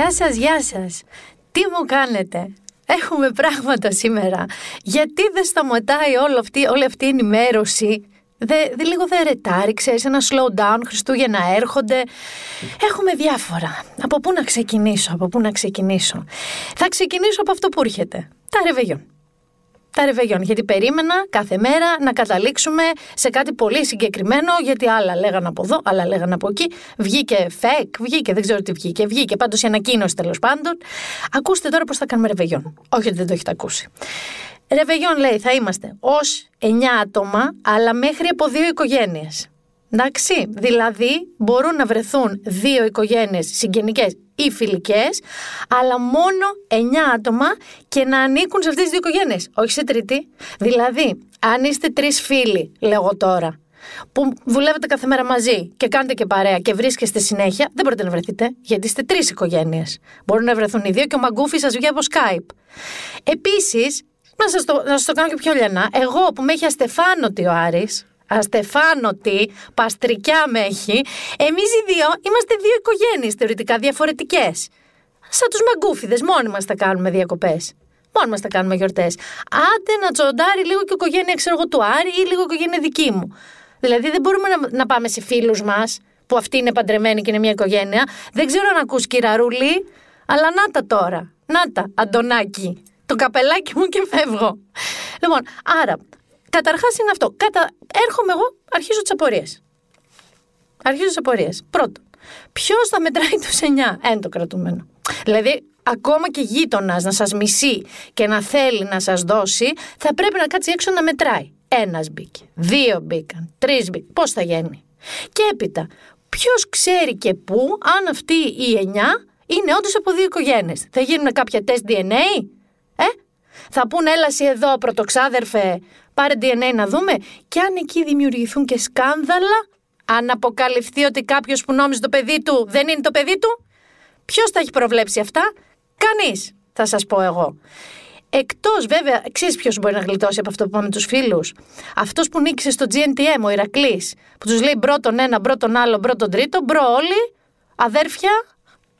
Γεια σας, γεια σας. Τι μου κάνετε; Έχουμε πράγματα σήμερα. Γιατί δεν σταματάει όλη αυτή, όλη αυτή η ενημέρωση; Δε, δε, λίγο δεν ρετάρει, ξέρεις, ένα slow down, Χριστούγεννα έρχονται. Έχουμε διάφορα. Από πού να ξεκινήσω, από πού να ξεκινήσω. Θα ξεκινήσω από αυτό που έρχεται. Τα ρεβεγιόν τα ρεβεγιόν. Γιατί περίμενα κάθε μέρα να καταλήξουμε σε κάτι πολύ συγκεκριμένο, γιατί άλλα λέγανε από εδώ, άλλα λέγανε από εκεί. Βγήκε φεκ, βγήκε, δεν ξέρω τι βγήκε. Βγήκε πάντως η ανακοίνωση τέλος πάντων. Ακούστε τώρα πώς θα κάνουμε ρεβεγιόν. Όχι ότι δεν το έχετε ακούσει. Ρεβεγιόν λέει θα είμαστε ως 9 άτομα, αλλά μέχρι από δύο οικογένειες. Εντάξει, δηλαδή μπορούν να βρεθούν δύο οικογένειες συγγενικές ή φιλικές, αλλά μόνο εννιά άτομα και να ανήκουν σε αυτές τις δύο οικογένειες, όχι σε τρίτη. Δηλαδή, αν είστε τρεις φίλοι, λέγω τώρα, που δουλεύετε κάθε μέρα μαζί και κάνετε και παρέα και βρίσκεστε συνέχεια, δεν μπορείτε να βρεθείτε, γιατί είστε τρεις οικογένειες. Μπορούν να βρεθούν οι δύο και ο Μαγκούφι σας βγει από Skype. Επίσης, να σας το, να σας το κάνω και πιο λιανά, εγώ που με έχει αστεφάνωτη ο Άρης, αστεφάνωτη, παστρικιά με έχει, εμείς οι δύο είμαστε δύο οικογένειες θεωρητικά διαφορετικές. Σαν τους μαγκούφιδες, μόνοι μας θα κάνουμε διακοπές. Μόνοι μας θα κάνουμε γιορτές. Άντε να τσοντάρει λίγο και η οικογένεια, ξέρω εγώ, του Άρη ή λίγο η οικογένεια δική μου. Δηλαδή δεν μπορούμε να, να πάμε σε φίλους μας, που αυτοί είναι παντρεμένοι και είναι μια οικογένεια. Δεν ξέρω αν ακούς κυραρούλη, αλλά να τα τώρα. Να τα, Αντωνάκι. Το καπελάκι μου και φεύγω. Λοιπόν, άρα Καταρχάς είναι αυτό. Κατα... Έρχομαι εγώ, αρχίζω τις απορίες. Αρχίζω τις απορίες. Πρώτον, ποιος θα μετράει του 9, ένα το κρατούμενο. Δηλαδή, ακόμα και γείτονας να σας μισεί και να θέλει να σας δώσει, θα πρέπει να κάτσει έξω να μετράει. Ένας μπήκε, δύο μπήκαν, τρεις μπήκαν. Πώς θα γίνει; Και έπειτα, ποιος ξέρει και πού, αν αυτή η εννιά είναι όντως από δύο οικογένειες. Θα γίνουν κάποια τεστ DNA, ε; Θα πούνε έλα εσύ εδώ πρωτοξάδερφε πάρε DNA να δούμε. Και αν εκεί δημιουργηθούν και σκάνδαλα, αν αποκαλυφθεί ότι κάποιος που νόμιζε το παιδί του δεν είναι το παιδί του, ποιος τα έχει προβλέψει αυτά, κανείς, θα σας πω εγώ. Εκτός βέβαια, ξέρεις ποιος μπορεί να γλιτώσει από αυτό που πάμε τους φίλους; Αυτός που νίκησε στο GNTM, ο Ηρακλής, που τους λέει bro τον ένα, bro τον άλλο, bro τον τρίτο, bro όλοι, αδέρφια,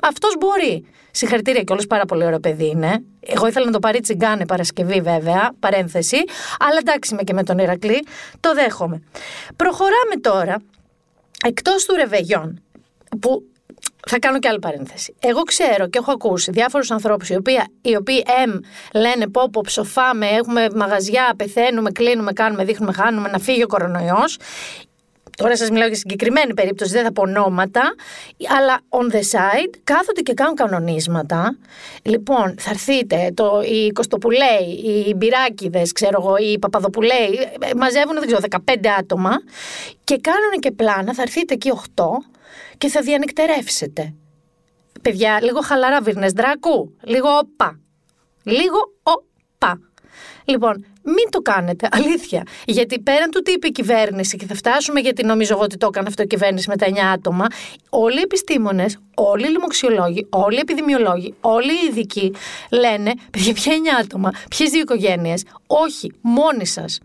αυτός μπορεί. Συγχαρητήρια κιόλας, πάρα πολύ ωραίο παιδί είναι. Εγώ ήθελα να το πάρει τσιγκάνε Παρασκευή, βέβαια, παρένθεση. Αλλά εντάξει είμαι και με τον Ηρακλή, το δέχομαι. Προχωράμε τώρα, εκτός του Ρεβεγιόν, που θα κάνω και άλλη παρένθεση. Εγώ ξέρω και έχω ακούσει διάφορους ανθρώπους οι οποίοι, οι οποίοι εμ λένε πω, πω ψοφάμε, έχουμε μαγαζιά, πεθαίνουμε, κλείνουμε, κάνουμε, δείχνουμε, χάνουμε, να φύγει ο κορονοϊός. Τώρα σας μιλάω για συγκεκριμένη περίπτωση, δεν θα πω ονόματα, αλλά on the side κάθονται και κάνουν κανονίσματα. Λοιπόν, θα έρθείτε, το, οι Κωστοπουλέοι, οι Μπυράκιδε, ξέρω εγώ, οι Παπαδοπουλέοι, ε, μαζεύουν, δεν ξέρω, 15 άτομα και κάνουν και πλάνα, θα έρθετε εκεί 8 και θα διανυκτερεύσετε. Παιδιά, λίγο χαλαρά, Βίρνε Δράκου, λίγο όπα. Λίγο όπα. Λοιπόν, μην το κάνετε, αλήθεια. Γιατί πέραν του τι είπε η κυβέρνηση, και θα φτάσουμε γιατί νομίζω εγώ ότι το έκανε αυτό η κυβέρνηση με τα 9 άτομα, όλοι οι επιστήμονες, όλοι οι λοιμοξιολόγοι, όλοι οι επιδημιολόγοι, όλοι οι ειδικοί λένε, παιδιά, ποια 9 άτομα, ποιες δύο οικογένειες. Όχι, μόνοι σας.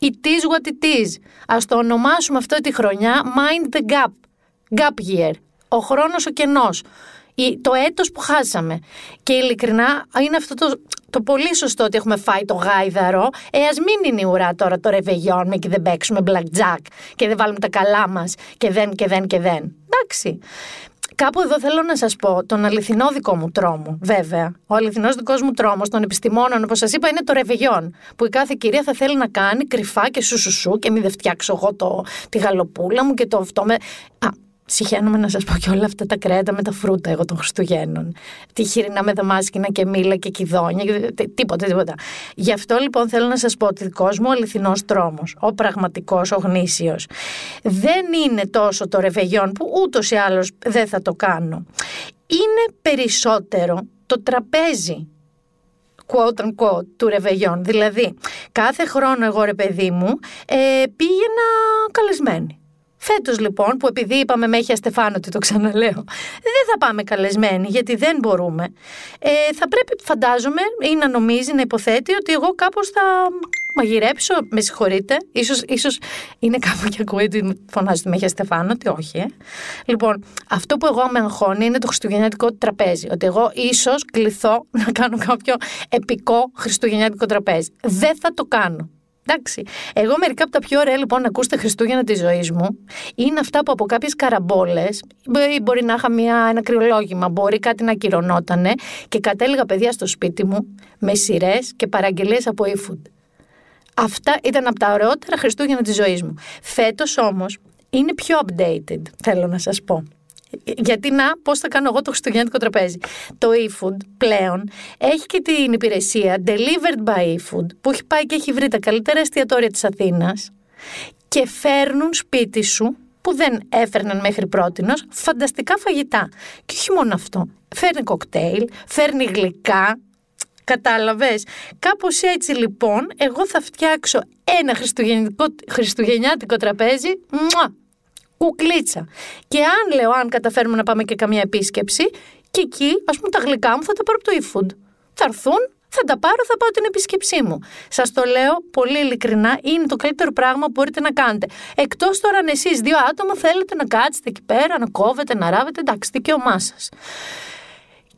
It is what it is. Α το ονομάσουμε αυτό τη χρονιά mind the gap. Gap year. Ο χρόνος ο κενός το έτος που χάσαμε. Και ειλικρινά είναι αυτό το, το πολύ σωστό ότι έχουμε φάει το γάιδαρο. Ε, ας μην είναι η ουρά τώρα το ρεβεγιόν και δεν παίξουμε blackjack και δεν βάλουμε τα καλά μας και δεν και δεν και δεν. Εντάξει. Κάπου εδώ θέλω να σας πω τον αληθινό δικό μου τρόμο, βέβαια. Ο αληθινός δικός μου τρόμος των επιστημόνων, όπως σας είπα, είναι το ρεβεγιόν. Που η κάθε κυρία θα θέλει να κάνει κρυφά και σου σου, σου και μην δεν φτιάξω εγώ το, τη γαλοπούλα μου και το αυτό. Με... Α, Συχαίνομαι να σας πω και όλα αυτά τα κρέατα με τα φρούτα εγώ των Χριστουγέννων. Τη χοιρινά με δαμάσκηνα και μήλα και κιδόνια, τίποτα, τίποτα. Γι' αυτό λοιπόν θέλω να σας πω ότι δικό μου ο αληθινός τρόμος, ο πραγματικός, ο γνήσιος, δεν είναι τόσο το ρεβεγιόν που ούτως ή άλλως δεν θα το κάνω. Είναι περισσότερο το τραπέζι quote unquote του ρεβεγιόν. Δηλαδή, κάθε χρόνο εγώ ρε παιδί μου ε, πήγαινα καλεσμένη Φέτος λοιπόν, που επειδή είπαμε με έχει αστεφάνωτη, το ξαναλέω, δεν θα πάμε καλεσμένοι, γιατί δεν μπορούμε. Ε, θα πρέπει, φαντάζομαι, ή να νομίζει, να υποθέτει ότι εγώ κάπως θα μαγειρέψω, με συγχωρείτε, ίσως, ίσως είναι κάπου και ακούει ότι φωνάζει ότι με έχει αστεφάνωτη, όχι. Ε. Λοιπόν, αυτό που εγώ με αγχώνει είναι το χριστουγεννιάτικο τραπέζι, ότι εγώ ίσως κληθώ να κάνω κάποιο επικό χριστουγεννιάτικο τραπέζι. Δεν θα το κάνω. Εντάξει. Εγώ μερικά από τα πιο ωραία λοιπόν να ακούσετε Χριστούγεννα της ζωής μου είναι αυτά που από κάποιες καραμπόλες, μπορεί να είχα μια, ένα κρυολόγημα, μπορεί κάτι να ακυρωνότανε και κατέληγα παιδιά στο σπίτι μου με σειρές και παραγγελίες από e-food. Αυτά ήταν από τα ωραιότερα Χριστούγεννα της ζωής μου. Φέτος όμως είναι πιο updated, θέλω να σας πω. Γιατί να, πώς θα κάνω εγώ το χριστουγεννιάτικο τραπέζι. Το eFood πλέον έχει και την υπηρεσία Delivered by eFood που έχει πάει και έχει βρει τα καλύτερα εστιατόρια της Αθήνας και φέρνουν σπίτι σου που δεν έφερναν μέχρι πρότινος φανταστικά φαγητά. Και όχι μόνο αυτό. Φέρνει κοκτέιλ, φέρνει γλυκά, Κατάλαβες. Κάπως έτσι λοιπόν εγώ θα φτιάξω ένα χριστουγεννιάτικο τραπέζι μουα, κουκλίτσα. Και αν λέω, αν καταφέρουμε να πάμε και καμία επίσκεψη, και εκεί, ας πούμε, τα γλυκά μου θα τα πάρω από το e-food. Θα έρθουν, θα τα πάρω, θα πάω την επίσκεψή μου. Σας το λέω πολύ ειλικρινά, είναι το καλύτερο πράγμα που μπορείτε να κάνετε. Εκτός τώρα αν εσείς δύο άτομα θέλετε να κάτσετε εκεί πέρα, να κόβετε, να ράβετε, εντάξει, δικαίωμά σας.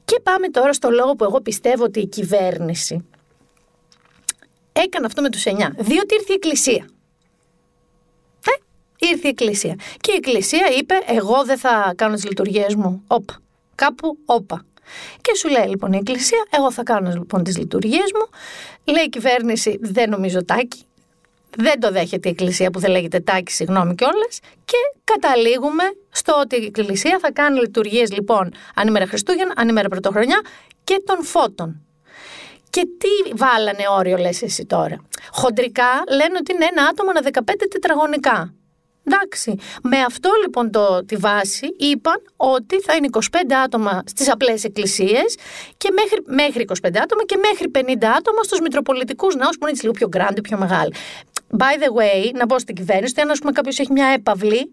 Και πάμε τώρα στο λόγο που εγώ πιστεύω ότι η κυβέρνηση έκανε αυτό με τους 9. Διότι ήρθε η Εκκλησία ήρθε η Εκκλησία. Και η Εκκλησία είπε: Εγώ δεν θα κάνω τις λειτουργίες μου. Όπα. Κάπου όπα. Και σου λέει λοιπόν η Εκκλησία: Εγώ θα κάνω λοιπόν τις λειτουργίες μου. Λέει η κυβέρνηση: Δεν νομίζω τάκι. Δεν το δέχεται η Εκκλησία που δεν λέγεται τάκι, συγγνώμη κιόλας. Και καταλήγουμε στο ότι η Εκκλησία θα κάνει λειτουργίες λοιπόν ανήμερα Χριστούγεννα, ανήμερα Πρωτοχρονιά και των φώτων. Και τι βάλανε όριο, λες εσύ τώρα. Χοντρικά λένε ότι είναι ένα άτομο ανά 15 τετραγωνικά. Εντάξει. Με αυτό λοιπόν το, τη βάση είπαν ότι θα είναι 25 άτομα στις απλές εκκλησίες και μέχρι, μέχρι 25 άτομα και μέχρι 50 άτομα στους μητροπολιτικούς ναούς που είναι λίγο πιο grande, πιο μεγάλοι. By the way, να πω στην κυβέρνηση, αν πούμε κάποιος έχει μια έπαυλη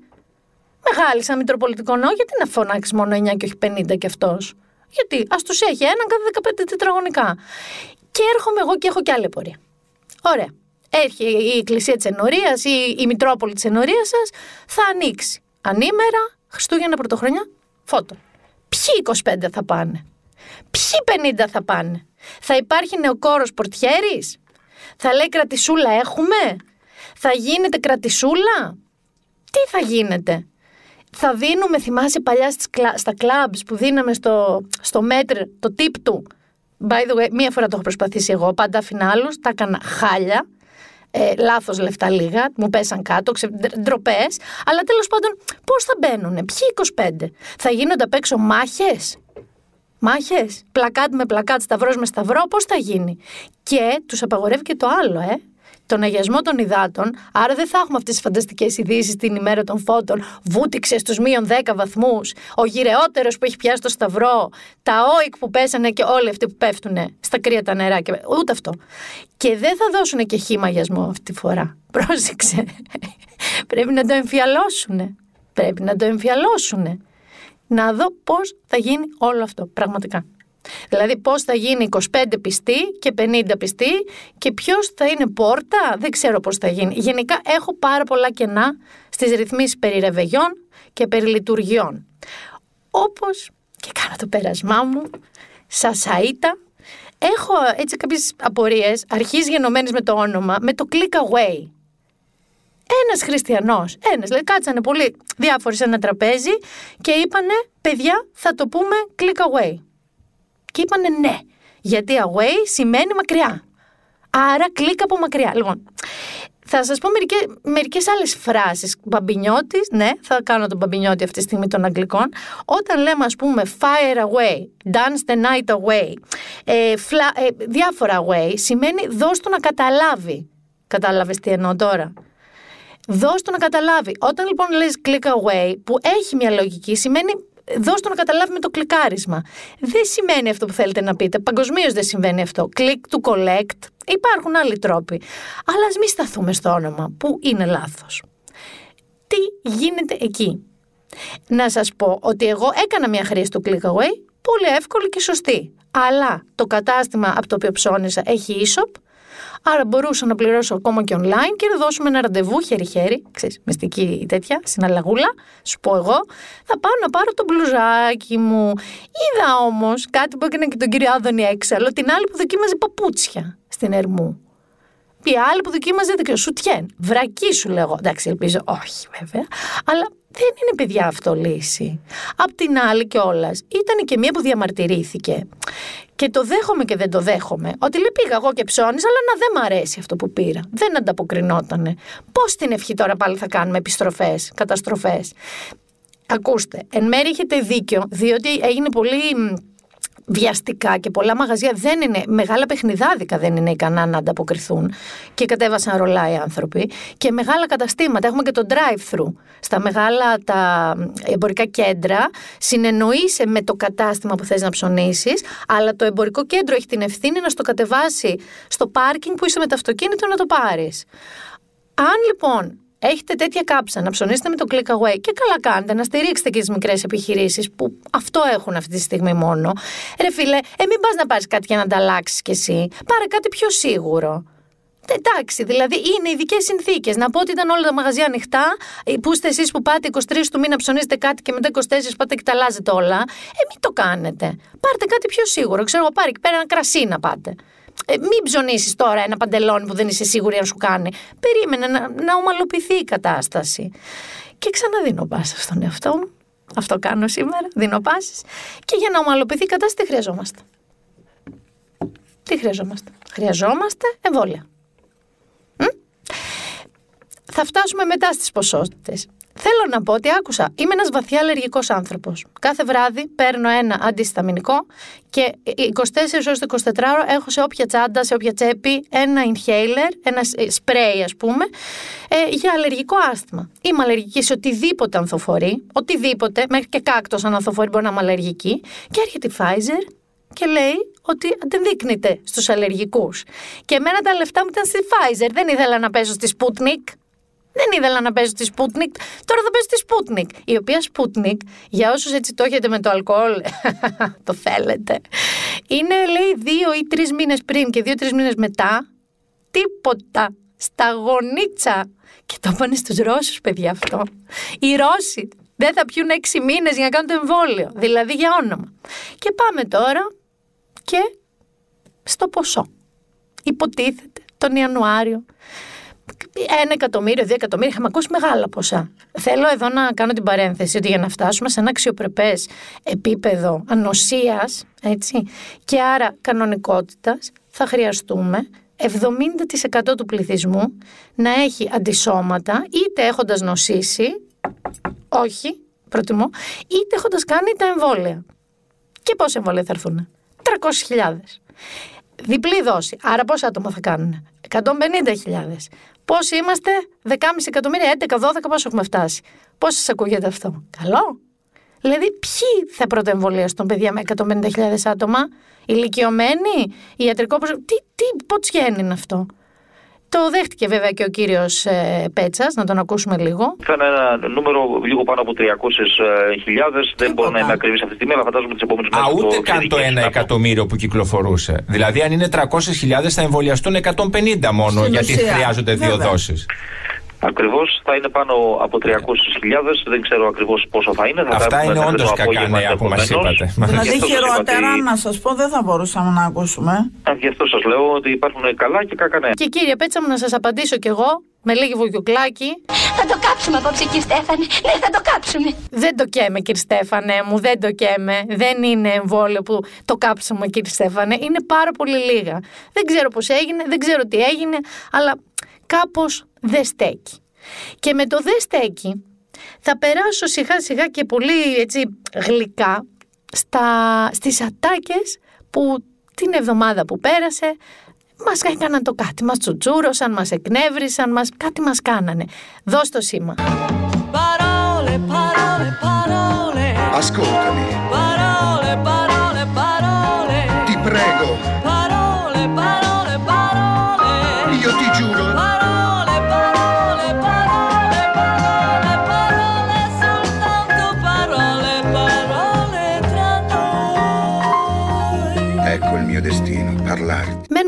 μεγάλη σαν μητροπολιτικό ναό, γιατί να φωνάξεις μόνο 9 και όχι 50 κι αυτός; Γιατί ας τους έχει έναν κάθε 15 τετραγωνικά. Και έρχομαι εγώ και έχω κι άλλη πορεία. Ωραία έρχει η Εκκλησία της Ενωρίας ή η Μητρόπολη της Ενωρίας σας, θα ανοίξει. Ανήμερα, Χριστούγεννα, Πρωτοχρονιά, φώτο. Ποιοι 25 θα πάνε; Ποιοι 50 θα πάνε; Θα υπάρχει νεοκόρος πορτιέρης; Θα λέει κρατησούλα έχουμε; Θα γίνεται κρατησούλα; Τι θα γίνεται; Θα δίνουμε, θυμάσαι παλιά στις, στα κλαμπς που δίναμε στο, στο μέτρ το τύπ του; By the way, μία φορά το έχω προσπαθήσει εγώ, πάντα αφινάλους, τα έκανα χάλια ε, λάθος λεφτά λίγα, μου πέσαν κάτω, ξε, ντροπές. Αλλά τέλος πάντων, πώς θα μπαίνουν, ποιοι 25, θα γίνονται απ' έξω μάχες; Μάχες, πλακάτ με πλακάτ, σταυρός με σταυρό, πώς θα γίνει; Και τους απαγορεύει και το άλλο, ε τον αγιασμό των υδάτων, άρα δεν θα έχουμε αυτές τις φανταστικές ειδήσεις την ημέρα των φώτων. Βούτυξε στους μείον 10 βαθμούς, ο γυρεότερος που έχει πιάσει το σταυρό, τα όικ που πέσανε και όλοι αυτοί που πέφτουν στα κρύα τα νερά. Και... Ούτε αυτό. Και δεν θα δώσουν και χήμα αγιασμό αυτή τη φορά. Πρόσεξε. Πρέπει να το εμφιαλώσουν. Πρέπει να το εμφιαλώσουν. Να δω πώς θα γίνει όλο αυτό πραγματικά. Δηλαδή πώς θα γίνει 25 πιστοί και 50 πιστοί και ποιος θα είναι πόρτα, δεν ξέρω πώς θα γίνει. Γενικά έχω πάρα πολλά κενά στις ρυθμίσεις περί ρεβεγιών και περί λειτουργιών. Όπως και κάνω το πέρασμά μου, σασαΐτα, έχω έτσι κάποιες απορίες, αρχής γενομένες με το όνομα, με το click away. Ένας χριστιανός, ένας, δηλαδή κάτσανε πολύ διάφοροι σε ένα τραπέζι και είπανε, παιδιά, θα το πούμε click away. Και είπανε ναι, γιατί away σημαίνει μακριά. Άρα κλικ από μακριά. Λοιπόν, θα σας πω μερικέ, μερικές άλλες φράσεις. Μπαμπινιώτης, ναι, θα κάνω τον μπαμπινιώτη αυτή τη στιγμή των Αγγλικών. Όταν λέμε ας πούμε fire away, dance the night away, ε, φλα, ε, διάφορα away, σημαίνει δώσ' του να καταλάβει. Κατάλαβες τι εννοώ τώρα; Δώσ' του να καταλάβει. Όταν λοιπόν λες click away, που έχει μια λογική, σημαίνει δώστε να καταλάβει με το κλικάρισμα. Δεν σημαίνει αυτό που θέλετε να πείτε. Παγκοσμίως δεν συμβαίνει αυτό. Click to collect. Υπάρχουν άλλοι τρόποι. Αλλά ας μην σταθούμε στο όνομα που είναι λάθος. τι γίνεται εκεί; Να σας πω ότι εγώ έκανα μια χρήση του ClickAway, πολύ εύκολη και σωστή. Αλλά το κατάστημα από το οποίο ψώνισα έχει e-shop, άρα μπορούσα να πληρώσω ακόμα και online και να δώσουμε ένα ραντεβού χέρι-χέρι, ξέρεις, μυστική τέτοια, συναλλαγούλα, σου πω εγώ, θα πάω να πάρω το μπλουζάκι μου. Είδα όμως κάτι που έκανε και τον κύριο Άδωνη Έξαλλο, την άλλη που δοκίμαζε παπούτσια στην Ερμού. Η άλλη που δοκίμαζε δεν σουτιέν. Βρακί σου λέγω. Εντάξει, ελπίζω όχι βέβαια. Αλλά δεν είναι παιδιά αυτό λύση. Απ' την άλλη κιόλας ήταν και μία που διαμαρτυρήθηκε. Και το δέχομαι και δεν το δέχομαι. Ότι λέει πήγα εγώ και ψώνει, αλλά να δεν μ' αρέσει αυτό που πήρα. Δεν ανταποκρινότανε. Πώς την ευχή τώρα πάλι θα κάνουμε επιστροφές, καταστροφές; Ακούστε, εν μέρει έχετε δίκιο, διότι έγινε πολύ βιαστικά και πολλά μαγαζιά δεν είναι, μεγάλα παιχνιδάδικα δεν είναι ικανά να ανταποκριθούν και κατέβασαν ρολά οι άνθρωποι και μεγάλα καταστήματα, έχουμε και το drive-thru στα μεγάλα τα εμπορικά κέντρα συνεννοείσαι με το κατάστημα που θες να ψωνίσεις αλλά το εμπορικό κέντρο έχει την ευθύνη να στο κατεβάσει στο πάρκινγκ που είσαι με το αυτοκίνητο να το πάρεις. Αν λοιπόν έχετε τέτοια κάψα να ψωνίσετε με το click away και καλά κάνετε να στηρίξετε και τις μικρές επιχειρήσεις που αυτό έχουν αυτή τη στιγμή μόνο. Ρε φίλε, ε, μην πας να πάρεις κάτι για να ανταλλάξεις κι εσύ. Πάρε κάτι πιο σίγουρο. Εντάξει, δηλαδή είναι ειδικές συνθήκες. Να πω ότι ήταν όλα τα μαγαζιά ανοιχτά, ε, που είστε εσείς που πάτε 23 του μήνα ψωνίζετε κάτι και μετά 24 πάτε και τα αλλάζετε όλα. Ε, μην το κάνετε. Πάρτε κάτι πιο σίγουρο. Ξέρω εγώ, πάρε εκεί πέρα ένα κρασί να πάτε ε, μην ψωνίσεις τώρα ένα παντελόνι που δεν είσαι σίγουρη αν σου κάνει. Περίμενε να, να ομαλοποιηθεί η κατάσταση. Και ξαναδίνω πάσα στον εαυτό μου. Αυτό κάνω σήμερα. Δίνω πάσει. Και για να ομαλοποιηθεί η κατάσταση, τι χρειαζόμαστε; Τι χρειαζόμαστε; Χρειαζόμαστε εμβόλια. Θα φτάσουμε μετά στις ποσότητες. Θέλω να πω ότι άκουσα, είμαι ένας βαθιά αλλεργικός άνθρωπος. Κάθε βράδυ παίρνω ένα αντισταμινικό και 24 ώρες 24 ώρο έχω σε όποια τσάντα, σε όποια τσέπη ένα inhaler, ένα spray ας πούμε, ε, για αλλεργικό άσθημα. Είμαι αλλεργική σε οτιδήποτε ανθοφορεί, οτιδήποτε, μέχρι και κάκτος αν ανθοφορεί μπορεί να είμαι αλλεργική. Και έρχεται η Pfizer και λέει ότι αντιδείκνυται στους αλλεργικούς. Και εμένα τα λεφτά μου ήταν στη Pfizer, δεν ήθελα να παίζω στη Sputnik. Δεν ήθελα να παίζω τη Sputnik, τώρα θα παίζω τη Sputnik. Η οποία Sputnik, για όσους έτσι το έχετε με το αλκοόλ, το θέλετε, είναι λέει δύο ή τρεις μήνες πριν και δύο-τρει μήνες μετά, τίποτα. Στα γονίτσα. Και το πάνε στους Ρώσους, παιδιά αυτό. Οι Ρώσοι δεν θα πιούν έξι μήνες για να κάνουν το εμβόλιο. Δηλαδή για όνομα. Και πάμε τώρα και στο ποσό. Υποτίθεται τον Ιανουάριο ένα εκατομμύριο, δύο εκατομμύρια, είχαμε ακούσει μεγάλα ποσά. Θέλω εδώ να κάνω την παρένθεση ότι για να φτάσουμε σε ένα αξιοπρεπές επίπεδο ανοσίας και άρα κανονικότητας, θα χρειαστούμε 70% του πληθυσμού να έχει αντισώματα, είτε έχοντας νοσήσει, όχι, προτιμώ, είτε έχοντας κάνει τα εμβόλια. Και πόσα εμβόλια θα έρθουν. 300.000. Διπλή δόση. Άρα πόσα άτομα θα κάνουν. 150.000. Πόσοι είμαστε, 10,5 εκατομμύρια, 11, 12, πόσο έχουμε φτάσει; Πώ σα ακούγεται αυτό, Καλό. Δηλαδή, ποιοι θα πρωτοεμβολιαστούν παιδιά με 150.000 άτομα, ηλικιωμένοι, ιατρικό προσωπικό; Τι, τι, πώ είναι αυτό; Το δέχτηκε βέβαια και ο κύριος ε, Πέτσας, να τον ακούσουμε λίγο. Θα είναι ένα νούμερο λίγο πάνω από 300.000. Δεν μπορεί να είναι ακριβής αυτή τη στιγμή, αλλά φαντάζομαι τις επόμενες μέρες. Α, ούτε καν το ένα εκατομμύριο που κυκλοφορούσε. Δηλαδή, αν είναι 300.000, θα εμβολιαστούν 150 μόνο, γιατί χρειάζονται δύο δόσεις. Ακριβώς θα είναι πάνω από 300.000. Δεν ξέρω ακριβώς πόσο θα είναι. Θα Αυτά είναι όντως κακά νέα που μας είπατε. Δηλαδή χειρότερα, να σας πω, δεν θα μπορούσαμε να ακούσουμε. Γι' αυτό σας λέω ότι υπάρχουν καλά και κακά νέα. Και κύριε Πέτσα μου, να σας απαντήσω κι εγώ με λίγη βουλιουκλάκι. Θα το κάψουμε απόψε, κύριε Στέφανε. Ναι, θα το κάψουμε. Δεν το καίμε, κύριε Στέφανε μου, δεν το καίμε. Δεν είναι εμβόλιο που το κάψαμε, κύριε Στέφανε. Είναι πάρα πολύ λίγα. Δεν ξέρω πώς έγινε, δεν ξέρω τι έγινε, αλλά κάπως δεν στέκει. Και με το δεν στέκει θα περάσω σιγά σιγά και πολύ έτσι γλυκά στα, στις ατάκες που την εβδομάδα που πέρασε μας έκαναν το κάτι, μας τσουτσούρωσαν, μας εκνεύρισαν, μας, κάτι μας κάνανε. Δώσ' το σήμα. Parole, parole, parole. Ascoltami.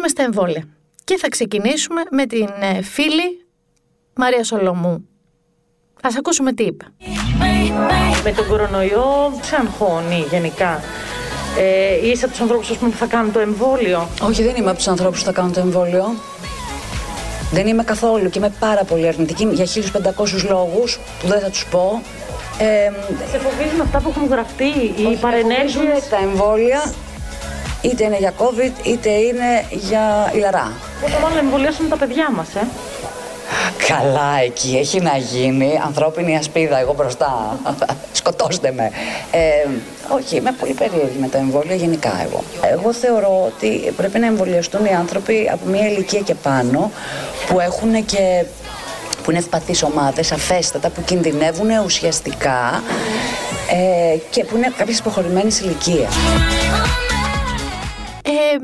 Μπαίνουμε στα εμβόλια. Και θα ξεκινήσουμε με την ε, φίλη Μαρία Σολομού. Ας ακούσουμε τι είπε. Με τον κορονοϊό σε αγχώνει γενικά. Ε, είσαι από τους ανθρώπους που θα κάνουν το εμβόλιο; Όχι, δεν είμαι από τους ανθρώπους που θα κάνουν το εμβόλιο. Δεν είμαι καθόλου και είμαι πάρα πολύ αρνητική για 1500 λόγους που δεν θα τους πω. Ε, σε φοβίζουν αυτά που έχουν γραφτεί, οι παρενέργειες; Τα εμβόλια είτε είναι για COVID είτε είναι για ηλαρά. Πόσο μάλλον εμβολιάσουμε τα παιδιά μας, ε. Καλά εκεί, έχει να γίνει. Ανθρώπινη ασπίδα, εγώ μπροστά. Σκοτώστε με. Ε, όχι, είμαι πολύ περίεργη με τα εμβόλια γενικά εγώ. Εγώ θεωρώ ότι πρέπει να εμβολιαστούν οι άνθρωποι από μια ηλικία και πάνω που έχουν και που είναι ευπαθείς ομάδες, αφέστατα, που κινδυνεύουν ουσιαστικά ε, και που είναι κάποιες προχωρημένες ηλικία. Ε,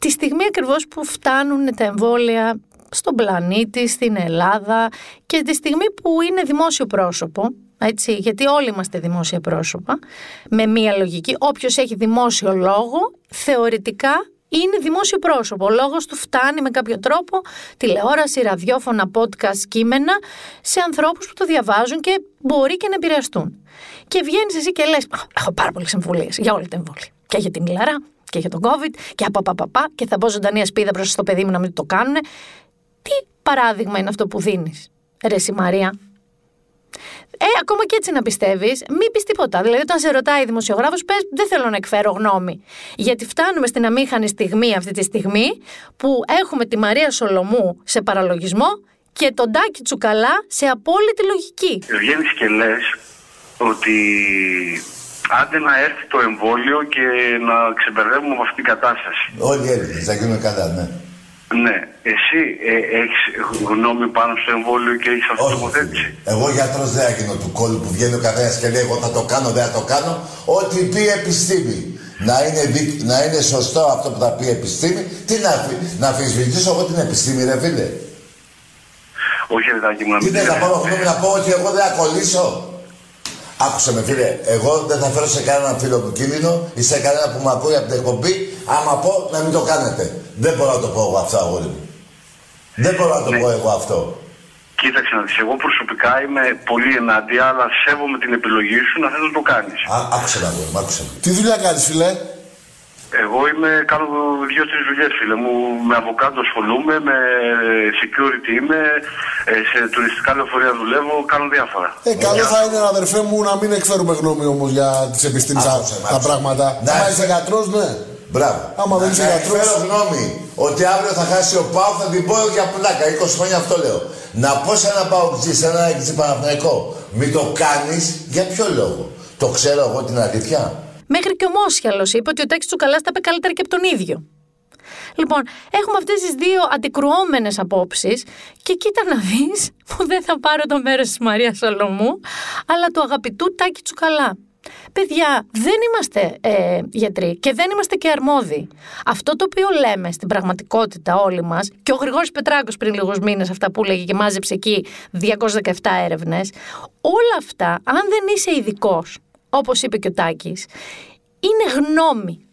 τη στιγμή ακριβώς που φτάνουν τα εμβόλια στον πλανήτη, στην Ελλάδα και τη στιγμή που είναι δημόσιο πρόσωπο, έτσι, γιατί όλοι είμαστε δημόσια πρόσωπα, με μία λογική, όποιος έχει δημόσιο λόγο, θεωρητικά είναι δημόσιο πρόσωπο. Ο λόγος του φτάνει με κάποιο τρόπο, τηλεόραση, ραδιόφωνα, podcast, κείμενα, σε ανθρώπους που το διαβάζουν και μπορεί και να επηρεαστούν. Και βγαίνεις εσύ και λες, έχω πάρα πολλές εμβολίες για όλη την εμβόλια. Και για την Ιλαρά, και για τον COVID, και απαπαπαπα, και θα πω ζωντανή ασπίδα προς το παιδί μου να μην το κάνουν. Τι παράδειγμα είναι αυτό που δίνεις, Ρε Μαρία; Ε, ακόμα και έτσι να πιστεύεις, μην πεις τίποτα. Δηλαδή, όταν σε ρωτάει δημοσιογράφος, πες: Δεν θέλω να εκφέρω γνώμη. Γιατί φτάνουμε στην αμήχανη στιγμή αυτή τη στιγμή που έχουμε τη Μαρία Σολομού σε παραλογισμό και τον Τάκη Τσουκαλά σε απόλυτη λογική. Βγαίνει και λες ότι άντε να έρθει το εμβόλιο και να ξεμπερδεύουμε από αυτήν την κατάσταση. Όλοι οι θα γίνουν καλά, ναι. Ναι. Εσύ ε, έχεις γνώμη πάνω στο εμβόλιο και έχεις αυτή την τοποθέτηση; Εγώ γιατρός δεν έγινω του κόλλου που βγαίνει ο καθένας και λέει: Εγώ θα το κάνω, δεν θα το κάνω. Ό,τι πει επιστήμη. Να είναι, να είναι σωστό αυτό που θα πει επιστήμη. Τι να, να αμφισβητήσω εγώ την επιστήμη, ρε φίλε. Όχι, ρε Τάκη μου, να μην Τι δεν θα πάρω γνώμη να πω ότι εγώ δεν θα κολλήσω; Άκουσε με φίλε, εγώ δεν θα φέρω σε κανέναν φίλο μου κίνδυνο ή σε κανένα που με ακούει από την εκπομπή, άμα πω να μην το κάνετε. Δεν μπορώ να το πω εγώ αυτό, αγόρι μου. Δεν μπορώ να το ναι. πω εγώ αυτό. Κοίταξε να δεις, εγώ προσωπικά είμαι πολύ ενάντια, αλλά σέβομαι την επιλογή σου να θες να το κάνεις. Α, άκουσε να δω, άκουσε. Τι δουλειά κάνεις φίλε; Εγώ είμαι, κάνω δύο-τρεις δουλειές, φίλε μου. Με αβοκάντο ασχολούμαι, με security είμαι, ε, σε τουριστικά λεωφορεία δουλεύω, κάνω διάφορα. Ε, καλό θα είναι, αδερφέ μου, να μην εκφέρουμε γνώμη όμως για τις επιστήμες τα πράγματα. Να είσαι γιατρός, ναι. Μπράβο. Άμα δεν είσαι γιατρός. Φέρω γνώμη ότι αύριο θα χάσει ο Πάο, θα την πω για πλάκα. 20 χρόνια αυτό λέω. Να πω σε ένα Πάο σε ένα έξι Παναθηναϊκό. Μην το κάνεις για ποιο λόγο; Το ξέρω εγώ την αλήθεια. Μέχρι και ο Μόσιαλο είπε ότι ο Τάκη Τσουκαλά τα είπε καλύτερα και από τον ίδιο. Λοιπόν, έχουμε αυτές τις δύο αντικρουόμενες απόψεις και κοίτα να δεις που δεν θα πάρω το μέρος της Μαρίας Σολομού, αλλά του αγαπητού Τάκη Τσουκαλά. Παιδιά, δεν είμαστε ε, γιατροί και δεν είμαστε και αρμόδιοι. Αυτό το οποίο λέμε στην πραγματικότητα όλοι μας, και ο Γρηγόρης Πετράκος πριν λίγους μήνες, αυτά που λέγει και μάζεψε εκεί 217 έρευνες, όλα αυτά, αν δεν είσαι ειδικός, όπως είπε και ο Τάκης, είναι γνώμη.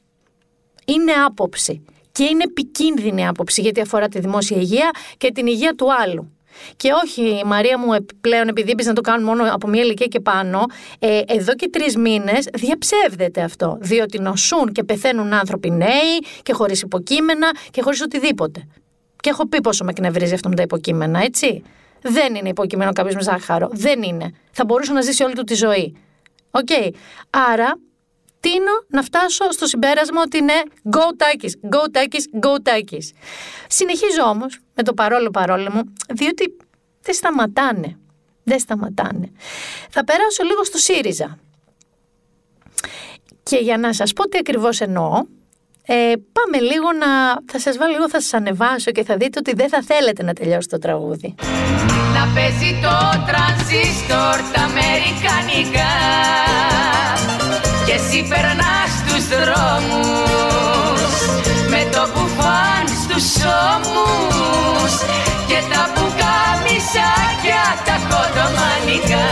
Είναι άποψη. Και είναι επικίνδυνη άποψη γιατί αφορά τη δημόσια υγεία και την υγεία του άλλου. Και όχι, η Μαρία μου πλέον, επειδή είπες να το κάνουν μόνο από μία ηλικία και πάνω, ε, εδώ και τρεις μήνες διαψεύδεται αυτό. Διότι νοσούν και πεθαίνουν άνθρωποι νέοι και χωρίς υποκείμενα και χωρίς οτιδήποτε. Και έχω πει πόσο με εκνευρίζει αυτό με τα υποκείμενα, έτσι. Δεν είναι υποκείμενο κάποιος με ζάχαρο. Δεν είναι. Θα μπορούσε να ζήσει όλη του τη ζωή. OK. Okay. Άρα τείνω να φτάσω στο συμπέρασμα ότι είναι go Takis, go Takis, go Takis. Συνεχίζω όμως με το παρόλο παρόλο μου, διότι δεν σταματάνε. Δεν σταματάνε. Θα περάσω λίγο στο ΣΥΡΙΖΑ. Και για να σας πω τι ακριβώς εννοώ, ε, πάμε λίγο να... Θα σας βάλω λίγο, θα σας ανεβάσω και θα δείτε ότι δεν θα θέλετε να τελειώσει το τραγούδι. Να παίζει το τρανζίστορ τα αμερικανικά και εσύ περνάς τους δρόμους με το μπουφάν στους ώμους. Και τα πουκάμισάκια τα κοντομανικά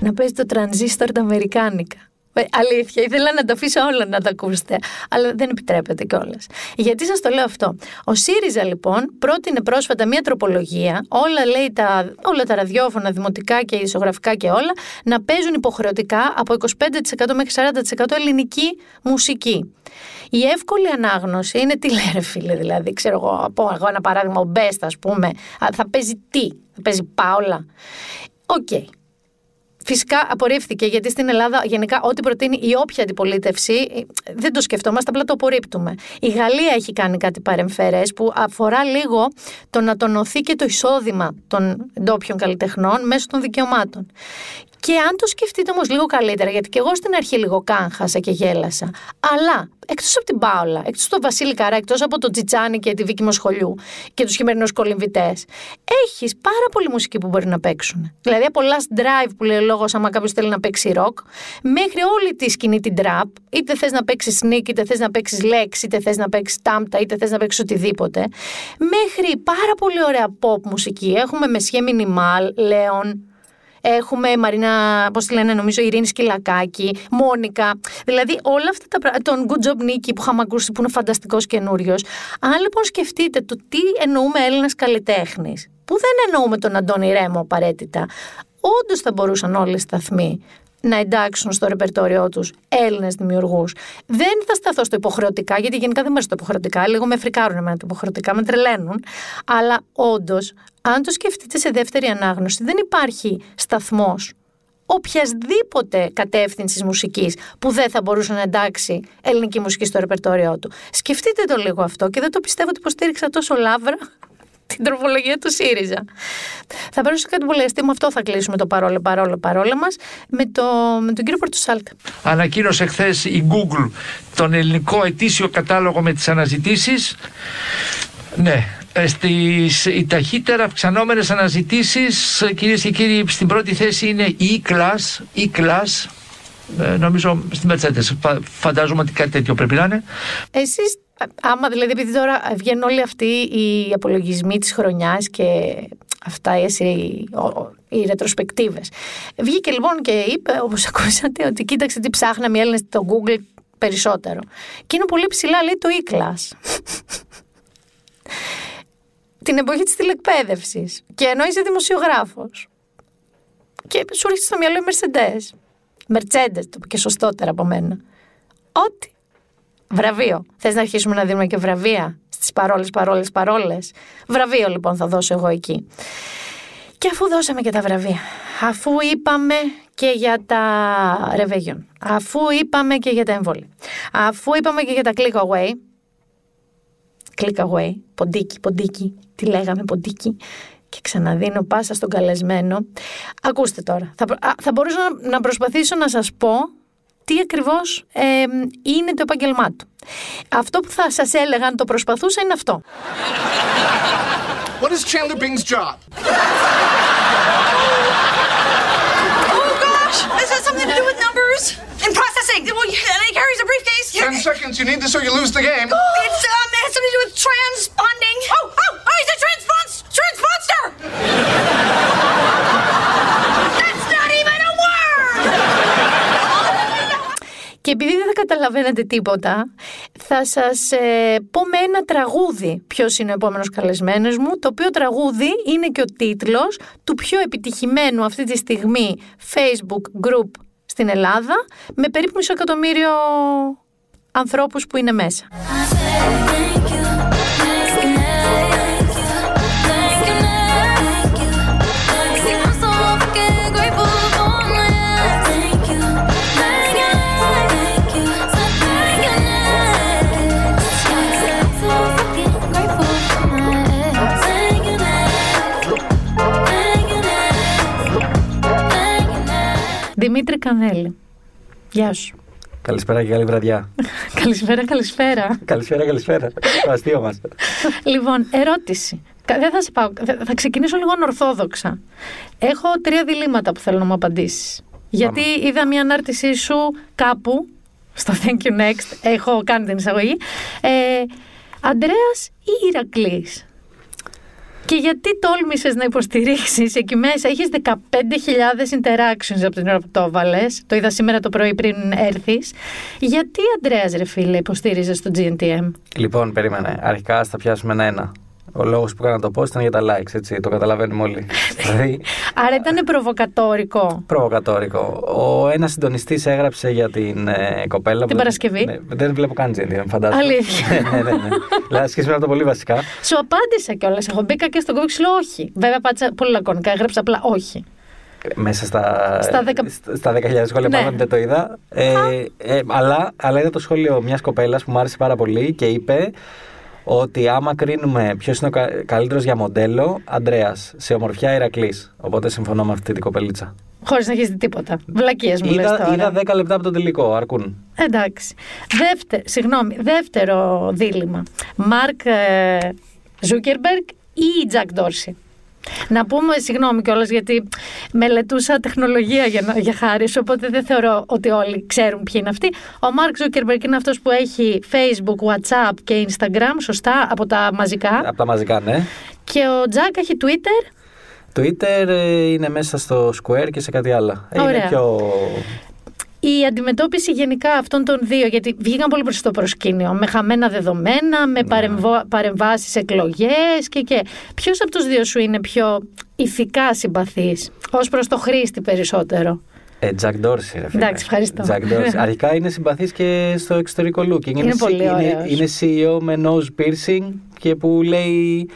Να παίζει το τρανζίστορ τα αμερικάνικα. Ε, αλήθεια, ήθελα να το αφήσω όλα να τα ακούσετε. Αλλά δεν επιτρέπεται κιόλας. Γιατί σας το λέω αυτό. Ο ΣΥΡΙΖΑ, λοιπόν, πρότεινε πρόσφατα μία τροπολογία, όλα, λέει, τα, όλα τα ραδιόφωνα, δημοτικά και ισογραφικά και όλα, να παίζουν υποχρεωτικά από 25% μέχρι 40% ελληνική μουσική. Η εύκολη ανάγνωση είναι τι λέει φίλε δηλαδή, ξέρω εγώ, πω εγώ ένα παράδειγμα, ο Μπέστα ας πούμε, θα παίζει τι, θα παίζει Πάολα. OK, okay. Φυσικά απορρίφθηκε γιατί στην Ελλάδα γενικά ό,τι προτείνει η όποια αντιπολίτευση δεν το σκεφτόμαστε, απλά το απορρίπτουμε. Η Γαλλία έχει κάνει κάτι παρεμφερές που αφορά λίγο το να τονωθεί και το εισόδημα των ντόπιων καλλιτεχνών μέσω των δικαιωμάτων. Και αν το σκεφτείτε όμως λίγο καλύτερα, γιατί και εγώ στην αρχή λίγο κάγχασα και γέλασα. Αλλά εκτός από την Πάολα, εκτός από τον Βασίλη Καρά, εκτός από τον Τσιτσάνη και τη Βίκη Μοσχολιού και τους χειμερινούς κολυμβητές, έχεις πάρα πολλή μουσική που μπορεί να παίξουν. Δηλαδή από last drive που λέει ο λόγος, άμα κάποιος θέλει να παίξει rock, μέχρι όλη τη σκηνή την trap, είτε θες να παίξεις sneak, είτε θες να παίξεις λέξη, είτε θες να παίξεις τάμπτα, είτε θες να παίξεις οτιδήποτε, μέχρι πάρα πολύ ωραία pop μουσική. Έχουμε με σχέ μινιμάλ, Λέων, Έχουμε Μαρίνα, πώς τη λένε, νομίζω, Ειρήνη Σκυλακάκη, Μόνικα. Δηλαδή όλα αυτά τα πράγματα. Τον Good Job Nicky που είχαμε ακούσει που είναι φανταστικός καινούριο. Αν λοιπόν σκεφτείτε το τι εννοούμε Έλληνας καλλιτέχνης, που δεν εννοούμε τον Αντώνη Ρέμο απαραίτητα, όντως θα μπορούσαν όλοι οι σταθμοί να εντάξουν στο ρεπερτόριό τους Έλληνες δημιουργούς. Δεν θα σταθώ στο υποχρεωτικά, γιατί γενικά δεν μου στο υποχρεωτικά. Λίγο με φρικάρουν εμένα τα υποχρεωτικά, με τρελαίνουν. Αλλά όντως, αν το σκεφτείτε σε δεύτερη ανάγνωση, δεν υπάρχει σταθμός οποιασδήποτε κατεύθυνσης μουσικής που δεν θα μπορούσε να εντάξει ελληνική μουσική στο ρεπερτόριό του. Σκεφτείτε το λίγο αυτό και δεν το πιστεύω ότι υποστήριξα τόσο λάβρα την τροπολογία του ΣΥΡΙΖΑ. Θα περάσω κάτι πολύ αστείο, με αυτό θα κλείσουμε το παρόλο, παρόλο, παρόλο μας, με, το, με τον κύριο Πορτοσάλκα. Ανακοίνωσε χθες η Google τον ελληνικό ετήσιο κατάλογο με τις αναζητήσεις. Ναι, ε, στις οι ταχύτερα αυξανόμενες αναζητήσεις κυρίες και κύριοι στην πρώτη θέση είναι η E-Class, E-Class ε, νομίζω στην Mercedes φαντάζομαι ότι κάτι τέτοιο πρέπει να είναι Εσείς άμα δηλαδή επειδή τώρα βγαίνουν όλοι αυτοί οι απολογισμοί της χρονιάς και αυτά οι, οι, οι ρετροσπεκτίβες βγήκε λοιπόν και είπε όπως ακούσατε ότι κοίταξε τι ψάχναμε οι Έλληνες στο Google περισσότερο και είναι πολύ ψηλά λέει το E-Class την εποχή της τηλεκπαίδευσης και ενώ είσαι δημοσιογράφος και σου έρχεται στο μυαλό η Mercedes. Mercedes, το και σωστότερα από μένα. Ό,τι. Βραβείο. Θες να αρχίσουμε να δίνουμε και βραβεία στις παρόλες, παρόλες, παρόλες; Βραβείο λοιπόν θα δώσω εγώ εκεί. Και αφού δώσαμε και τα βραβεία, αφού είπαμε και για τα ρεβεγιόν, αφού είπαμε και για τα εμβόλια, αφού είπαμε και για τα click away, click away, ποντίκι, ποντίκι, τι λέγαμε ποντίκι, και ξαναδίνω πάσα στον καλεσμένο. Ακούστε τώρα, θα, θα μπορούσα να, προσπαθήσω να σας πω τι ακριβώς είναι το επάγγελμά του. Αυτό που θα σας έλεγα αν το προσπαθούσα είναι αυτό. What is Chandler Bing's job? Oh gosh, this has something to do with numbers and processing. Well, and he carries a briefcase. Ten seconds, you need this or you lose the game. It's um, it has something to do with transponding. Oh, oh, oh, he's a transpons transponster. That's not even a word. Και επειδή δεν θα καταλαβαίνετε τίποτα, θα σας ε, πω με ένα τραγούδι ποιος είναι ο επόμενος καλεσμένος μου, το οποίο τραγούδι είναι και ο τίτλος του πιο επιτυχημένου αυτή τη στιγμή Facebook group στην Ελλάδα, με περίπου μισό εκατομμύριο ανθρώπους που είναι μέσα. Δημήτρη Κανέλη. Γεια σου. Καλησπέρα και καλή βραδιά. καλησπέρα, καλησπέρα. καλησπέρα, καλησπέρα. Το αστείο μας. λοιπόν, ερώτηση. Δεν θα, σε πάω, θα ξεκινήσω λίγο ορθόδοξα. Έχω τρία διλήμματα που θέλω να μου απαντήσεις. Γιατί είδα μια ανάρτησή σου κάπου, στο Thank You Next, έχω κάνει την εισαγωγή. Ε, Αντρέας ή Ηρακλής; Και γιατί τόλμησες να υποστηρίξεις; Εκεί μέσα, έχεις 15.000 interactions από την ώρα που το έβαλες. Το είδα σήμερα το πρωί πριν έρθεις. Γιατί, Αντρέας, ρε φίλε, υποστήριζες το GNTM. Λοιπόν, περίμενε. Αρχικά θα πιάσουμε ένα-ένα. Ο λόγος που έκανα το post ήταν για τα likes, έτσι. Το καταλαβαίνουμε όλοι. δηλαδή, Άρα ήταν προβοκατόρικο. προβοκατόρικο. Ο ένας συντονιστής έγραψε για την ε, κοπέλα. Την που- Παρασκευή; Ναι, δεν βλέπω καν GNTM, φαντάζομαι. Αλήθεια. ναι, ναι, ναι. Δηλαδή, σχέση με το πολύ βασικά. Σου απάντησα κιόλας. Εγώ μπήκα και στον κόμμα και σου λέω όχι. Βέβαια, πάτησα πολύ λακωνικά. Έγραψα απλά όχι. Μέσα στα, Στα δέκα- στα- στα 10.000 σχόλια Ναι. πάνω δεν το είδα. Ε, ε, αλλά, αλλά είδα το σχόλιο μιας κοπέλας που μου άρεσε πάρα πολύ και είπε ότι άμα κρίνουμε ποιος είναι ο κα, καλύτερος για μοντέλο, Αντρέα, σε ομορφιά Ηρακλής. Οπότε συμφωνώ με αυτή την κοπελίτσα. Χωρίς να έχει δει τίποτα. Βλακίες μου λες Είδα, τώρα. είδα 10 λεπτά από το τελικό, αρκούν. Εντάξει. Δεύτερο, συγγνώμη, δεύτερο δίλημα. Μάρκ Ζούκερμπεργκ ή Τζακ Ντόρση. Να πούμε συγγνώμη κιόλας γιατί μελετούσα τεχνολογία για, να- για χάρης σου, οπότε δεν θεωρώ ότι όλοι ξέρουν ποιοι είναι αυτοί. Ο Μαρκ Ζούκερμπεργκ είναι αυτός που έχει Facebook, WhatsApp και Instagram, σωστά, από τα μαζικά. Από τα μαζικά, ναι. Και ο Τζακ έχει Twitter. Twitter ε, είναι μέσα στο Square και σε κάτι άλλο. Ε, Ωραία. Είναι πιο. Η αντιμετώπιση γενικά αυτών των δύο, γιατί βγήκαν πολύ προς το προσκήνιο, με χαμένα δεδομένα, με παρεμβο... παρεμβάσεις εκλογές και και. Ποιος από τους δύο σου είναι πιο ηθικά συμπαθής, ως προς το χρήστη περισσότερο; Ε, Jack Dorsey, ρε φίλε. Εντάξει, ευχαριστώ. Jack Dorsey. Αρχικά είναι συμπαθής και στο εξωτερικό looking. Είναι πολύ είναι, ωραίος. είναι CEO με nose piercing και που λέει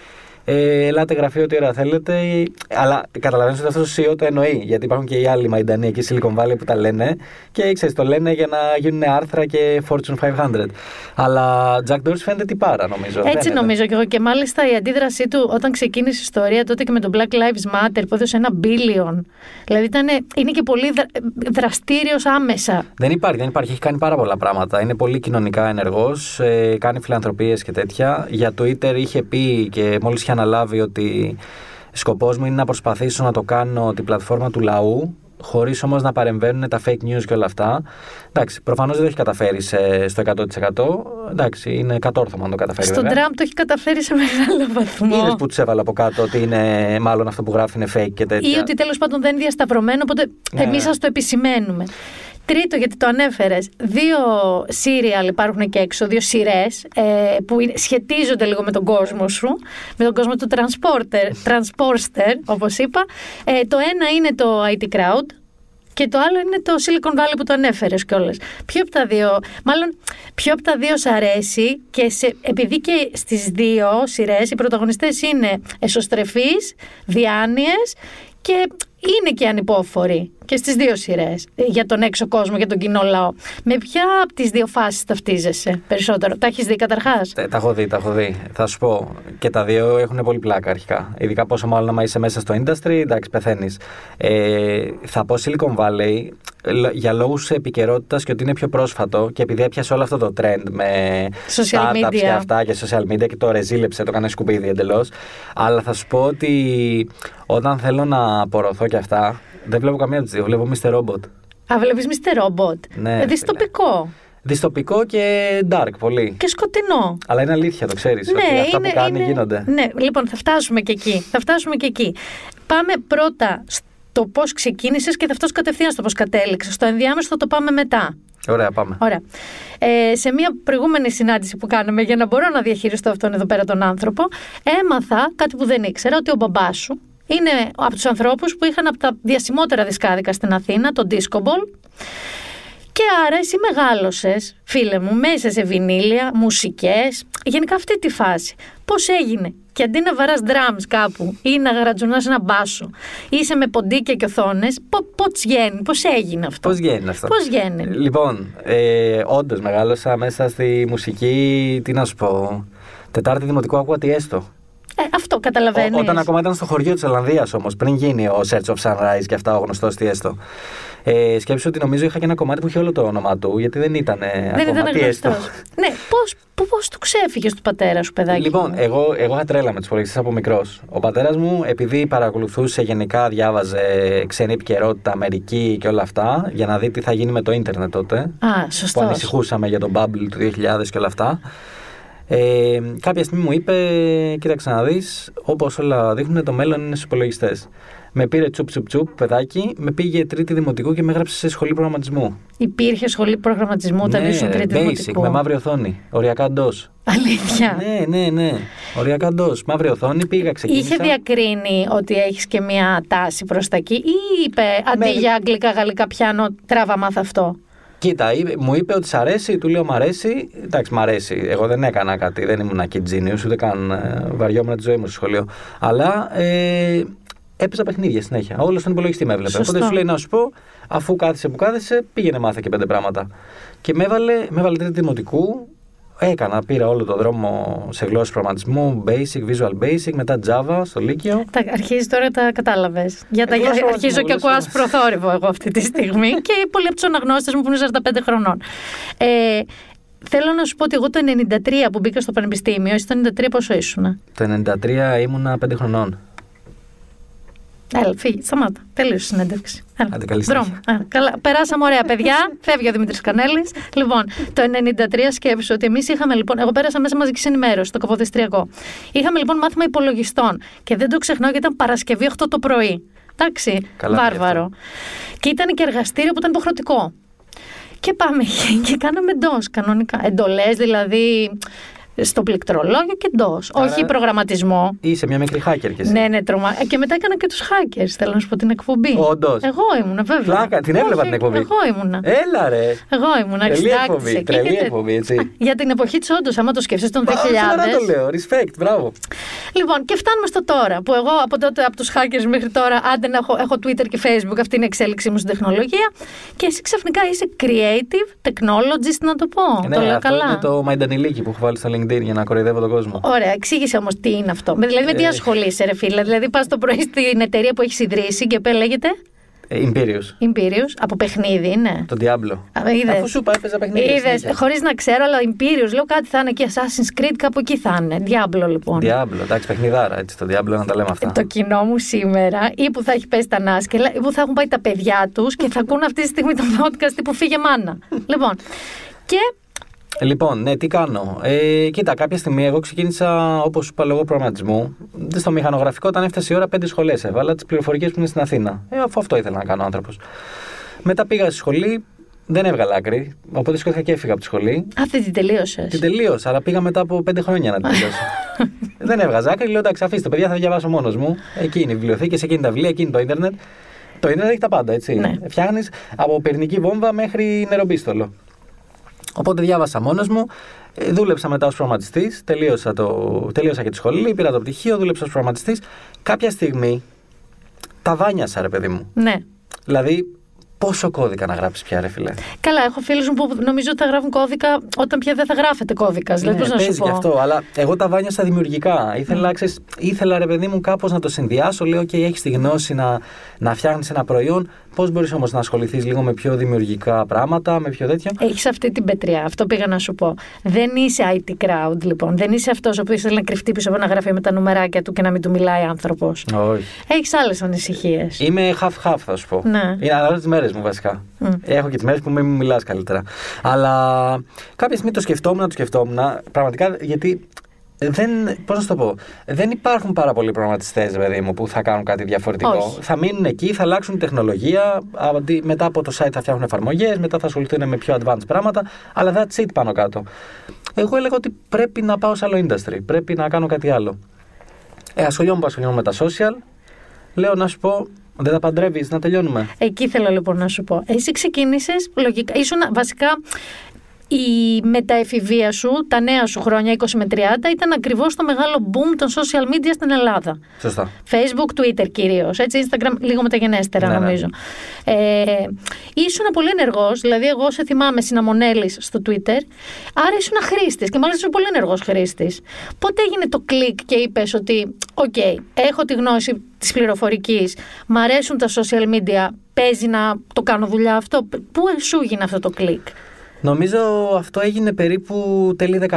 ε, ελάτε γραφείο ό,τι ώρα θέλετε. Αλλά καταλαβαίνεις ότι αυτός το CEO το εννοεί. Γιατί υπάρχουν και οι άλλοι μαϊντανοί εκεί Silicon Valley που τα λένε. Και ξέρεις, το λένε για να γίνουν άρθρα και Fortune 500. Αλλά Jack Dorsey φαίνεται τυπάρα νομίζω. Έτσι Φαίνεται. νομίζω και εγώ. Και μάλιστα η αντίδρασή του όταν ξεκίνησε η ιστορία τότε και με το Black Lives Matter που έδωσε ένα billion. Δηλαδή ήταν, είναι και πολύ δρα, δραστήριος άμεσα. Δεν υπάρχει, δεν υπάρχει. Έχει κάνει πάρα πολλά πράγματα. Είναι πολύ κοινωνικά ενεργός. Ε, κάνει φιλανθρωπίες και τέτοια. Για Twitter είχε πει και μόλις είχε αναλάβει ότι σκοπός μου είναι να προσπαθήσω να το κάνω την πλατφόρμα του λαού. Χωρίς όμως να παρεμβαίνουν τα fake news και όλα αυτά. Εντάξει, προφανώς δεν το έχει καταφέρει σε- στο 100%. Εντάξει, είναι κατόρθωμα να το καταφέρει. Στον βέβαια. Τραμπ το έχει καταφέρει σε μεγάλο βαθμό. Είδες που τους έβαλα από κάτω ότι είναι μάλλον αυτό που γράφει είναι fake και τέτοια. Ή ότι τέλος πάντων δεν είναι διασταυρωμένο, οπότε Ναι. εμείς σα το επισημαίνουμε. Τρίτο, γιατί το ανέφερες, δύο σύριαλ υπάρχουν και έξω, δύο σειρές ε, που είναι- σχετίζονται λίγο με τον κόσμο σου, με τον κόσμο του transporter, transporter όπως είπα. Ε, το ένα είναι το IT Crowd, και το άλλο είναι το Silicon Valley που το ανέφερες κιόλας. Ποιο από τα δύο, μάλλον ποιο από τα δύο σ' αρέσει και σε, επειδή και στις δύο σειρές οι πρωταγωνιστές είναι εσωστρεφείς, διάνοιες και είναι και ανυπόφοροι και στις δύο σειρές για τον έξω κόσμο, για τον κοινό λαό. Με ποια από τις δύο φάσεις ταυτίζεσαι περισσότερο; Τα έχεις δει καταρχάς; Τα, τα έχω δει, τα έχω δει. Θα σου πω. Και τα δύο έχουν πολύ πλάκα αρχικά. Ειδικά πόσο μάλλον άμα είσαι μέσα στο industry, εντάξει, πεθαίνεις. Ε, θα πω Silicon Valley λ- για λόγους επικαιρότητας και ότι είναι πιο πρόσφατο και επειδή έπιασε όλο αυτό το trend με Social startups media. και αυτά και social media και το ρεζίλεψε, το έκανε σκουπίδι εντελώς. Αλλά θα σου πω ότι όταν θέλω να απορροθώ και αυτά, δεν βλέπω καμία από τις δύο. Βλέπω Mr. Robot. Α, βλέπεις Mr. Robot; Ναι, Ε, Δυστοπικό. Δυστοπικό και dark πολύ. Και σκοτεινό. Αλλά είναι αλήθεια, το ξέρεις. ότι αυτά που κάνει γίνονται. Ναι, λοιπόν, θα φτάσουμε και εκεί. Θα φτάσουμε και εκεί. Πάμε πρώτα στο πώς ξεκίνησες και θα φτάσω κατευθείαν στο πώς κατέληξες. Στο ενδιάμεσο θα το πάμε μετά. Ωραία, πάμε. Ωραία. Ε, σε μια προηγούμενη συνάντηση που κάναμε για να μπορώ να διαχειριστώ αυτόν εδώ πέρα τον άνθρωπο, έμαθα κάτι που δεν ήξερα, ότι ο μπαμπάς σου είναι από τους ανθρώπους που είχαν από τα διασημότερα δισκάδικα στην Αθήνα, το Disco Ball. Και άρα εσύ μεγάλωσες, φίλε μου, μέσα σε βινίλια, μουσικές, γενικά αυτή τη φάση. Πώς έγινε; Και αντί να βαράς drums κάπου ή να γρατζουνάς ένα μπάσο, είσαι με ποντίκια και οθόνες, πώς γίνει, πώς έγινε αυτό; Πώς γίνει αυτό; Πώς γίνει. Λοιπόν, ε, όντως μεγάλωσα μέσα στη μουσική. Τι να σου πω. Τετάρτη δημοτικό άκουγα τι έστω. Ε, αυτό καταλαβαίνεις. Ό, όταν ακόμα ήταν στο χωριό της Ολλανδίας όμως, πριν γίνει ο Search of Sunrise και αυτά, ο γνωστός τι έστω. Ε, σκέψου ότι νομίζω είχα και ένα κομμάτι που είχε όλο το όνομά του, γιατί δεν ήταν. Δεν ήταν τι έστω. γνωστός. ναι, πώς, πού- πώς του ξέφυγες του πατέρα σου, παιδάκι Λοιπόν, μου. εγώ, εγώ είχα τρέλα με τους υπολογιστές από μικρός. Ο πατέρας μου, επειδή παρακολουθούσε γενικά, διάβαζε ξένη επικαιρότητα, Αμερική και όλα αυτά, για να δει τι θα γίνει με το ίντερνετ τότε. Α, Που σωστός. ανησυχούσαμε για τον bubble του 2000 και όλα αυτά. Ε, κάποια στιγμή μου είπε, κοίταξε να δεις, όπως όλα δείχνουν, το μέλλον είναι στους υπολογιστές. Με πήρε τσουπ τσουπ τσουπ, παιδάκι, με πήγε τρίτη δημοτικού και με έγραψε σε σχολή προγραμματισμού. Υπήρχε σχολή προγραμματισμού όταν ναι, ήσουν τρίτη basic, δημοτικού. με μαύρη οθόνη. Οριακά ντό. Αλήθεια. Ναι, ναι, ναι. Οριακά ντό. Μαύρη οθόνη, πήγα, ξεκίνησα. Είχε διακρίνει ότι έχεις και μια τάση προς τα εκεί, ή είπε αντί για αγγλικά, γαλλικά πιάνω, τράβα μάθα αυτό. Κοίτα, είπε- μου είπε ότι σ' αρέσει, του λέω μ' αρέσει. Εντάξει, μ' αρέσει. Εγώ δεν έκανα κάτι, δεν ήμουν kid genius, ούτε καν ε, βαριόμουν τη ζωή μου στο σχολείο. Αλλά ε, έπαιζα παιχνίδια συνέχεια. Όλος στον υπολογιστή με έβλεπε. Σωστό. Οπότε σου λέει να σου πω, αφού κάθισε που κάθισε, πήγαινε μάθε και πέντε πράγματα. Και με έβαλε, με έβαλε τρίτη δημοτικού. Έκανα, πήρα όλο το δρόμο σε γλώσσες προγραμματισμού, basic, visual basic, μετά Java στο Λύκειο. Τα, αρχίζεις τώρα τα κατάλαβες. Για τα, Ε, γλώσσα αρχίζω και προγραμματισμού, ακούω γλώσσα προθόρυβο εγώ αυτή τη στιγμή και πολλοί από τους αναγνώστες μου που είναι 45 χρονών. Ε, θέλω να σου πω ότι εγώ το 93 που μπήκα στο πανεπιστήμιο, εσύ το 93 πόσο ήσουν. Το 93 ήμουνα 5 χρονών. Έλα, φύγει, σταμάτα. Τελείωσε η συνέντευξη. Έλα, Άντε, καλή δρόμο. Α, καλά. Περάσαμε ωραία, παιδιά. Φεύγει ο Δημήτρης Κανέλης. Λοιπόν, το 93 σκέψου ότι εμείς είχαμε λοιπόν. Εγώ πέρασα μέσα μαζικής ενημέρωσης, το καποδιστριακό. Είχαμε λοιπόν μάθημα υπολογιστών. Και δεν το ξεχνάω γιατί ήταν Παρασκευή 8 το πρωί. Εντάξει, Καλά βάρβαρο. Και ήταν και εργαστήριο που ήταν υποχρεωτικό. Και πάμε και κάναμε εντός κανονικά. Εντολές δηλαδή στο πληκτρολόγιο και εντός. Άρα- Όχι προγραμματισμό. Είσαι μια μικρή hacker κι εσύ. Ναι, ναι, τρομα... Και μετά έκανα και τους hackers, θέλω να σου πω την εκπομπή. Όντως. Εγώ ήμουνα, βέβαια. Φλάκα, την έβλεπα Όχι, την εκπομπή. Εγώ ήμουνα. Έλα ρε. Εγώ ήμουνα. Τρελή συντάκτης εκπομπή, εκεί τρελή και τε- εκπομπή, έτσι. Για την εποχή της, όντως, άμα το σκέφτεσαι, των 2000. Σοβαρά το λέω. Respect, μπράβο. Λοιπόν, και φτάνουμε στο τώρα. Που εγώ από τότε, από τους hackers μέχρι τώρα, άντε να έχω, έχω Twitter και Facebook, αυτή είναι η εξέλιξή μου στην τεχνολογία. Και εσύ ξαφνικά είσαι creative technologist, να το πω. ναι, το λέω αυτό καλά. είναι το Μαϊντανιλίκι που έχω βάλει στο LinkedIn για να κοροϊδεύω τον κόσμο. Ωραία, εξήγησε όμως τι είναι αυτό. Με- Δηλαδή, με τι Ε. ασχολείσαι, ρε φίλε. Δηλαδή, πας το πρωί στην εταιρεία που έχεις ιδρύσει και πέ λέγεται; Ε, Imperius. Imperius, από παιχνίδι είναι. Το Diablo. Α, είδες. Αφού σου είπα, έπαιζα παιχνίδια. Είδες, συνέχεια. χωρίς να ξέρω, αλλά Imperius λέω κάτι θα είναι και Assassin's Creed, κάπου εκεί θα είναι. Diablo λοιπόν. Diablo, εντάξει, παιχνιδάρα, έτσι, το Diablo να τα λέμε αυτά. Το κοινό μου σήμερα, ή που θα έχει πέσει τα νάσκελα, ή που θα έχουν πάει τα παιδιά τους και θα ακούν αυτή τη στιγμή το podcast που φύγε μάνα. λοιπόν. Και Λοιπόν, ναι, τι κάνω. Ε, κοίτα, κάποια στιγμή εγώ ξεκίνησα, όπως σου είπα, λόγω προγραμματισμού. Στο μηχανογραφικό, όταν έφτασε η ώρα, πέντε σχολές έβαλα, τις πληροφορικέ που είναι στην Αθήνα. Ε, αφού αυτό ήθελα να κάνω ο άνθρωπος. Μετά πήγα στη σχολή, δεν έβγαλα άκρη. Οπότε σηκώθηκα και έφυγα από τη σχολή. αυτή την τελείωσες. Την τελείωσα, αλλά πήγα μετά από πέντε χρόνια να την τελειώσω. δεν έβγαζα άκρη, λέω εντάξει, αφήστε, παιδιά, θα διαβάσω μόνος μου. Εκεί είναι οι βιβλιοθήκες, εκεί είναι τα βιβλία, εκεί είναι το ίντερνετ. Το ίντερνετ έχει τα πάντα, έτσι. Ναι. Φτιάχνεις από πυρηνική βόμβα μέχρι νερομπίστολο. Οπότε διάβασα μόνος μου. ε, Δούλεψα μετά ως προγραμματιστής. Τελείωσα, το... τελείωσα και τη σχολή, πήρα το πτυχίο, δούλεψα ως προγραμματιστής. Κάποια στιγμή τα βάνιασα, ρε παιδί μου. Ναι. Δηλαδή, πόσο κώδικα να γράψεις πια, ρε φιλέ. Καλά, έχω φίλους μου που νομίζω ότι θα γράφουν κώδικα όταν πια δεν θα γράφεται κώδικας. Δηλαδή, Ναι, πώ να σου παίζει πω. και αυτό, αλλά εγώ τα βάνιασα δημιουργικά. Ήθελα, ξέρεις, ήθελα ρε παιδί μου κάπως να το συνδυάσω. Λέω: και έχεις τη γνώση να, να φτιάχνεις ένα προϊόν. Πώς μπορείς όμως να ασχοληθείς λίγο με πιο δημιουργικά πράγματα, με πιο τέτοιο. Έχεις αυτή την πετριά, αυτό πήγα να σου πω. Δεν είσαι IT crowd, λοιπόν. Δεν είσαι αυτός ο οποίος θέλει να κρυφτεί πίσω από ένα γραφείο με τα νουμεράκια του και να μην του μιλάει άνθρωπος. Όχι. Έχεις άλλες ανησυχίες. Είμαι half-half, θα σου πω. Ναι. Είναι ανάλογα τις μέρες μου, βασικά. Μμ. Έχω και τις μέρες που μην μου μιλάς καλύτερα. Αλλά κάποια στιγμή το σκεφτόμουν, το σκεφτόμουν. Πραγματικά γιατί. Δεν, πώς να σου το πω, δεν υπάρχουν πάρα πολλοί προγραμματιστές, παιδί μου, που θα κάνουν κάτι διαφορετικό. Όχι. Θα μείνουν εκεί, θα αλλάξουν τεχνολογία. αντί- Μετά από το site θα φτιάχνουν εφαρμογές, μετά θα ασχοληθούν με πιο advanced πράγματα. Αλλά that's it πάνω κάτω. Εγώ έλεγα ότι πρέπει να πάω σε άλλο industry. Πρέπει να κάνω κάτι άλλο. Ε, ασχολιόμαι που ασχολιόμαι με τα social. Λέω να σου πω, δεν τα παντρεύεις, να τελειώνουμε. Εκεί θέλω λοιπόν να σου πω. Εσύ ξεκίνησες λογικά. Ήσουν βασικά. Η μεταεφηβεία σου, τα νέα σου χρόνια, 20 με 30, ήταν ακριβώς το μεγάλο boom των social media στην Ελλάδα. Σωστά. Facebook, Twitter κυρίως. Έτσι, Instagram λίγο μεταγενέστερα Ναι, ναι. νομίζω. Ε, ήσουν πολύ ενεργός, δηλαδή, εγώ σε θυμάμαι συναμονέλης στο Twitter, άρα ήσουν χρήστη και μάλιστα ήσουν πολύ ενεργός χρήστης. Πότε έγινε το κλικ και είπες ότι, OK, έχω τη γνώση της πληροφορικής, μ' αρέσουν τα social media, παίζει να το κάνω δουλειά αυτό. Πού σου έγινε αυτό το κλικ; Νομίζω αυτό έγινε περίπου τέλη 15,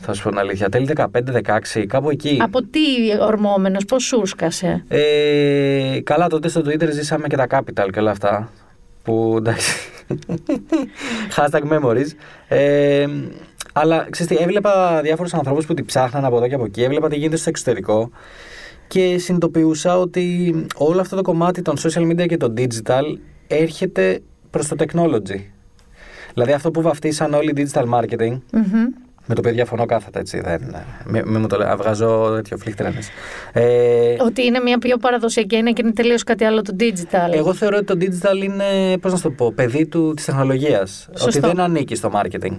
θα σου πω την αλήθεια. Τέλη 15-16, κάπου εκεί. Από τι ορμόμενος, πώς σου σκάσε. Ε, καλά, τότε στο Twitter ζήσαμε και τα Capital και όλα αυτά. Που εντάξει. Hashtag memories. Ε, Αλλά ξέρεις τι, έβλεπα διάφορους ανθρώπους που τη ψάχναν από εδώ και από εκεί, έβλεπα τι γίνεται στο εξωτερικό και συνειδητοποιούσα ότι όλο αυτό το κομμάτι των social media και το digital έρχεται προς το technology. Δηλαδή αυτό που βαφτίσαν όλοι digital marketing, με το οποίο διαφωνώ κάθετα έτσι. Δεν, μη, μη μου το λέω. Βγάζω τέτοιο φλίχτρανες. Ε, Ότι είναι μια πιο παραδοσιακή έννοια και είναι τελείως κάτι άλλο το digital. εγώ θεωρώ ότι το digital είναι, πώς να σου το πω, παιδί του, της τεχνολογίας. Σωστό. Ότι δεν ανήκει στο marketing.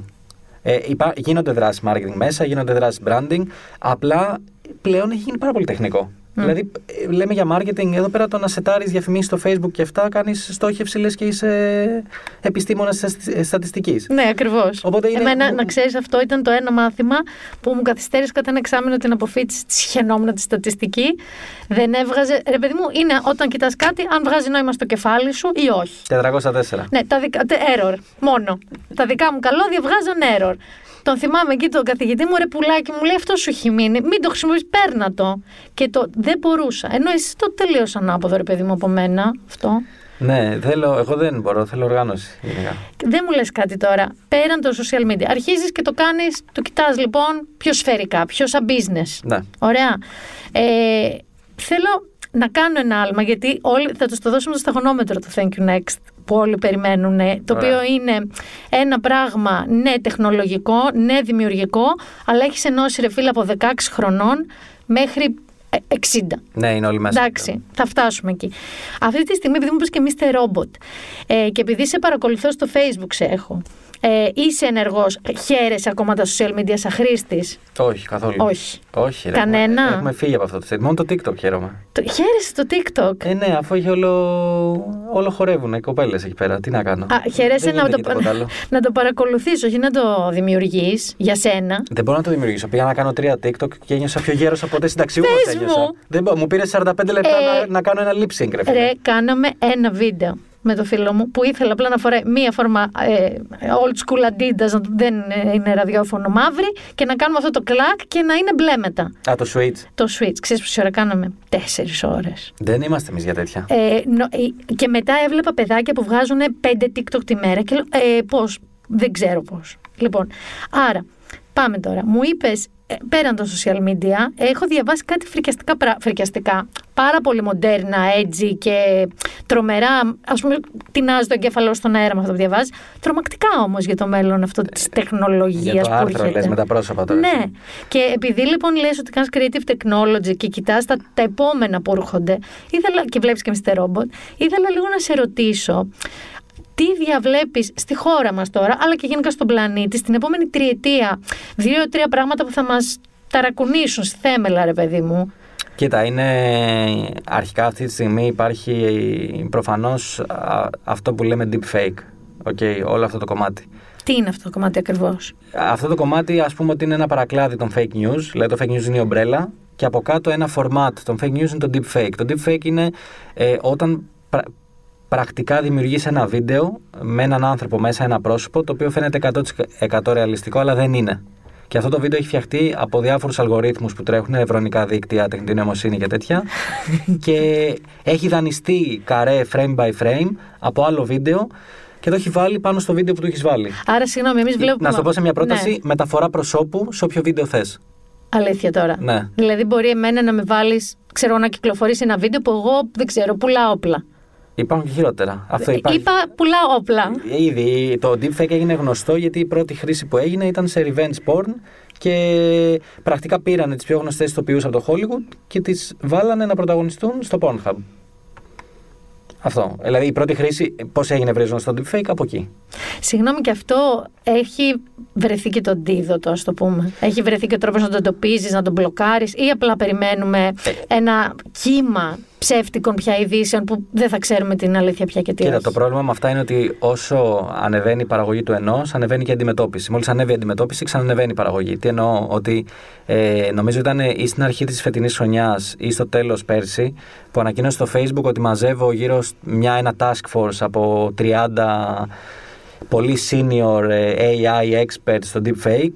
Ε, υπά, γίνονται δράσεις marketing μέσα, γίνονται δράσεις branding, απλά πλέον έχει γίνει πάρα πολύ τεχνικό. Δηλαδή, ε, λέμε για marketing, εδώ πέρα το να σετάρεις διαφημίσεις στο facebook και αυτά, κάνεις στόχευση, λες και είσαι επιστήμονας της στατιστικής. Ναι, ακριβώς. Οπότε είναι- Εμένα, να ξέρεις, αυτό ήταν το ένα μάθημα που μου καθυστέρησε κατά ένα εξάμεινο την αποφύτιση της χαινόμουν της στατιστική. Δεν έβγαζε. Ρε, παιδί μου, είναι όταν κοιτάς κάτι, αν βγάζει νόημα στο κεφάλι σου ή όχι. 404. Ναι, τα δικα... τε- error. Μόνο. Τα δικά μου καλώδια βγάζαν error. Τον θυμάμαι εκεί τον καθηγητή μου, ρε πουλάκι μου, λέει αυτός σου έχει μείνει. Μην το χρησιμοποιείς, παίρνα το. Και το δεν μπορούσα. Ενώ εσύ το τελείως ανάποδο, ρε παιδί μου, από μένα. Αυτό. Ναι, θέλω, εγώ δεν μπορώ, θέλω οργάνωση. γενικά. Δεν μου λες κάτι τώρα. Πέραν το social media. Αρχίζεις και το κάνεις, το κοιτάς λοιπόν πιο σφαιρικά, πιο σαν business. Ναι. Ωραία. Ε, θέλω να κάνω ένα άλμα, γιατί όλοι θα τους το δώσουμε στο σταγονόμετρο το Thank You Next που όλοι περιμένουν, το Ωραία. οποίο είναι ένα πράγμα ναι τεχνολογικό, ναι δημιουργικό, αλλά έχεις ενώσει ρε φίλε από 16 χρονών μέχρι ε, 60. Ναι, είναι όλοι μέσα. Εντάξει, θα φτάσουμε εκεί. Αυτή τη στιγμή, επειδή μου πες και εμεί είστε ρόμποτ ε, και επειδή σε παρακολουθώ στο Facebook, σε έχω. Ε, είσαι ενεργός, χαίρεσαι ακόμα τα social media σαν χρήστης; Όχι, καθόλου. Όχι. Όχι, ρε, Κανένα; Έχουμε, έχουμε φύγει από αυτό το state. Μόνο το TikTok χαίρομαι. Το, χαίρεσαι το TikTok; Ε, ναι, αφού έχει όλο, όλο χορεύουν οι κοπέλες εκεί πέρα. Τι να κάνω; Α, χαίρεσαι Δεν να γίνεται το, και τίποτα άλλο. να το παρακολουθείς, όχι να το δημιουργείς για σένα. Δεν μπορώ να το δημιουργήσω. Πήγα να κάνω τρία TikTok και ένιωσα πιο γέρος από ποτέ συνταξιούχος. Πες μου. ένιωσα. Δεν μπο- μου πήρε 45 λεπτά Ε, να, να κάνω ένα lip sync, ρε φίλε. Ρε, κάναμε ένα βίντεο με το φίλο μου που ήθελα απλά να φοράει μία φόρμα ε, old school Adidas, να του- δεν είναι ραδιόφωνο μαύρη, και να κάνουμε αυτό το κλακ και να είναι μπλε μετά. Α, το switch. Το switch. Ξέρεις πόση ώρα κάναμε; Τέσσερις ώρες. Δεν είμαστε εμείς για τέτοια. Ε, νο- ε, και μετά έβλεπα παιδάκια που βγάζουν πέντε TikTok τη μέρα και λέω, ε, πώς, δεν ξέρω πώς. Λοιπόν, άρα, πάμε τώρα. Μου είπες, ε, πέραν των social media, έχω διαβάσει κάτι φρικιαστικά, πρα- φρικιαστικά πάρα πολύ μοντέρνα, edgy και τρομερά, ας πούμε, τεινάζει το εγκέφαλο στον αέρα με αυτό που διαβάζεις. Τρομακτικά όμως για το μέλλον αυτό της Για τεχνολογίας το που άρθρο έρχεται. λες με τα πρόσωπα τώρα. Ναι. Και επειδή λοιπόν λες ότι κάνεις creative technology και κοιτάς τα, τα επόμενα που έρχονται, ήθελα, και βλέπεις και Mr. Robot, ήθελα λίγο να σε ρωτήσω, τι διαβλέπεις στη χώρα μας τώρα, αλλά και γενικά στον πλανήτη, στην επόμενη τριετία, δύο-τρία πράγματα που θα μας ταρακουνήσουν στη θέμελα, ρε παιδί μου. Κοίτα, είναι αρχικά αυτή τη στιγμή υπάρχει προφανώς α, αυτό που λέμε deep fake. Okay, όλο αυτό το κομμάτι. Τι είναι αυτό το κομμάτι ακριβώς; Αυτό το κομμάτι ας πούμε ότι είναι ένα παρακλάδι των fake news. Δηλαδή το fake news είναι η ομπρέλα και από κάτω ένα format των fake news είναι το deep fake. Το deep fake είναι ε, όταν πρα- πρακτικά δημιουργείς ένα βίντεο με έναν άνθρωπο μέσα, ένα πρόσωπο, το οποίο φαίνεται 100% ρεαλιστικό, αλλά δεν είναι. Και αυτό το βίντεο έχει φτιαχτεί από διάφορους αλγορίθμους που τρέχουν, ευρωνικά δίκτυα, τεχνητή νοημοσύνη και τέτοια. και έχει δανειστεί καρέ frame by frame από άλλο βίντεο και το έχει βάλει πάνω στο βίντεο που του έχεις βάλει. Άρα, συγγνώμη, εμείς βλέπουμε... Να σου το πω σε μια πρόταση, Ναι. μεταφορά προσώπου σε όποιο βίντεο θες. Αλήθεια τώρα. Ναι. Δηλαδή, μπορεί εμένα να με βάλεις, ξέρω, να κυκλοφορήσει ένα βίντεο που εγώ δεν ξέρω, πουλάω όπλα. Υπάρχουν και χειρότερα. Αυτό υπάρχει. Είπα πουλάω όπλα. Ήδη το deepfake έγινε γνωστό γιατί η πρώτη χρήση που έγινε ήταν σε revenge porn και πρακτικά πήρανε τις πιο γνωστές ηθοποιούς από το Hollywood και τις βάλανε να πρωταγωνιστούν στο Pornhub. Αυτό. Δηλαδή η πρώτη χρήση, πώς έγινε βρίζον στο deepfake, από εκεί. Συγγνώμη, και αυτό έχει βρεθεί και το αντίδοτο, ας το πούμε. Έχει βρεθεί και ο τρόπος να το εντοπίζεις, να τον μπλοκάρεις, ή απλά περιμένουμε Ε. ένα κύμα ψεύτικων πια ειδήσεων που δεν θα ξέρουμε την αλήθεια πια και τι Κοίτα, όχι. το πρόβλημα με αυτά είναι ότι όσο ανεβαίνει η παραγωγή του ενός, ανεβαίνει και η αντιμετώπιση. Μόλις ανέβει η αντιμετώπιση, ξανανεβαίνει η παραγωγή. Τι εννοώ, ότι ε, νομίζω ήταν ή στην αρχή της φετινής χρονιάς ή στο τέλος πέρσι, που ανακοίνωσε στο Facebook ότι μαζεύω γύρω σ- μια, ένα task force από 30 πολύ senior ε, AI experts στο deepfake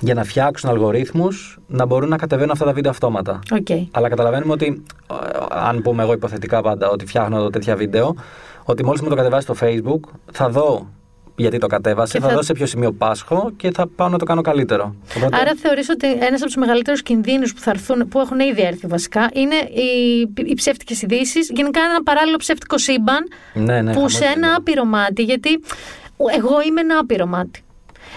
για να φτιάξουν αλγορίθμους να μπορούν να κατεβαίνουν αυτά τα βίντεο αυτόματα. Οκ. Αλλά καταλαβαίνουμε ότι, ε, αν πούμε εγώ υποθετικά πάντα ότι φτιάχνω τέτοια βίντεο, ότι μόλις μου το κατεβάσει στο Facebook θα δω γιατί το κατέβασε, Και θα, θα- δω σε ποιο σημείο πάσχω και θα πάω να το κάνω καλύτερο. Οπότε, Άρα θεωρείς ότι ένας από τους μεγαλύτερους κινδύνους που θα έρθουν, που έχουν ήδη έρθει βασικά, είναι οι, οι ψεύτικες ειδήσεις, γενικά ένα παράλληλο ψεύτικο σύμπαν ναι, ναι, που χαμός σε γίνεται. ένα άπειρο μάτι, γιατί εγώ είμαι ένα άπειρο μάτι.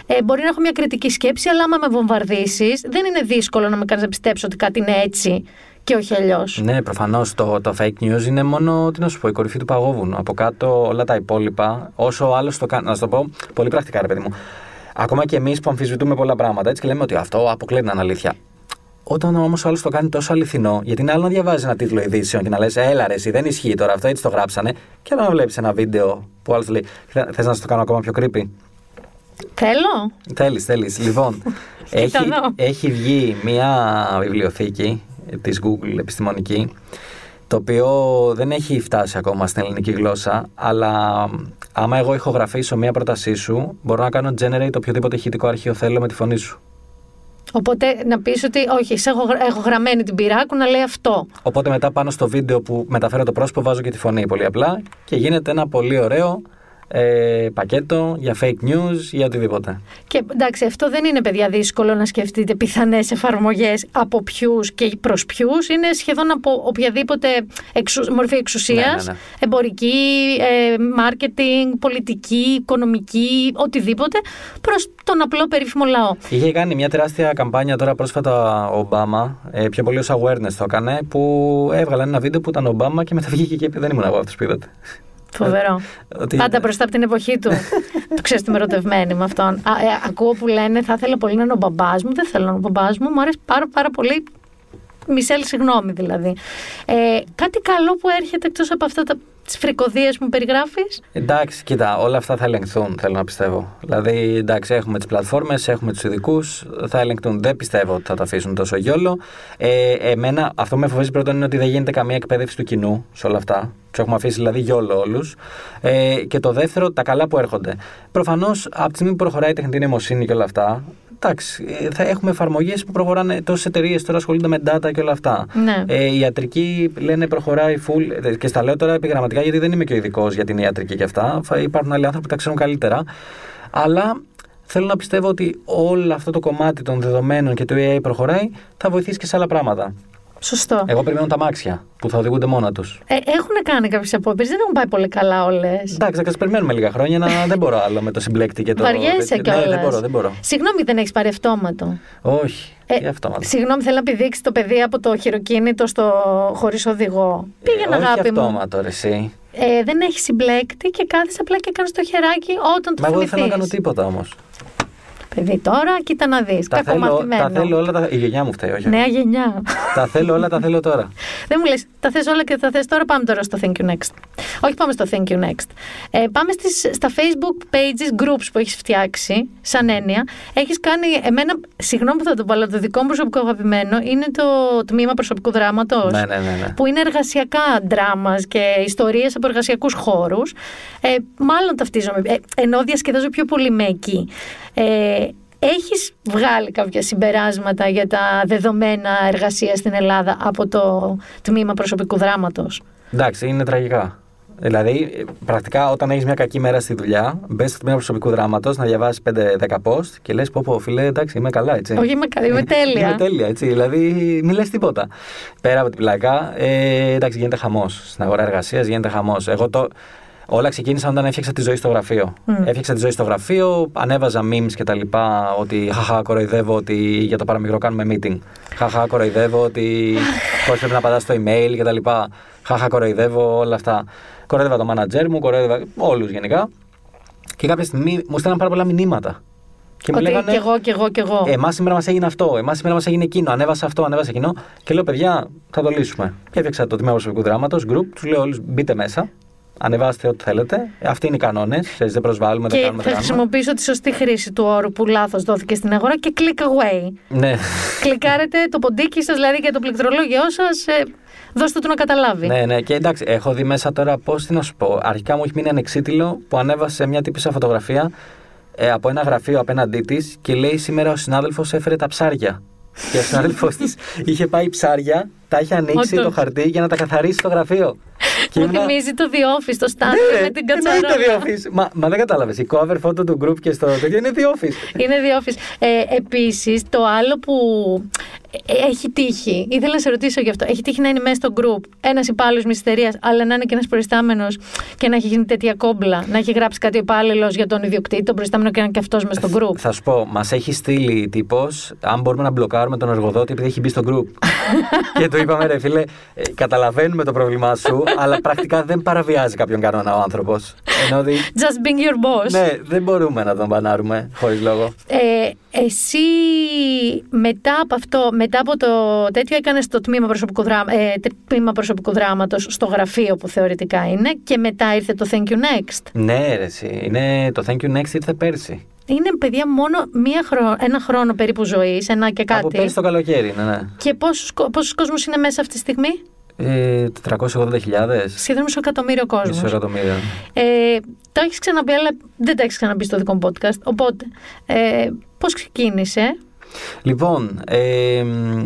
Ε, μπορεί να έχω μια κριτική σκέψη, αλλά άμα με βομβαρδίσεις, δεν είναι δύσκολο να με κάνεις να πιστέψω ότι κάτι είναι έτσι και όχι αλλιώς. Ναι, προφανώς το, το fake news είναι μόνο, τι να σου πω, η κορυφή του παγόβουνου. Από κάτω όλα τα υπόλοιπα, όσο ο άλλο το κάνει. Να σου το πω πολύ πρακτικά, ρε παιδί μου. Ακόμα και εμείς που αμφισβητούμε πολλά πράγματα, έτσι και λέμε ότι αυτό αποκλείει να είναι αλήθεια. Όταν όμως ο άλλος το κάνει τόσο αληθινό, γιατί είναι άλλο να διαβάζει ένα τίτλο ειδήσεων και να λες: Έλα, ρε, εσύ, δεν ισχύει τώρα αυτό, έτσι το γράψανε. Και άλλο να βλέπεις ένα βίντεο που ο άλλος λέει: Θε να σου το κάνω ακόμα πιο creepy. Θέλω. Θέλεις, θέλεις. Λοιπόν, έχει, εδώ. έχει βγει μια βιβλιοθήκη της Google επιστημονική το οποίο δεν έχει φτάσει ακόμα στην ελληνική γλώσσα αλλά άμα εγώ ηχογραφήσω μια πρότασή σου μπορώ να κάνω generate οποιοδήποτε ηχητικό αρχείο θέλω με τη φωνή σου. Οπότε να πεις ότι, όχι, σε έχω, γρα- έχω γραμμένη την πυράκου να λέει αυτό. Οπότε μετά πάνω στο βίντεο που μεταφέρω το πρόσωπο βάζω και τη φωνή πολύ απλά και γίνεται ένα πολύ ωραίο ε, πακέτο για fake news για οτιδήποτε. Και εντάξει, αυτό δεν είναι παιδιά δύσκολο να σκεφτείτε πιθανές εφαρμογές από ποιους και προς ποιους. Είναι σχεδόν από οποιαδήποτε εξου- μορφή εξουσίας, Ναι, ναι, ναι. εμπορική, ε, marketing, πολιτική, οικονομική, οτιδήποτε, προς τον απλό περίφημο λαό. Είχε κάνει μια τεράστια καμπάνια τώρα πρόσφατα ο Ομπάμα, ε, πιο πολύ ως awareness το έκανε, που έβγαλαν ένα βίντεο που ήταν ο Ομπάμα και μετά βγήκε και είπε: Δεν ήμουν εγώ αυτός που είδατε. Φοβερό. Ότι- Πάντα μπροστά από την εποχή του. το ξέρεις ότι είμαι ερωτευμένη με αυτόν. Α, ε, ακούω που λένε θα ήθελα πολύ να είναι ο μπαμπάς μου. Δεν θέλω να είναι ο μπαμπάς μου. Μου αρέσει πάρα, πάρα πολύ. Μισελ, συγγνώμη δηλαδή. Ε, κάτι καλό που έρχεται εκτός από αυτά τα τις φρικοδίες που περιγράφεις; Εντάξει, κοίτα, όλα αυτά θα ελεγχθούν, θέλω να πιστεύω. Δηλαδή, εντάξει, έχουμε τις πλατφόρμες, έχουμε τους ειδικούς, θα ελεγχθούν. Δεν πιστεύω ότι θα τα αφήσουν τόσο γιόλο. Ε, εμένα, αυτό που με φοβίζει πρώτον είναι ότι δεν γίνεται καμία εκπαίδευση του κοινού σε όλα αυτά. Τους έχουμε αφήσει δηλαδή γιόλο όλους. Ε, και το δεύτερο, τα καλά που έρχονται. Προφανώς, από τη στιγμή που προχωράει η τεχνητή νοημοσύνη και όλα αυτά, εντάξει, ε, θα έχουμε εφαρμογές που προχωράνε. Τόσες εταιρείες τώρα ασχολούνται με data και όλα αυτά. Ναι. Ε, η ιατρική λένε προχωράει full. ε, Και στα λέω τώρα επιγραμματικά γιατί δεν είμαι και ο ειδικός για την ιατρική και αυτά. Θα Υπάρχουν άλλοι άνθρωποι που τα ξέρουν καλύτερα. Αλλά θέλω να πιστεύω ότι όλο αυτό το κομμάτι των δεδομένων και του AI προχωράει θα βοηθήσει και σε άλλα πράγματα. Σωστό. Εγώ περιμένω τα μάξια που θα οδηγούνται μόνα τους. Ε, έχουν κάνει κάποιες απόπειρε, δεν έχουν πάει πολύ καλά όλες. Εντάξει, θα τις περιμένουμε λίγα χρόνια να δεν μπορώ άλλο με το συμπλέκτη και το. Βαριέσαι Ναι, κιόλας. δεν μπορώ, δεν μπορώ. Συγγνώμη, δεν έχεις πάρει αυτόματο. Όχι. Ε, τι αυτόματα. Συγγνώμη, θέλω να επιδείξεις το παιδί από το χειροκίνητο στο χωρίς οδηγό. Πήγαινε, Ε, όχι αγάπη μου. αυτόματο, ρε, εσύ. Ε, δεν έχει συμπλέκτη και κάθεσαι απλά και κάνεις το χεράκι όταν το Μα εγώ δεν θέλω να θυμηθείς. κάνω τίποτα όμως. Παιδί τώρα, κοίτα να δεις. Τα, θέλω, Κακομαθημένο. τα θέλω όλα. Τα... Η γενιά μου φταίει, όχι. Νέα γενιά. τα θέλω όλα, τα θέλω τώρα. Δεν μου λες, τα θες όλα και τα θες τώρα. Πάμε τώρα στο Thank you next. Όχι, πάμε στο Thank you next. Ε, πάμε στις, στα Facebook pages, groups που έχεις φτιάξει, σαν έννοια. Έχεις κάνει. Εμένα, συγγνώμη που θα το πω, αλλά το δικό μου προσωπικό αγαπημένο είναι το τμήμα προσωπικού δράματος. Ναι, ναι, ναι, ναι. Που είναι εργασιακά δράμα και ιστορίες από εργασιακούς χώρους. Ε, μάλλον ταυτίζομαι. Ε, ενώ διασκεδάζω πιο πολύ με εκεί. Ε, Έχεις βγάλει κάποια συμπεράσματα για τα δεδομένα εργασίας στην Ελλάδα από το τμήμα προσωπικού δράματος; Εντάξει, είναι τραγικά. Δηλαδή, ε, πρακτικά όταν έχεις μια κακή μέρα στη δουλειά, μπες στο τμήμα προσωπικού δράματος να διαβάσεις 5-10 post και λες: Πω, πω, φίλε, εντάξει, είμαι καλά, έτσι. Όχι, είμαι καλή, είμαι τέλεια. είμαι τέλεια, έτσι. Δηλαδή, μην λες τίποτα. Πέρα από την πλάκα, ε, εντάξει, γίνεται χαμός. Στην αγορά εργασίας γίνεται χαμός. Εγώ το. Όλα ξεκίνησαν όταν έφτιαξα τη ζωή στο γραφείο. Μμ. Έφτιαξα τη ζωή στο γραφείο, ανέβαζα memes και τα λοιπά, ότι χαχα, κοροϊδεύω ότι για το παραμικρό κάνουμε meeting. Χαχα, κοροϊδεύω ότι πώς πρέπει να πατά στο email και τα λοιπά. Χαχα, κοροϊδεύω όλα αυτά. Κοροϊδεύα το manager μου, κοροϊδεύα όλους γενικά. Και κάποια στιγμή μου στέλναν πάρα πολλά μηνύματα. Και μου Ότι λέγανε, κι εγώ, κι εγώ, κι εγώ. Εμάς σήμερα μας έγινε αυτό, εμάς σήμερα μας έγινε εκείνο, ανέβασα αυτό, ανέβασα εκείνο. Και λέω, παιδιά, θα το λύσουμε. Και έφτιαξα το τμήμα προσωπικού δράματος, group, τους λέω όλους, μπείτε μέσα, ανεβάστε ό,τι θέλετε. Αυτοί είναι οι κανόνες. Δεν προσβάλλουμε, δεν και κάνουμε, θα δεν κάνουμε. χρησιμοποιήσω τη σωστή χρήση του όρου που λάθος δόθηκε στην αγορά και click away. Ναι. Κλικάρετε το ποντίκι σας, δηλαδή και το πληκτρολόγιο σας, ε, δώστε του να καταλάβει. ναι, ναι. Και εντάξει, έχω δει μέσα τώρα πώς τι να σου πω. Αρχικά μου έχει μείνει ανεξίτηλο που ανέβασε μια τύπησα φωτογραφία ε, από ένα γραφείο απέναντί της και λέει σήμερα ο συνάδελφος έφερε τα ψάρια. Και ο συνάδελφος της είχε πάει ψάρια, τα είχε ανοίξει Όντως. το χαρτί για να τα καθαρίσει στο γραφείο. Και Μου ήμουνα- θυμίζει το The Office, το Stanley Ναι, με την εννοείται κατσαρόλα. The Office. Μα, μα δεν κατάλαβες. Η cover photo του group και στο τέτοιο είναι The Office. Είναι The Office. Ε, Επίσης, το άλλο που ε, έχει τύχει, ήθελα να σε ρωτήσω γι' αυτό. Έχει τύχει να είναι μέσα στο group ένας υπάλληλος μια εταιρεία, αλλά να είναι και ένας προϊστάμενος και να έχει γίνει τέτοια κόμπλα. Να έχει γράψει κάτι ο υπάλληλος για τον ιδιοκτήτη, τον προϊστάμενο και να είναι και αυτός μέσα στο group. Θα σου πω, μας έχει στείλει τύπος αν μπορούμε να μπλοκάρουμε τον εργοδότη επειδή έχει μπει στο group. και του είπαμε, ρε φίλε, ε, καταλαβαίνουμε το πρόβλημά σου, αλλά πρακτικά δεν παραβιάζει κάποιον κανόνα ο άνθρωπος. Ενώ ότι. Just being your boss. Ναι, δεν μπορούμε να τον μπανάρουμε χωρίς λόγο. Ε, εσύ μετά από αυτό, μετά από το τέτοιο έκανες το τμήμα προσωπικού, δράμα, ε, τμήμα προσωπικού δράματος στο γραφείο που θεωρητικά είναι και μετά ήρθε το Thank You Next. Ναι, ρε, εσύ. Είναι, το Thank You Next ήρθε πέρσι. Είναι παιδιά μόνο μία χρόνο, ένα χρόνο περίπου ζωής, ένα και κάτι. Από πέρσι το καλοκαίρι, ναι, ναι. Και πόσους, κο- πόσους κόσμος είναι μέσα αυτή τη στιγμή; Ε, 480.000. Σχεδόν μισό εκατομμύριο κόσμος. Μισό εκατομμύριο. Ε, το έχεις ξαναπεί, αλλά δεν τα έχεις ξαναπεί στο δικό μου podcast. Οπότε, ε, πώς ξεκίνησε; Λοιπόν, ε, μ,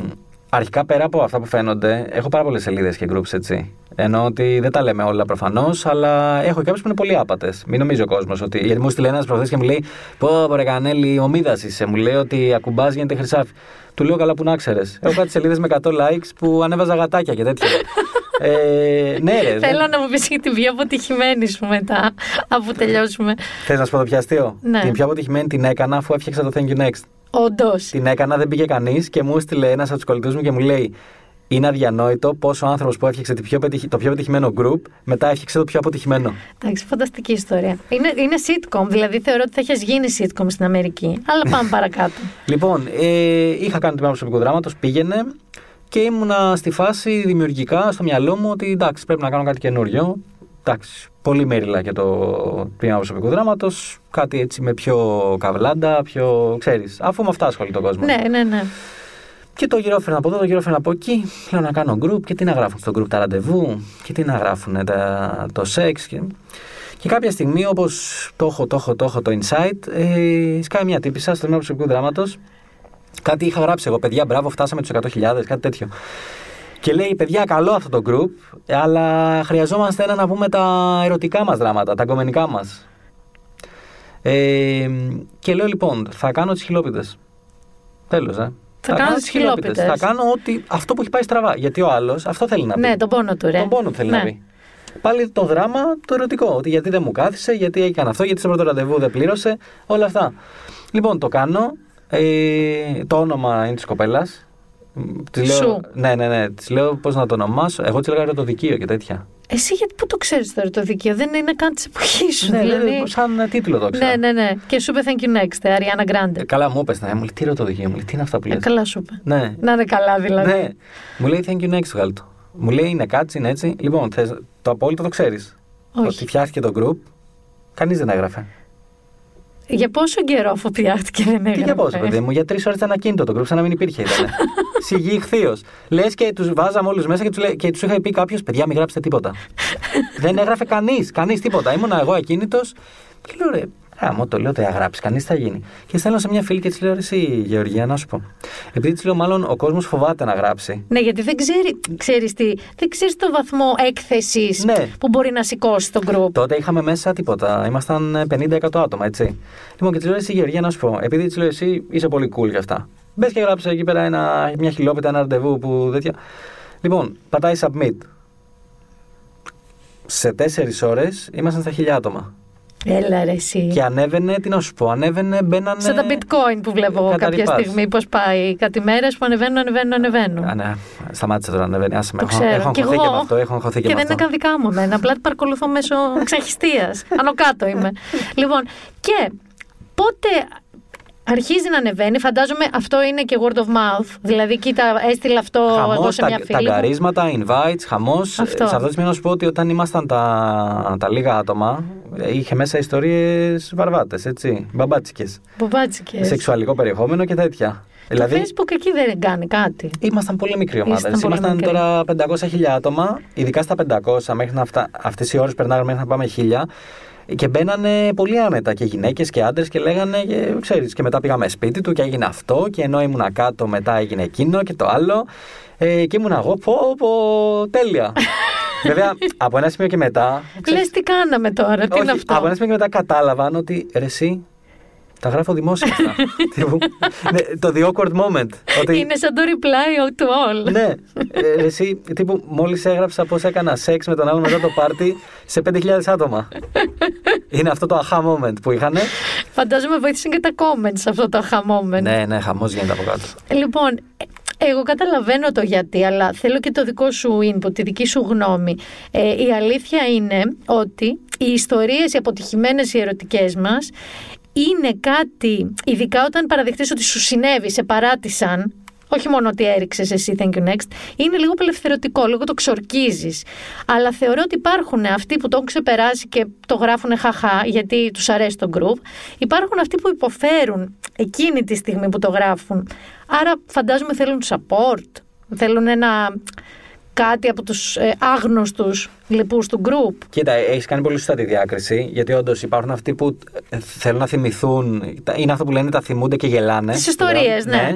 αρχικά πέρα από αυτά που φαίνονται, έχω πάρα πολλές σελίδες και groups έτσι. Ενώ ότι δεν τα λέμε όλα προφανώς, αλλά έχω και κάποιες που είναι πολύ άπατες. Μην νομίζει ο κόσμος ότι. Γιατί μου στείλε ένας προχθές και μου λέει: Πω, πω, ρε Κανέλη, ομίδα είσαι. Μου λέει ότι ακουμπάς γίνεται χρυσάφι. Του λέω καλά που να ξέρεις. Έχω κάτι σελίδες με 100 likes που ανέβαζα γατάκια και τέτοια. ε, ναι, ρε. Θέλω να μου πεις και την πιο αποτυχημένη σου μετά, αφού τελειώσουμε. Θες να σου πω το πιο αστείο. Ναι. Την πιο αποτυχημένη την έκανα αφού έφτιαξα το Thank you next. Όντως. Την έκανα, δεν πήγε κανείς και μου έστειλε ένας από τους κολλητούς μου και μου λέει: Είναι αδιανόητο πόσο ο άνθρωπος που έφτιαξε το πιο, πετυχ- το πιο πετυχημένο group μετά έφτιαξε το πιο αποτυχημένο. Εντάξει, φανταστική ιστορία. Είναι, είναι sitcom, δηλαδή θεωρώ ότι θα έχει γίνει sitcom στην Αμερική. Αλλά πάμε παρακάτω. Λοιπόν, ε, είχα κάνει το τμήμα προσωπικού δράματος, πήγαινε και ήμουνα στη φάση δημιουργικά στο μυαλό μου ότι εντάξει, πρέπει να κάνω κάτι καινούριο. Εντάξει, πολύ μέριλα και το τμήμα προσωπικού δράματος. Κάτι έτσι με πιο καβλάντα, πιο ξέρεις. Αφού με αυτά ασχολείται ο κόσμο. ναι, ναι, ναι. Και το γυρόφερνα από εδώ, το γυρόφερνα από εκεί. Λέω να κάνω group και τι να γράφουν στο group τα ραντεβού και τι να γράφουν τα, το σεξ. Και, και κάποια στιγμή, όπως το έχω, το έχω, το έχω το insight, ε, σκάει μια τύπησα στο τμήμα προσωπικού δράματος. Κάτι είχα γράψει εγώ, παιδιά, μπράβο, φτάσαμε τους 100.000, κάτι τέτοιο. Και λέει, παιδιά, καλό αυτό το group, αλλά χρειαζόμαστε ένα να πούμε τα ερωτικά μας δράματα, τα κομμενικά μας. Ε, και λέω λοιπόν, θα κάνω τις χιλόπιτες. Τέλος, ε. Θα κάνω τις χιλόπιτες. Θα κάνω ότι, αυτό που έχει πάει στραβά. Γιατί ο άλλος αυτό θέλει να πει. Ναι, τον πόνο του, ρε. Τον πόνο του θέλει Ναι. να πει. Πάλι το δράμα το ερωτικό. Ότι γιατί δεν μου κάθισε, γιατί έκανε αυτό, γιατί στο πρώτο ραντεβού δεν πλήρωσε. Όλα αυτά. Λοιπόν, το κάνω. Ε, το όνομα είναι της κοπέλας. Σου. Ναι, ναι, ναι. Της λέω πώς να το ονομάσω. Εγώ της έλεγα ερωτοδικείο και τέτοια. Εσύ γιατί πού το ξέρεις τώρα το δικαίωμα, δεν είναι καν της εποχής σου. Ναι, δηλαδή. ναι, σαν τίτλο το ξέρω. ναι, ναι, ναι. Και σου είπε thank you next, Αριάννα Γκράντε. Ε, καλά, μου είπες, ναι, μου λέει τι ερωτοδικείο, μου λέει τι είναι αυτά που Ε, λες; καλά σου είπε. Ναι. Να είναι καλά δηλαδή. Ναι. Μου λέει thank you next, βγάλει το. Μου λέει είναι κάτι, είναι έτσι. Λοιπόν, θες, το απόλυτο το ξέρεις. Όχι. Ότι φτιάχτηκε το group, κανείς δεν έγραφε. Για πόσο καιρό αφού πιάχτηκε δεν Τι έγραφε. για πόσο, παιδί μου, για τρεις ώρες ήταν ακίνητο το group, σαν να μην υπήρχε. Ήταν. Σιγή ηχθείω. Λες και τους βάζαμε όλους μέσα και τους και τους είχα πει κάποιος: Παιδιά, μην γράψετε τίποτα. δεν έγραφε κανείς, κανείς τίποτα. Ήμουνα εγώ ακίνητος και λέω: Ρε, άμα το λέω, δεν θα γράψει, κανείς θα γίνει. Και στέλνω σε μια φίλη και της λέω: «Ρε Εσύ, Γεωργία, να σου πω. Επειδή της λέω, μάλλον ο κόσμος φοβάται να γράψει. Ναι, γιατί δεν ξέρει, ξέρεις τι, δεν ξέρεις το βαθμό έκθεσης Ναι. που μπορεί να σηκώσει το group. Τότε είχαμε μέσα τίποτα. Ήμασταν ε, 50-100 άτομα, έτσι. Λοιπόν, και της λέω εσύ, Γεωργία, να σου πω. Επειδή της λέω εσύ είσαι πολύ cool για αυτά. Μπες και γράψε εκεί πέρα ένα, μια χιλόπιτα, ένα ραντεβού που τέτοια. Λοιπόν, πατάει submit. Σε τέσσερις ώρες ήμασταν στα χιλιά άτομα. Έλα ρε εσύ. Και ανέβαινε, τι να σου πω, ανέβαινε, μπαίνανε. Σαν τα bitcoin που βλέπω εγώ κάποια Καταρρυπάς. στιγμή πώς πάει. Κάτι μέρες που ανεβαίνουν, ανεβαίνουν, ανεβαίνουν. Α, ναι, σταμάτησε τώρα να ανεβαίνει. Άσε με. Το Έχω, ξέρω. έχω Κι αγχωθεί και εγώ. με αυτό. Έχω αγχωθεί και, Και με δεν είναι αυτό. καν δικά μου εμένα. Απλά την παρακολουθώ μέσω ξαχιστία. Άνω κάτω είμαι. λοιπόν, και πότε αρχίζει να ανεβαίνει, φαντάζομαι αυτό είναι και word of mouth. Δηλαδή, κοίτα, έστειλα αυτό εγώ Χαμός, σε τα, μια τα φίλη. μου. γκαρίσματα, invites, χαμός. Σε Αυτό. αυτό το σημείο να σου πω ότι όταν ήμασταν τα, τα λίγα άτομα, ε, είχε μέσα ιστορίες βαρβάτες, έτσι. Μπαμπάτσικες. Μπομπάτσικες. Σεξουαλικό περιεχόμενο και τέτοια. Το Facebook εκεί δεν κάνει κάτι. Ήμασταν πολύ μικρή ομάδα. Ήσταν Εμείς πολύ Ήμασταν μικρή. τώρα 500.000 άτομα, ειδικά στα 500, μέχρι να αυτά, αυτές οι ώρες περνάγαμε μέχρι να πάμε 1000. Και μπαίνανε πολύ άνετα και γυναίκες και άντρες και λέγανε, και, ξέρεις, και μετά πήγαμε σπίτι του και έγινε αυτό. Και ενώ ήμουν κάτω, μετά έγινε εκείνο και το άλλο. Ε, και ήμουν εγώ, πω, πω, τέλεια. Βέβαια, από ένα σημείο και μετά. Λες τι κάναμε τώρα, τι είναι Όχι, αυτό; από ένα σημείο και μετά κατάλαβαν ότι ρε, εσύ τα γράφω δημόσια αυτά. Τύπου, ναι, το the awkward moment. Ότι, Είναι σαν το reply to all. ναι, ε, ρε, εσύ, τύπου, μόλις έγραψα πώς έκανα σεξ με τον άλλο μετά το πάρτι σε 5.000 άτομα. Είναι αυτό το aha moment που είχαν. Φαντάζομαι βοήθησαν και τα comments σε αυτό το aha moment. ναι, ναι, χαμός γίνεται από κάτω. Λοιπόν, ε, εγώ καταλαβαίνω το γιατί, αλλά θέλω και το δικό σου input, τη δική σου γνώμη. Ε, η αλήθεια είναι ότι οι ιστορίες, οι αποτυχημένες οι ερωτικές μας, είναι κάτι, ειδικά όταν παραδεχτείς ότι σου συνέβη, σε παράτησαν, όχι μόνο ότι έριξες εσύ, thank you next, είναι λίγο απελευθερωτικό, λίγο το ξορκίζεις. Αλλά θεωρώ ότι υπάρχουν αυτοί που το έχουν ξεπεράσει και το γράφουν χαχά, γιατί τους αρέσει το groove. Υπάρχουν αυτοί που υποφέρουν εκείνη τη στιγμή που το γράφουν. Άρα φαντάζομαι θέλουν support, θέλουν ένα κάτι από τους ε, άγνωστους λοιπούς του group. Κοίτα, έχεις κάνει πολύ σωστά τη διάκριση, γιατί όντως υπάρχουν αυτοί που ε, θέλουν να θυμηθούν. Είναι αυτό που λένε τα θυμούνται και γελάνε. Τις ιστορίες, πλέον, ναι.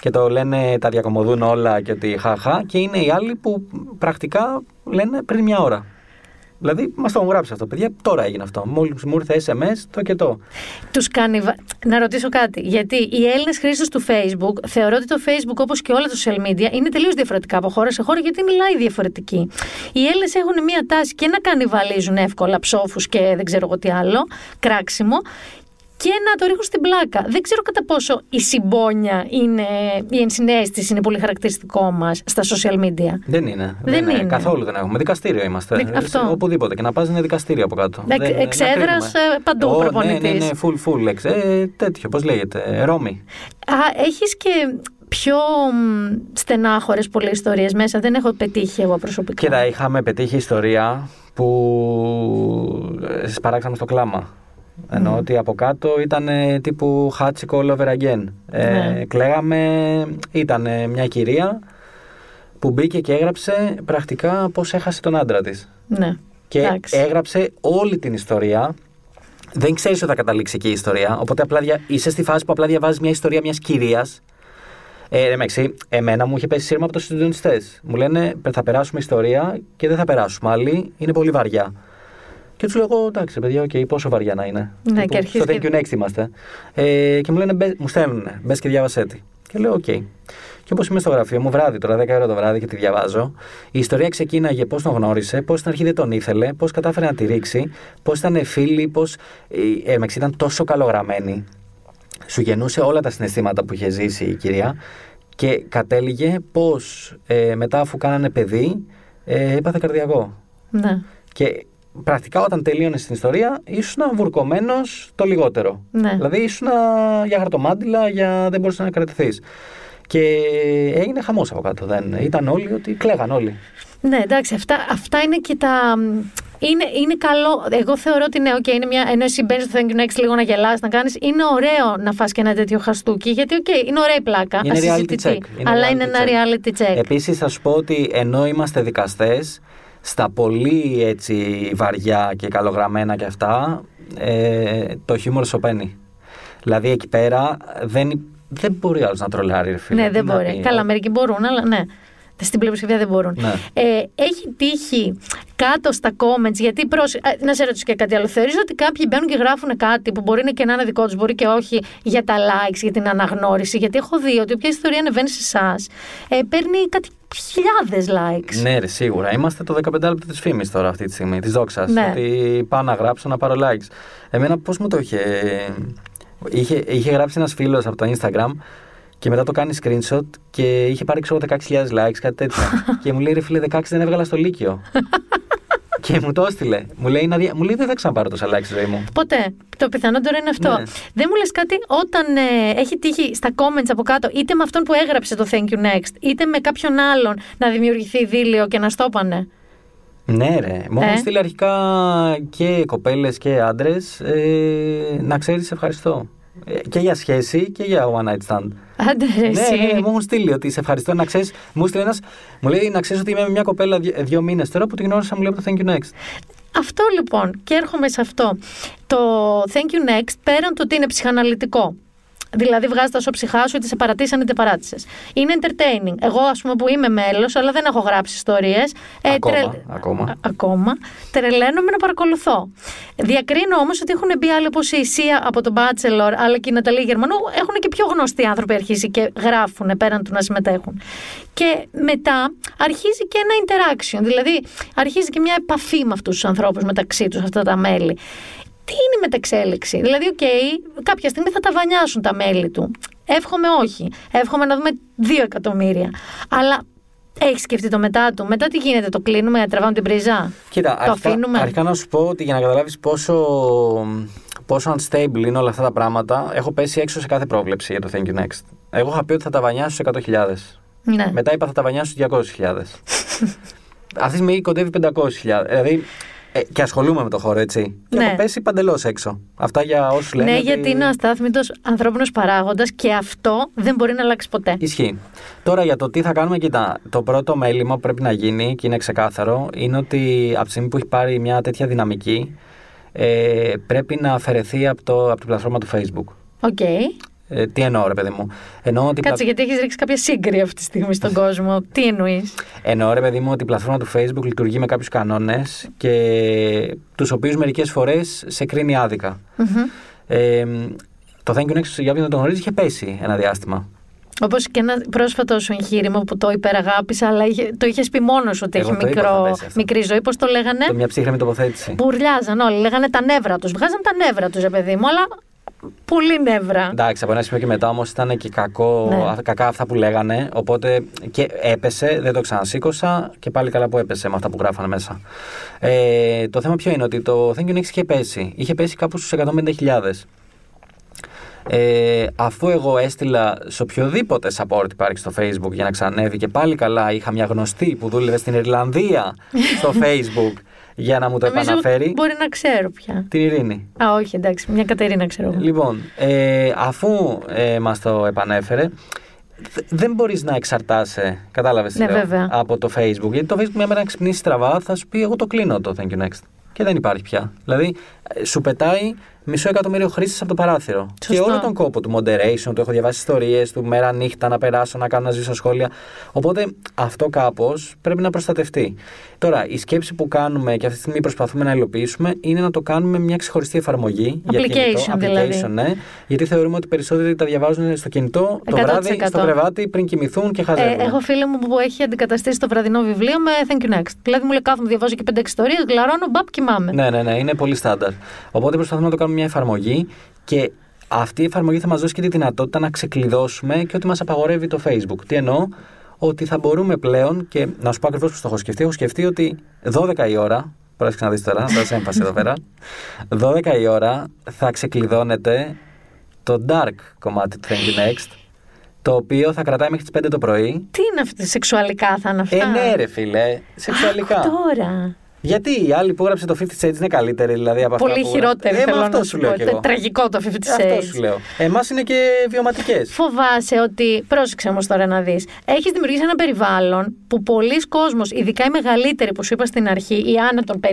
Και το λένε, τα διακομωδούν όλα και ότι χαχά. Και είναι οι άλλοι που πρακτικά λένε πριν μια ώρα. Δηλαδή, μας το έχουν γράψει αυτό, παιδιά. Τώρα έγινε αυτό. Μόλις μου ήρθε SMS, το και το. Τους κάνει... βα- Να ρωτήσω κάτι. Γιατί οι Έλληνες χρήστες του Facebook θεωρώ ότι το Facebook όπως και όλα τα social media είναι τελείως διαφορετικά από χώρα σε χώρα γιατί μιλάει διαφορετική. Οι Έλληνες έχουν μία τάση και να κανιβαλίζουν εύκολα ψόφους και δεν ξέρω εγώ τι άλλο, κράξιμο, και να το ρίχνουν στην πλάκα. Δεν ξέρω κατά πόσο η συμπόνια είναι, η ενσυναίσθηση είναι πολύ χαρακτηριστικό μας στα social media. Δεν είναι. Δεν είναι. Καθόλου δεν έχουμε. Δικαστήριο είμαστε. Δικ- αυτό. Σε- Οπουδήποτε. Και να πας είναι δικαστήριο από κάτω. Εκ- Δεν- εξέδρας, να κρίνουμε. ε, παντού Ω, προπονητής. Ναι, ναι, ναι, full, full. εξ- Ε, τέτοιο, πώς λέγεται. ε, Ρώμη. Α, έχεις και πιο μ, στενάχωρες πολλές ιστορίες μέσα. Δεν έχω πετύχει εγώ προσωπικά. Κοίτα, είχαμε πετύχει ιστορία που ε, σπαράξαμε στο κλάμα. Ενώ ότι από κάτω ήταν ε, τύπου χάτσικο all over again. Ε, Ναι. Κλαίγαμε, ήταν ε, μια κυρία που μπήκε και έγραψε πρακτικά πώς έχασε τον άντρα της. Ναι. Και Εντάξει. έγραψε όλη την ιστορία. Δεν ξέρεις ότι θα καταλήξει εκεί η ιστορία. Οπότε απλά δια... είσαι στη φάση που απλά διαβάζεις μια ιστορία μιας κυρίας. Ε, ρε Μεξή, εμένα μου είχε πέσει σύρμα από του συντονιστές. Μου λένε θα περάσουμε ιστορία και δεν θα περάσουμε άλλη. Είναι πολύ βαριά. Και τους λέω εγώ, εντάξει, παιδιά, οκ, πόσο βαριά να είναι. Ναι, Τύπου, και αρχίζει Στο thank και- you next είμαστε. Ε, και μου λένε, «Μπε- μου στέλνουν, μπες και διάβασέ τη. Και λέω, οκ. Και όπως είμαι στο γραφείο μου, βράδυ τώρα, 10 ώρα το βράδυ και τη διαβάζω, η ιστορία ξεκίναγε πώς τον γνώρισε, πώς στην αρχή δεν τον ήθελε, πώς κατάφερε να τη ρίξει, πώς ήταν φίλοι, πώς. Η Ερμεξ ήταν τόσο καλογραμμένη. Σου γεννούσε όλα τα συναισθήματα που είχε ζήσει η κυρία και κατέληγε πώς ε, μετά, αφού κάνανε παιδί, ε, έπαθε καρδιακό. Ναι. Και πρακτικά όταν τελείωνε την ιστορία, ήσουν βουρκωμένος το λιγότερο. Ναι. Δηλαδή ήσουν για χαρτομάντιλα, για... δεν μπορούσες να κρατηθείς. Και έγινε χαμός από κάτω. Δεν... Ήταν όλοι ότι κλαίγαν όλοι. Ναι, εντάξει, αυτά, αυτά είναι και τα. Είναι, είναι καλό. Εγώ θεωρώ ότι ναι, okay, είναι μια. ενώ εσύ μπαίνεις στο Thank you next λίγο να γελάσει, να κάνεις. Είναι ωραίο να φας και ένα τέτοιο χαστούκι. Γιατί, οκ, είναι ωραία η πλάκα. Είναι reality ασυζητητί, check. Είναι αλλά reality είναι ένα check. reality check. Επίσης, θα σου πω ότι ενώ είμαστε δικαστές, στα πολύ έτσι βαριά και καλογραμμένα και αυτά, ε, το χιούμορ σωπαίνει. Δηλαδή εκεί πέρα δεν, δεν μπορεί άλλος να τρολάρει, ρε φίλε. ναι, δεν Τι να μπορεί. πει. Καλά, μερικοί μπορούν, αλλά ναι. Στην πλειοψηφία δεν μπορούν. Ναι. Ε, έχει τύχει κάτω στα comments, γιατί προς... ε, να σε ρωτήσω και κάτι άλλο. Θεωρείς ότι κάποιοι μπαίνουν και γράφουν κάτι που μπορεί και να είναι δικό τους, μπορεί και όχι για τα likes, για την αναγνώριση; Γιατί έχω δει ότι όποια ιστορία ανεβαίνει σε εσάς, ε, παίρνει κάτι χιλιάδες likes. Ναι, ρε, σίγουρα. Είμαστε το 15 λεπτό της φήμης τώρα αυτή τη στιγμή, της δόξας. Ναι. Ότι πάω να γράψω, να πάρω likes. Εμένα πώς μου το είχε. Είχε, είχε γράψει ένας φίλος από το Instagram και μετά το κάνει screenshot και είχε πάρει ξέρω 16.000 likes, κάτι τέτοιο. και μου λέει ρε φίλε, 16 δεν έβγαλα στο Λύκειο. και μου το έστειλε. Μου λέει, να δια- μου λέει δεν θα ξαναπάρω τόσα likes στη ζωή μου. Ποτέ. Το πιθανότερο είναι αυτό. Ναι. Δεν μου λες κάτι όταν ε, έχει τύχει στα comments από κάτω, είτε με αυτόν που έγραψε το Thank you next, είτε με κάποιον άλλον να δημιουργηθεί δίλιο και να στόπανε. Ναι, ρε. Μου Ε. έχουν στείλει αρχικά και κοπέλες και άντρες ε, να ξέρεις ευχαριστώ. Ε, και για σχέση και για one night stand. Άντε ρε, Ναι, εσύ. ναι, ναι, μου έχουν στείλει ότι σε ευχαριστώ να ξέρεις. Μου στείλει ένας, μου λέει να ξέρεις ότι είμαι με μια κοπέλα δυο, δύο μήνες τώρα που την γνώρισα, μου λέει από το Thank you next. Αυτό λοιπόν, και έρχομαι σε αυτό. Το Thank you next, πέραν του ότι είναι ψυχαναλυτικό, Δηλαδή, βγάζεις τα ψυχά σου, είτε σε παρατήσαν είτε παράτησες. Είναι entertaining. Εγώ, ας πούμε, που είμαι μέλος, αλλά δεν έχω γράψει ιστορίες. Ακόμα, ακόμα. ακόμα. Τρελαίνομαι να παρακολουθώ. Διακρίνω όμως ότι έχουν μπει άλλοι όπως η Σία από τον Bachelor, αλλά και η Ναταλή Γερμανού. Έχουν και πιο γνωστοί άνθρωποι αρχίσει και γράφουν πέραν του να συμμετέχουν. Και μετά αρχίζει και ένα interaction. Δηλαδή, αρχίζει και μια επαφή με αυτούς τους ανθρώπους μεταξύ τους, αυτά τα μέλη τι είναι η μετεξέλιξη; Δηλαδή, οκ, κάποια στιγμή θα τα βανιάσουν τα μέλη του. Εύχομαι όχι. Εύχομαι να δούμε δύο εκατομμύρια. Αλλά έχεις σκεφτεί το μετά του. Μετά τι γίνεται, το κλείνουμε, τραβάμε την πρίζα; Κοίτα, το αρχικά, αφήνουμε; Αρχικά να σου πω ότι για να καταλάβεις πόσο, πόσο unstable είναι όλα αυτά τα πράγματα, έχω πέσει έξω σε κάθε πρόβλεψη για το Thank you next. Εγώ είχα πει ότι θα τα βανιάσω σε 100.000. Ναι. Μετά είπα θα τα βανιάσω σε 200.000. Αυτή τη στιγμή κοντεύει 500.000. Δηλαδή ε, και ασχολούμαι με το χώρο, έτσι. Και Ναι. έχω πέσει παντελώς έξω. Αυτά για όσους λένε. Ναι, ότι- γιατί είναι ο αστάθμητος ανθρώπινος παράγοντας και αυτό δεν μπορεί να αλλάξει ποτέ. Ισχύει. Τώρα για το τι θα κάνουμε, κοίτα. Το πρώτο μέλημα που πρέπει να γίνει και είναι ξεκάθαρο είναι ότι από τη στιγμή που έχει πάρει μια τέτοια δυναμική ε, πρέπει να αφαιρεθεί από, το, από την πλατφόρμα του Facebook. Ok. Ε, τι εννοώ, ρε παιδί μου. Εννοώ ότι, η Κάτσε, γιατί έχεις ρίξει κάποια σύγκρυο αυτή τη στιγμή στον κόσμο. Τι εννοείς; εννοώ, ρε παιδί μου, ότι η πλατφόρμα του Facebook λειτουργεί με κάποιους κανόνες και τους οποίους μερικές φορές σε κρίνει άδικα. Ε, το Thank you Next, για όποιον δεν το γνωρίζει, είχε πέσει ένα διάστημα. Όπως και ένα πρόσφατο σου εγχείρημα που το υπεραγάπησα, αλλά είχε, το είχες πει μόνος ότι Εγώ έχει το είπα, θα μικρό, πέσει αυτό. μικρή ζωή. Πώς το λέγανε; Το μια ψύχρεμη τοποθέτηση. Μπουρλιάζαν όλοι. Λέγανε τα νεύρα τους. Βγάζαν τα νεύρα τους, ρε παιδί μου, αλλά πολύ νεύρα. Εντάξει, από ένα σημείο και μετά όμως ήταν και κακό, Ναι. α- κακά αυτά που λέγανε. Οπότε και έπεσε, δεν το ξανασήκωσα και πάλι καλά που έπεσε με αυτά που γράφανε μέσα. Ε, το θέμα ποιο είναι ότι το Thank you Next είχε πέσει. Είχε πέσει κάπου στους 150.000. Ε, αφού εγώ έστειλα σε οποιοδήποτε support υπάρχει στο facebook για να ξανανεύει και πάλι καλά είχα μια γνωστή που δούλευε στην Ιρλανδία στο facebook για να μου το Νομίζω επαναφέρει Μπορεί να ξέρω πια. την Ειρήνη. Α, όχι, εντάξει, μια Κατερίνα ξέρω εγώ. Λοιπόν, ε, αφού ε, μας το επανέφερε, δ- δεν μπορείς να εξαρτάσαι, κατάλαβες τι Ναι, λέω, βέβαια. από το Facebook. Γιατί το Facebook μια μέρα να ξυπνήσει στραβά θα σου πει εγώ το κλείνω το Thank you next. Και δεν υπάρχει πια. Δηλαδή, ε, σου πετάει μισό εκατομμύριο χρήστες από το παράθυρο. Και Σωστό. όλο τον κόπο του moderation, του έχω διαβάσει ιστορίες, του μέρα νύχτα να περάσω, να κάνω να ζήσω σχόλια. Οπότε αυτό κάπως πρέπει να προστατευτεί. Τώρα, η σκέψη που κάνουμε και αυτή τη στιγμή προσπαθούμε να υλοποιήσουμε είναι να το κάνουμε μια ξεχωριστή εφαρμογή. για Application, κινητό. δηλαδή. Application, ναι. Γιατί θεωρούμε ότι περισσότεροι τα διαβάζουν στο κινητό το 100%. βράδυ, στο κρεβάτι, πριν κοιμηθούν και Ε, χαζεύουν. έχω φίλη μου που έχει αντικαταστήσει το βραδινό βιβλίο με Thank you next. Δηλαδή μου λέει κάθομαι, διαβάζω και πέντε ιστορίες, γλαρώνω, μπαπ, κοιμάμαι. Ναι, ναι, ναι, είναι πολύ στάνταρ. Οπότε προσπαθούμε να το κάνουμε μια εφαρμογή και αυτή η εφαρμογή θα μας δώσει και τη δυνατότητα να ξεκλειδώσουμε και ότι μας απαγορεύει το Facebook. Τι εννοώ, ότι θα μπορούμε πλέον και να σου πω ακριβώς πώς το έχω σκεφτεί. Έχω σκεφτεί ότι 12 η ώρα. Πρόσεξε να δει τώρα, θα σε έμφαση εδώ πέρα. 12 η ώρα θα ξεκλειδώνεται το dark κομμάτι του Thank you Next, το οποίο θα κρατάει μέχρι τις 5 το πρωί. Τι είναι αυτή, σεξουαλικά θα είναι αυτά; Ε, ναι, ρε φίλε, σεξουαλικά. Τώρα. Γιατί η άλλη που έγραψε το 50 Shades είναι καλύτερη, δηλαδή από αυτά Πολύ που... χειρότερη Ε, μα θέλω αυτό να σου σου λέω πω. κι εγώ. Τραγικό το 50 Αυτό Shades. σου λέω. Εμάς είναι και βιωματικές. Φοβάσαι ότι. Πρόσεξε όμως τώρα να δεις. Έχεις δημιουργήσει ένα περιβάλλον που πολλοί κόσμος, ειδικά οι μεγαλύτεροι που σου είπα στην αρχή, οι άνω των 50,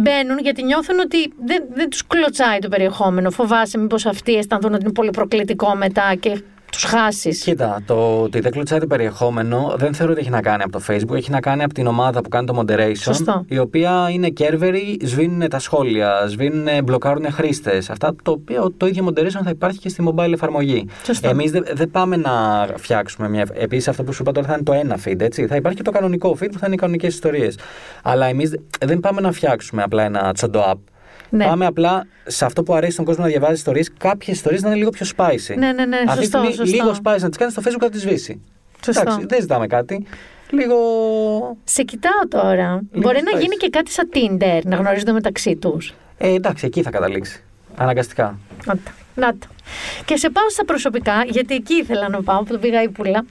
μπαίνουν γιατί νιώθουν ότι δεν, δεν τους κλωτσάει το περιεχόμενο. Φοβάσαι μήπως αυτοί αισθανθούν ότι είναι πολύ προκλητικό μετά και τους χάσεις. Κοίτα, το ότι δεν κλωτσάει το περιεχόμενο δεν θεωρώ ότι έχει να κάνει από το Facebook. Έχει να κάνει από την ομάδα που κάνει το moderation. Σωστό. Η οποία είναι κέρβεροι, σβήνουν τα σχόλια, σβήνουν, μπλοκάρουν χρήστες. Αυτά το οποίο το ίδιο moderation θα υπάρχει και στη mobile εφαρμογή. Σωστό. Εμείς δεν δεν πάμε να φτιάξουμε μια. Επίσης, αυτό που σου είπα τώρα θα είναι το ένα feed, έτσι. Θα υπάρχει και το κανονικό feed που θα είναι οι κανονικές ιστορίες. Αλλά εμείς δεν πάμε να φτιάξουμε απλά ένα τσοντο app. Ναι. Πάμε απλά σε αυτό που αρέσει στον κόσμο να διαβάζει ιστορίε. Κάποιες ιστορίε να είναι λίγο πιο spicy. Ναι, ναι, ναι, Αυτή τη σωστό, στιγμή σωστό. λίγο spicy να τις κάνεις στο Facebook θα τις σβήσει. Σωστό. Εντάξει, δεν ζητάμε κάτι. Λίγο. Σε κοιτάω τώρα. Μπορεί να spice. γίνει και κάτι σαν Tinder, να γνωρίζονται μεταξύ τους. Ε, εντάξει, εκεί θα καταλήξει. Αναγκαστικά. Να τα. Να τα. Και σε πάω στα προσωπικά, γιατί εκεί ήθελα να πάω, που το πήγα ύπουλα.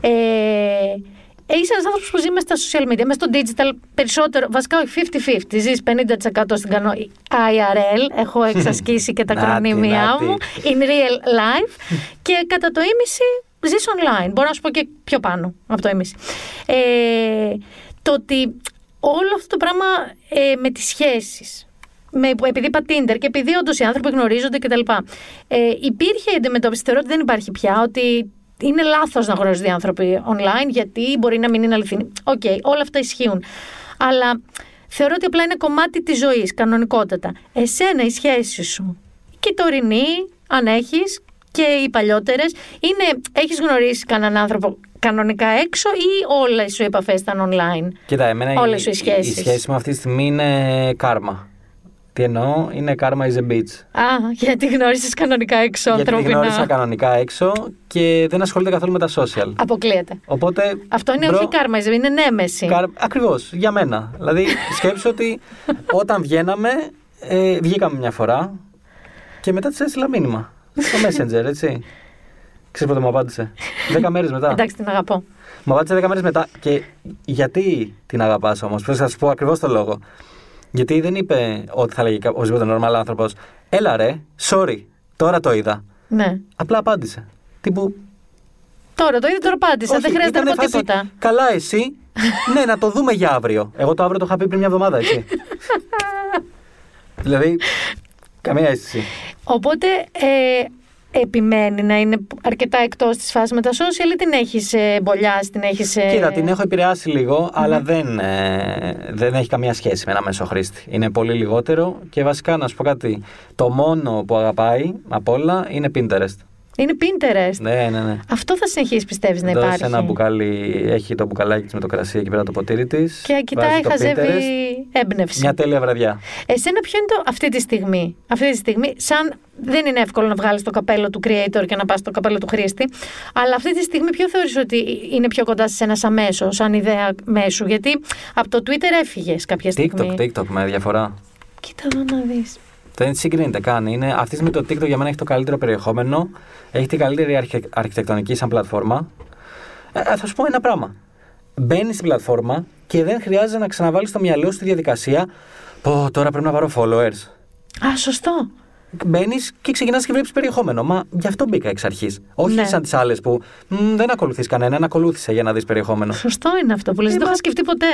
Ε, ε, είσαι ένας άνθρωπος που ζει μέσα στα social media, μέσα στο digital περισσότερο. Βασικά, όχι 50-50. Ζεις 50% στην κανό IRL. Έχω εξασκήσει και τα Νάτι, κρονίμια νάτι. μου. In real life. και κατά το ίμιση ζεις online. Μπορώ να σου πω και πιο πάνω από το ίμιση. Ε, το ότι όλο αυτό το πράγμα ε, με τις σχέσεις με, επειδή είπα Tinder και επειδή όντως οι άνθρωποι γνωρίζονται κτλ. Ε, υπήρχε η αντιμετώπιση, θεωρώ ότι δεν υπάρχει πια, ότι είναι λάθος να γνωρίζονται οι άνθρωποι online, γιατί μπορεί να μην είναι αληθινή. Οκ, όλα αυτά ισχύουν. Αλλά θεωρώ ότι απλά είναι κομμάτι της ζωής, κανονικότατα. Εσένα η σχέση σου, και η τωρινή, αν έχεις, και οι παλιότερες, είναι. Έχεις γνωρίσει κανέναν άνθρωπο κανονικά έξω ή όλες σου οι επαφές ήταν online; Κοίτα, εμένα Όλες σου οι η, η σχέσεις; σχέση μου αυτή τη στιγμή είναι κάρμα. Τι εννοώ, είναι karma is a bitch. Α, γιατί γνώρισες κανονικά έξω Γιατί τη ανθρώπινα. γνώρισα κανονικά έξω και δεν ασχολείται καθόλου με τα social. Αποκλείεται. Οπότε. Αυτό είναι bro, όχι κάρμα, είναι νέμεση. Καρ... Ακριβώς, για μένα. δηλαδή, σκέψου ότι όταν βγαίναμε, ε, βγήκαμε μια φορά και μετά της έστειλα μήνυμα. Στο Messenger, έτσι. Ξέρεις πότε μου απάντησε; Δέκα μέρες μετά. Εντάξει, την αγαπώ. Μου απάντησε 10 μέρες μετά. Και γιατί την αγαπάς όμως, πρέπει να σα πω ακριβώς το λόγο. Γιατί δεν είπε ότι θα λέγει οποιοδήποτε normal άνθρωπος, Έλα ρε, sorry, τώρα το είδα. Ναι. Απλά απάντησε. Τύπου. Τώρα το είδε, τώρα πάτησα. Όχι, Δεν χρειάζεται να ήτανε πω φάση, τίποτα. Καλά, εσύ. ναι, να το δούμε για αύριο. Εγώ το αύριο το είχα πει πριν μια εβδομάδα, έτσι. δηλαδή, καμία αίσθηση. Οπότε ε, επιμένει να είναι αρκετά εκτός της φάσης με τα social ή την έχεις ε, μπολιάσει, την έχεις. Ε... Κοίτα, την έχω επηρεάσει λίγο, αλλά δεν, ε, δεν έχει καμία σχέση με ένα μέσο χρήστη. Είναι πολύ λιγότερο και βασικά να σου πω κάτι. Το μόνο που αγαπάει από όλα είναι Pinterest. Είναι Pinterest. Ναι, ναι, ναι. Αυτό θα συνεχίσει, πιστεύεις, να Δώσε υπάρχει; ένα μπουκάλι, έχει το μπουκαλάκι της με το κρασί εκεί πέρα το ποτήρι της. Και κοιτάει, χαζεύει έμπνευση. Μια τέλεια βραδιά. Εσένα ποιο είναι το αυτή τη στιγμή. Αυτή τη στιγμή, σαν δεν είναι εύκολο να βγάλεις το καπέλο του creator και να πας στο καπέλο του χρήστη. Αλλά αυτή τη στιγμή, ποιο θεωρείς ότι είναι πιο κοντά σε ένας αμέσως, σαν ιδέα μέσου. Γιατί από το Twitter έφυγες κάποια στιγμή. TikTok, TikTok με διαφορά. Κοίτα εδώ να δεις. Δεν συγκρίνεται καν. Είναι, αυτή τη στιγμή το TikTok για μένα έχει το καλύτερο περιεχόμενο. Έχει την καλύτερη αρχι, αρχιτεκτονική σαν πλατφόρμα. Ε, θα σου πω ένα πράγμα. Μπαίνει στην πλατφόρμα και δεν χρειάζεται να ξαναβάλεις στο μυαλό σου τη διαδικασία. Πω, τώρα πρέπει να πάρω followers. Α, σωστό. Μπαίνεις και ξεκινάς και βλέπεις περιεχόμενο. Μα γι' αυτό μπήκα εξ αρχής. Όχι Ναι. σαν τις άλλες που «Μ, δεν ακολουθείς κανέναν, ακολούθησε για να δεις περιεχόμενο. Σωστό είναι αυτό που λες. Δεν το μα- είχα σκεφτεί ποτέ.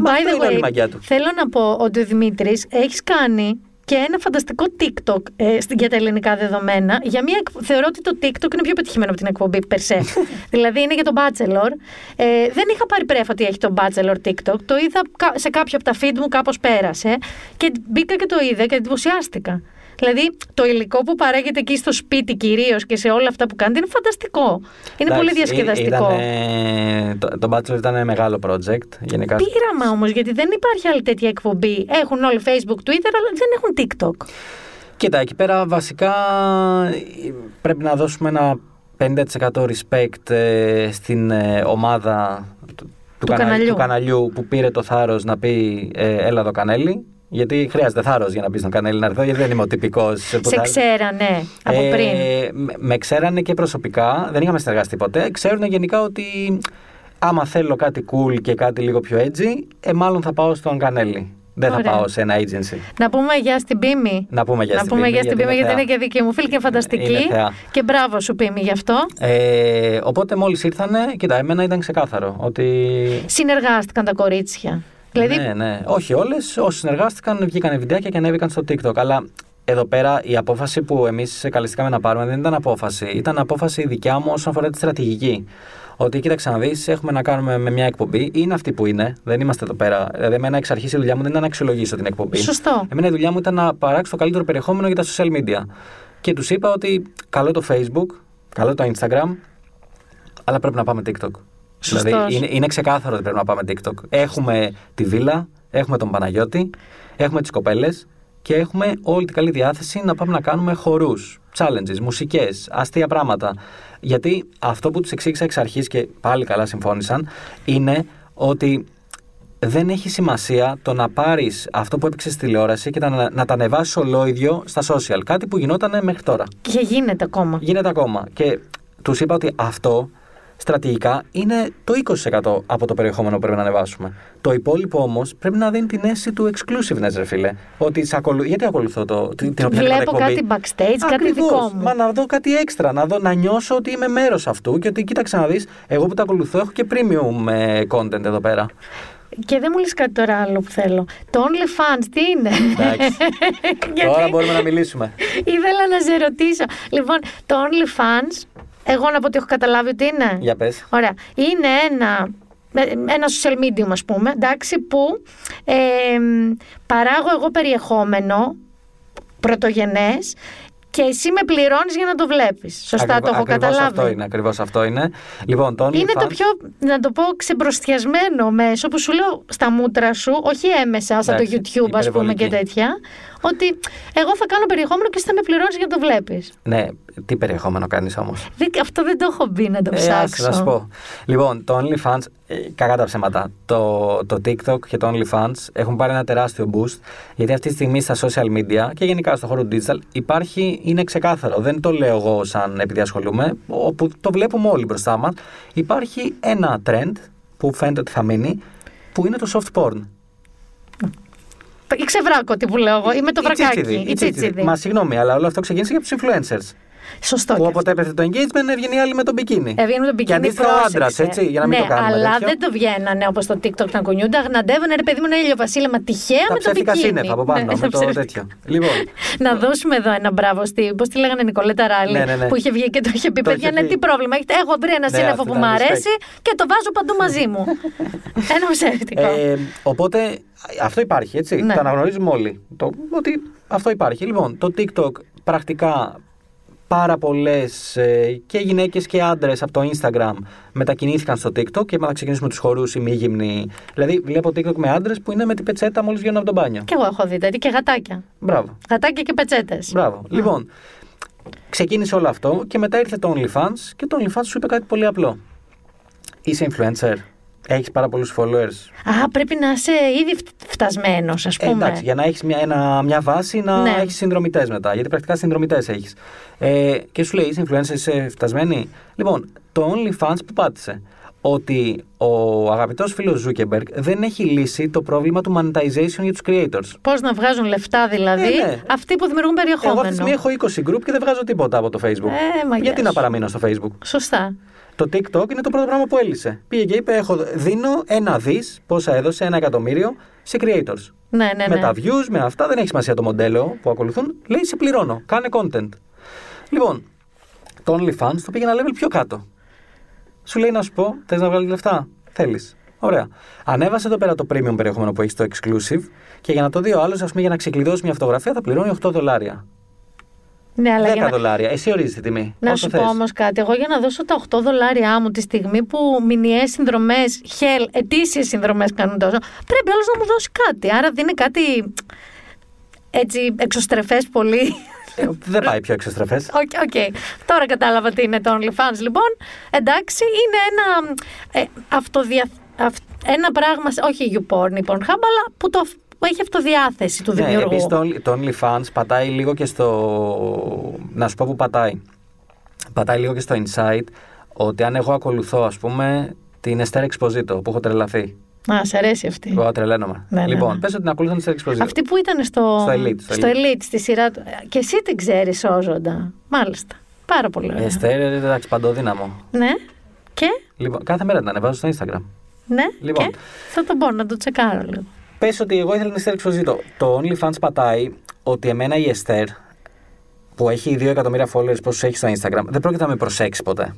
Μα By αυτό the είναι όλη η way, μαγιά του. θέλω να πω ότι ο Δημήτρης έχεις κάνει και ένα φανταστικό TikTok ε, στην- για τα ελληνικά δεδομένα. Για μια, εκ- θεωρώ ότι το TikTok είναι πιο πετυχημένο από την εκπομπή περσέ. δηλαδή είναι για τον Bachelor. Ε, δεν είχα πάρει πρέφα ότι έχει τον Bachelor TikTok. Το είδα κα- σε κάποιο από τα feed μου, κάπως πέρασε. Και μπήκα και το είδα και εντυπωσιάστηκα. Δηλαδή το υλικό που παράγεται εκεί στο σπίτι κυρίως και σε όλα αυτά που κάνετε είναι φανταστικό. Είναι πολύ Εντάξει, ή- διασκεδαστικό. ήτανε- το, το Bachelor ήταν μεγάλο project. Γενικά. Πείραμα όμως, γιατί δεν υπάρχει άλλη τέτοια εκπομπή. Έχουν όλοι Facebook, Twitter, αλλά δεν έχουν TikTok. Κοίτα, εκεί πέρα βασικά ε, πρέπει να δώσουμε ένα 50% respect ε, στην ε, ομάδα του, του, κανα- καναλιού. του καναλιού που πήρε το θάρρος να πει ε, έλα εδώ κανέλη. Γιατί χρειάζεται θάρρος για να πεις στον κανέλη να έρθω, γιατί δεν είμαι ο τυπικός που Σε θα- ξέρανε από Ε, πριν. με- με ξέρανε και προσωπικά, δεν είχαμε συνεργαστεί ποτέ. Ξέρουν γενικά ότι άμα θέλω κάτι cool και κάτι λίγο πιο edgy, ε, μάλλον θα πάω στον κανέλη. Δεν θα Ωραία. πάω σε ένα agency. Να πούμε γεια στην Πίμη. Να πούμε για να στην πούμε Πίμη, γεια στην Πίμη, γιατί θεά. είναι και δική μου φίλη και είναι φανταστική. Είναι θεά. Και μπράβο σου, Πίμη, γι' αυτό. Ε, οπότε μόλις ήρθανε, κοίτα, εμένα ήταν ξεκάθαρο ότι... Συνεργάστηκαν τα κορίτσια. Δηλαδή, Ναι, ναι. Όχι όλες, όσοι συνεργάστηκαν βγήκαν βιντεάκια και ανέβηκαν στο TikTok. Αλλά εδώ πέρα η απόφαση που εμείς καλεστήκαμε να πάρουμε δεν ήταν απόφαση. Ήταν απόφαση δικιά μου όσον αφορά τη στρατηγική. Ότι κοίταξε να δεις, έχουμε να κάνουμε με μια εκπομπή. Είναι αυτή που είναι. Δεν είμαστε εδώ πέρα. Δηλαδή, εμένα εξ αρχής η δουλειά μου δεν ήταν να αξιολογήσω την εκπομπή. Σωστό. Εμένα η δουλειά μου ήταν να παράξω το καλύτερο περιεχόμενο για τα social media. Και τους είπα ότι καλό το Facebook, καλό το Instagram, αλλά πρέπει να πάμε TikTok. Σωστός. Δηλαδή είναι, είναι ξεκάθαρο ότι πρέπει να πάμε TikTok. Έχουμε τη βίλα, έχουμε τον Παναγιώτη, έχουμε τις κοπέλες και έχουμε όλη την καλή διάθεση να πάμε να κάνουμε χορούς, challenges, μουσικές, αστεία πράγματα. Γιατί αυτό που τους εξήγησα εξ αρχής και πάλι καλά συμφώνησαν είναι ότι δεν έχει σημασία το να πάρεις αυτό που έπαιξες στη τηλεόραση και να, να τα ανεβάσεις ολόιδιο στα social. Κάτι που γινόταν μέχρι τώρα. και γίνεται ακόμα. Γίνεται ακόμα. Και τους είπα ότι αυτό στρατηγικά είναι το 20% από το περιεχόμενο που πρέπει να ανεβάσουμε. Το υπόλοιπο όμως πρέπει να δίνει την αίσθηση του exclusiveness, ρε φίλε. Ότι σε ακολου... Γιατί ακολουθώ το, την, την οποιαδήποτε Βλέπω εκπομπή; κάτι backstage, κάτι Ακριβώς. δικό μου. Μα να δω κάτι έξτρα, να, δω, να νιώσω ότι είμαι μέρος αυτού και ότι κοίταξε να δεις, εγώ που τα ακολουθώ έχω και premium ε, content εδώ πέρα. Και δεν μου λες κάτι τώρα άλλο που θέλω. Το OnlyFans τι είναι; Εντάξει. Γιατί Τώρα μπορούμε να μιλήσουμε. ήθελα να σε ρωτήσω. Λοιπόν, το OnlyFans, εγώ να πω ότι έχω καταλάβει ότι είναι. Για πες. Ωραία. Είναι ένα, ε, ένα social medium, ας πούμε, εντάξει, που ε, παράγω εγώ περιεχόμενο πρωτογενές και εσύ με πληρώνεις για να το βλέπεις. Σωστά Ακριβώ- το έχω ακριβώς καταλάβει. Αυτό είναι, ακριβώς αυτό είναι. Λοιπόν, το Είναι το OnlyFans- πιο, να το πω, ξεμπροστιασμένο μέσο που σου λέω στα μούτρα σου, όχι έμεσα, σαν το Εντάξει, YouTube, ας πούμε και υπερβολική. τέτοια, ότι εγώ θα κάνω περιεχόμενο και εσύ θα με πληρώνεις για να το βλέπεις. Ναι, τι περιεχόμενο κάνεις όμως; Δεν- αυτό δεν το έχω μπει να το Ε, ψάξω. άσε, να σου πω. Λοιπόν, το OnlyFans, ε, κακά τα ψέματα. Το, το TikTok και το OnlyFans έχουν πάρει ένα τεράστιο boost γιατί αυτή τη στιγμή στα social media και γενικά στο χώρο του digital υπάρχει, είναι ξεκάθαρο. Δεν το λέω εγώ σαν επειδή ασχολούμαι, όπου το βλέπουμε όλοι μπροστά μας. Υπάρχει ένα trend που φαίνεται ότι θα μείνει, που είναι το soft porn. Η ξεβράκο, τι που λέω εγώ. Είμαι το Η βρακάκι. τσίτσιδη, Η η τσίτσιδη. τσίτσιδη. Μα συγγνώμη, αλλά όλο αυτό ξεκίνησε για τους influencers. Σωστό. Που και όποτε έπεθε το engagement έβγαινε η άλλη με τον μπικίνι. Έβγαινε με τον Και μπικίνι. αντίστοιχα ο άντρας, πρόσεξε. έτσι, για να μην ναι, το κάνουμε. Αλλά τέτοιο. δεν το βγαίνανε όπως το TikTok να κουνιούνται. Αγναντεύανε ρε παιδί μου ένα ηλιοβασίλεμα τυχαία Τα με το ψεύτικα μπικίνι. σύννεφα από πάνω, Ναι, με τα το ψεύτικα. τέτοιο. Λοιπόν, Να δώσουμε εδώ ένα μπράβο στη. Πώς τη λέγανε Νικολέτα Ράλη, Ναι, ναι, ναι. που είχε βγει και το είχε πει: Το Παιδιά, είχε ναι, πει. τι πρόβλημα έχετε. Έχω βρει ένα Ναι, σύννεφο αυτό που ήταν μου respect. αρέσει και το βάζω παντού μαζί μου. ένα ψεύτικο. ε, οπότε αυτό υπάρχει, έτσι. Ναι. Το αναγνωρίζουμε όλοι. Το, ότι αυτό υπάρχει. Λοιπόν, το TikTok πρακτικά πάρα πολλές και γυναίκες και άντρες από το Instagram μετακινήθηκαν στο TikTok και είπαν να ξεκινήσουμε τους χορούς ή μη γυμνοί. Δηλαδή, βλέπω TikTok με άντρες που είναι με την πετσέτα μόλις βγαίνουν από τον μπάνιο. Και εγώ έχω δει τέτοια και γατάκια. Μπράβο. Γατάκια και πετσέτες. Μπράβο. Λοιπόν, ξεκίνησε όλο αυτό και μετά ήρθε το OnlyFans και το OnlyFans σου είπε κάτι πολύ απλό. Είσαι influencer. Έχεις πάρα πολλούς followers. Α, πρέπει να είσαι ήδη φτασμένος, ας Ε, πούμε. εντάξει, για να έχεις μια, ένα- μια βάση να Ναι. έχεις συνδρομητές μετά. Γιατί πρακτικά συνδρομητές έχεις. Ε, και σου λέει, είσαι influencer, είσαι φτασμένη. Λοιπόν, το OnlyFans που πάτησε. Ότι ο αγαπητός φίλος Zuckerberg δεν έχει λύσει το πρόβλημα του monetization για τους creators. Πώς να βγάζουν λεφτά δηλαδή Ε, ναι. αυτοί που δημιουργούν Εγώ αυτή τη περιεχόμενο. στιγμή έχω 20 group και δεν βγάζω τίποτα από το Facebook. Ε, μα Γιατί γεια να σου. παραμείνω στο Facebook; Σωστά. Το TikTok είναι το πρώτο πράγμα που έλυσε. Πήγε και είπε: έχω, Δίνω ένα δις, πόσα έδωσε, ένα εκατομμύριο σε creators. Ναι, ναι, ναι. Με τα views, με αυτά, δεν έχει σημασία το μοντέλο που ακολουθούν. Λέει: Σε πληρώνω, κάνε content. Λοιπόν, το OnlyFans το πήγε ένα level πιο κάτω. Σου λέει να σου πω: Θες να βγάλεις λεφτά; Θέλεις. Ωραία. Ανέβασε εδώ πέρα το premium περιεχόμενο που έχει το exclusive και για να το δει ο άλλος, ας πούμε, για να ξεκλειδώσει μια φωτογραφία θα πληρώνει 8 δολάρια. Ναι, αλλά 10 για να... δολάρια. Εσύ ορίζεις τη τιμή. Να όσο σου θες. πω όμως κάτι. Εγώ για να δώσω τα 8 δολάρια μου τη στιγμή που μηνιαίες συνδρομές, hell, ετήσιες συνδρομές κάνουν τόσο, πρέπει άλλο να μου δώσει κάτι. Άρα δίνει κάτι έτσι εξωστρεφές πολύ. Ε, δεν πάει πιο εξωστρεφές. Ok, ok. Τώρα κατάλαβα τι είναι το OnlyFans. Λοιπόν, εντάξει, είναι ένα ε, αυτοδια... αυ- ένα πράγμα, όχι YouPorn ή Pornhub, αλλά που, το, που έχει αυτοδιάθεση του Ναι, δημιουργού. επίσης το, Only- το OnlyFans πατάει λίγο και στο... Να σου πω που πατάει. Πατάει λίγο και στο Insight ότι αν εγώ ακολουθώ ας πούμε την Esther Exposito που έχω τρελαθεί. Α, σε αρέσει αυτή. Εγώ τρελαίνομαι. Ναι, ναι, λοιπόν, ναι. πες ότι την ακολουθώ την Esther Exposito. Αυτή που ήταν στο, Στο Elite, στο στο Elite. Elite, στη σειρά του. Και εσύ την ξέρεις όζοντα. Μάλιστα. Πάρα πολύ ωραία. Esther, εντάξει, παντοδύναμο. Ναι. Και, Λοιπόν, κάθε μέρα την ανεβάζω στο Instagram. ναι. Λοιπόν. Και; Θα τον πω να το τσεκάρω λίγο. Πες ότι εγώ ήθελα την Esther Exposito. Το OnlyFans πατάει ότι εμένα η Esther που έχει 2 εκατομμύρια followers πόσους έχει στο Instagram δεν πρόκειται να με προσέξει ποτέ.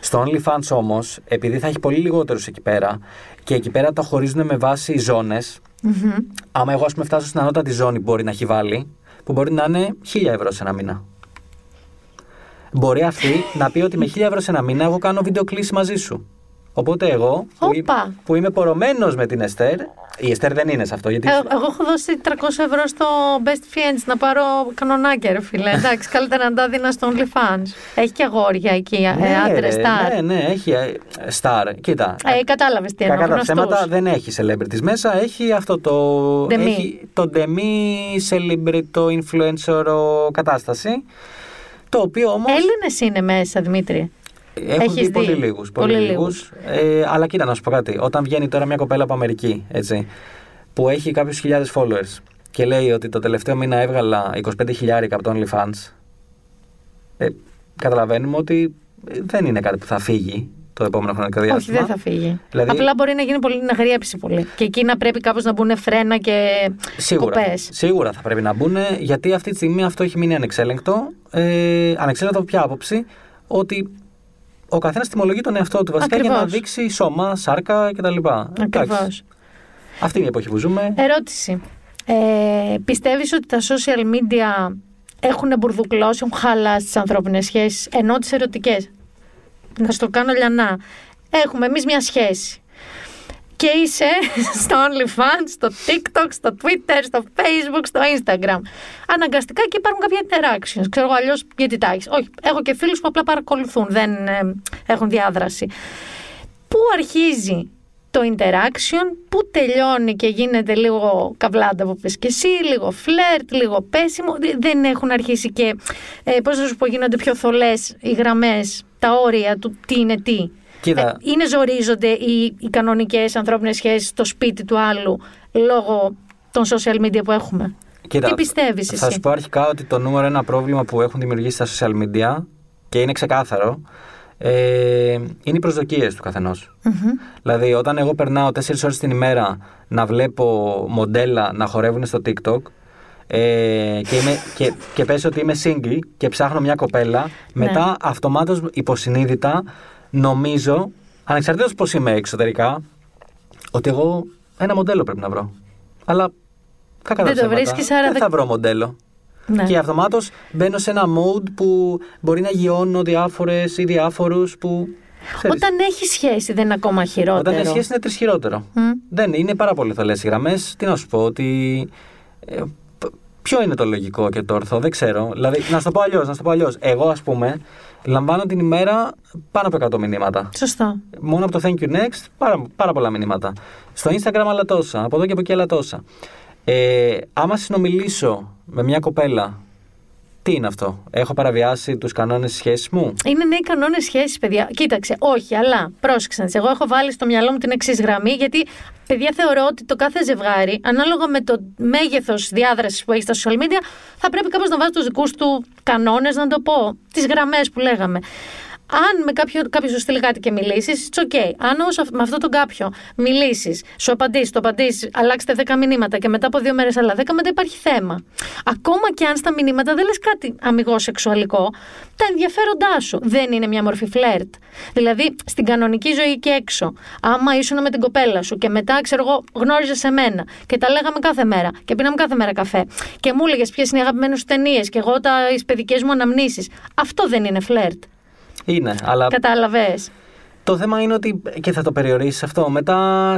Στο OnlyFans όμως, επειδή θα έχει πολύ λιγότερους εκεί πέρα και εκεί πέρα το χωρίζουν με βάση ζώνες, Μμμ. άμα εγώ ας πούμε φτάσω στην ανώτατη ζώνη που μπορεί να έχει βάλει, που μπορεί να είναι 1000 ευρώ σε ένα μήνα. Μπορεί αυτή να πει ότι με 1000 ευρώ σε ένα μήνα εγώ κάνω βίντεο κλίση μαζί σου. Οπότε εγώ, που, είμαι- Όπα. που είμαι πορωμένος με την Εστέρ, η Εστέρ δεν είναι σε αυτό, γιατί Ε, εγώ έχω δώσει 300 ευρώ στο Best Friends να πάρω κανονάκια, ρε φίλε. Εντάξει, καλύτερα να τα δίνα στο OnlyFans. Έχει και αγόρια εκεί, ε, άντρες, ρε, στάρ. ναι, ναι, έχει ε, star. Κοίτα, Ε, Κατάλαβες τι εννοώ. Κακά τα γνωστούς. ψέματα δεν έχει celebrities μέσα, έχει αυτό το. Demi. Έχει το demi celebrity, το influencer κατάσταση. Το οποίο όμω. Έλληνες είναι μέσα, Δημήτρη. Έχουν έχεις δει δει. πολύ λίγους. Πολύ Πολύ λίγους. Ε, αλλά κοίτα, να σου πω κάτι. Όταν βγαίνει τώρα μια κοπέλα από Αμερική, έτσι, που έχει κάποιους χιλιάδες followers και λέει ότι το τελευταίο μήνα έβγαλα 25 χιλιάρικα από το OnlyFans, ε, καταλαβαίνουμε ότι ε, δεν είναι κάτι που θα φύγει. το επόμενο χρονικό διάστημα. Όχι, δεν θα φύγει. Δηλαδή- Απλά μπορεί να γίνει πολύ, να γριέψει πολύ. Και εκεί να πρέπει κάπως να μπουν φρένα και Σίγουρα, κοπέ. σίγουρα θα πρέπει να μπουν, γιατί αυτή τη στιγμή αυτό έχει μείνει ανεξέλεγκτο. Ε, ανεξέλεγκτο από ποια άποψη, ότι ο καθένας τιμολογεί τον εαυτό του βασικά για να Ακριβώς. δείξει σώμα, σάρκα κτλ. Ακριβώς. Εντάξει. Αυτή είναι η εποχή που ζούμε. Ερώτηση. Ε, πιστεύεις ότι τα social media έχουν μπουρδουκλώσει, έχουν χαλάσει τις ανθρώπινες σχέσεις, ενώ τις ερωτικές; Να στο κάνω λιανά. Έχουμε εμείς μια σχέση. Και είσαι στο OnlyFans, στο TikTok, στο Twitter, στο Facebook, στο Instagram. Αναγκαστικά και υπάρχουν κάποια interactions. Ξέρω εγώ αλλιώς γιατί τα έχεις. Όχι, έχω και φίλους που απλά παρακολουθούν, δεν ε, έχουν διάδραση. Πού αρχίζει το interaction, πού τελειώνει και γίνεται λίγο καβλάντα που πες και εσύ, λίγο φλερτ, λίγο πέσιμο. Δε- Δεν έχουν αρχίσει και, ε, πώς να σου πω, γίνονται πιο θολές οι γραμμές, τα όρια του τι είναι τι. Κοίτα, Είναι ζορίζονται οι, οι κανονικές ανθρώπινες σχέσεις στο σπίτι του άλλου λόγω των social media που έχουμε; κοίτα, τι πιστεύεις Θα εσύ; σου πω αρχικά ότι το νούμερο ένα πρόβλημα που έχουν δημιουργήσει τα social media και είναι ξεκάθαρο ε, είναι οι προσδοκίες του καθενός. Δηλαδή, όταν εγώ περνάω 4 ώρες την ημέρα να βλέπω μοντέλα να χορεύουν στο TikTok ε, και, είμαι, και, και πες ότι είμαι single και ψάχνω μια κοπέλα, μετά αυτομάτως υποσυνείδητα νομίζω, ανεξαρτήτως πώς είμαι εξωτερικά, ότι εγώ ένα μοντέλο πρέπει να βρω. Αλλά κακά τα Δεν το ψέματα, βρίσκεις, άρα δεν δεν- θα βρω μοντέλο. Ναι. Και αυτομάτως μπαίνω σε ένα mode που μπορεί να γιώνω διάφορες ή διάφορους που. ξέρεις, Όταν έχει σχέση δεν είναι ακόμα χειρότερο. όταν είναι σχέση είναι τρεις χειρότερο. Μμ. Δεν είναι πάρα πολύ θολές οι γραμμές. Τι να σου πω, ότι. Ε, π- ποιο είναι το λογικό και το ορθό, δεν ξέρω. Δηλαδή, να σου το πω αλλιώς. Να σου το πω αλλιώς. Εγώ, ας πούμε, λαμβάνω την ημέρα πάνω από 100 μηνύματα. Σωστό. Μόνο από το Thank you next, πάρα, πάρα πολλά μηνύματα. Στο Instagram άλλα τόσα, από εδώ και από εκεί άλλα τόσα. Ε, άμα συνομιλήσω με μια κοπέλα, τι είναι αυτό, έχω παραβιάσει τους κανόνες της σχέσης μου; Είναι νέοι κανόνες σχέσης, παιδιά. Κοίταξε, όχι, αλλά πρόσεξε. να δεις. Εγώ έχω βάλει στο μυαλό μου την εξής γραμμή, γιατί παιδιά θεωρώ ότι το κάθε ζευγάρι, ανάλογα με το μέγεθος διάδρασης που έχει στα social media, θα πρέπει κάπως να βάζει τους δικούς του κανόνες, να το πω, τις γραμμές που λέγαμε. Αν με κάποιο, κάποιος σου στείλει κάτι και μιλήσεις, it's okay. Αν όμως αυ- με αυτόν τον κάποιο μιλήσεις, σου απαντήσεις, το απαντήσεις, αλλάξετε 10 μηνύματα και μετά από δύο μέρες άλλα 10, μετά υπάρχει θέμα. Ακόμα και αν στα μηνύματα δεν λες κάτι αμυγό σεξουαλικό, τα ενδιαφέροντά σου δεν είναι μια μορφή φλερτ. Δηλαδή, στην κανονική ζωή και έξω, άμα ήσουν με την κοπέλα σου και μετά, ξέρω εγώ, γνώριζες εμένα και τα λέγαμε κάθε μέρα και πίναμε κάθε μέρα καφέ και μου έλεγες ποιες είναι οι αγαπημένες σου ταινίες και εγώ τα παιδικές μου αναμνήσεις. Αυτό δεν είναι φλερτ. Είναι, αλλά Κατάλαβες. Το θέμα είναι ότι και θα το περιορίσεις αυτό. Μετά,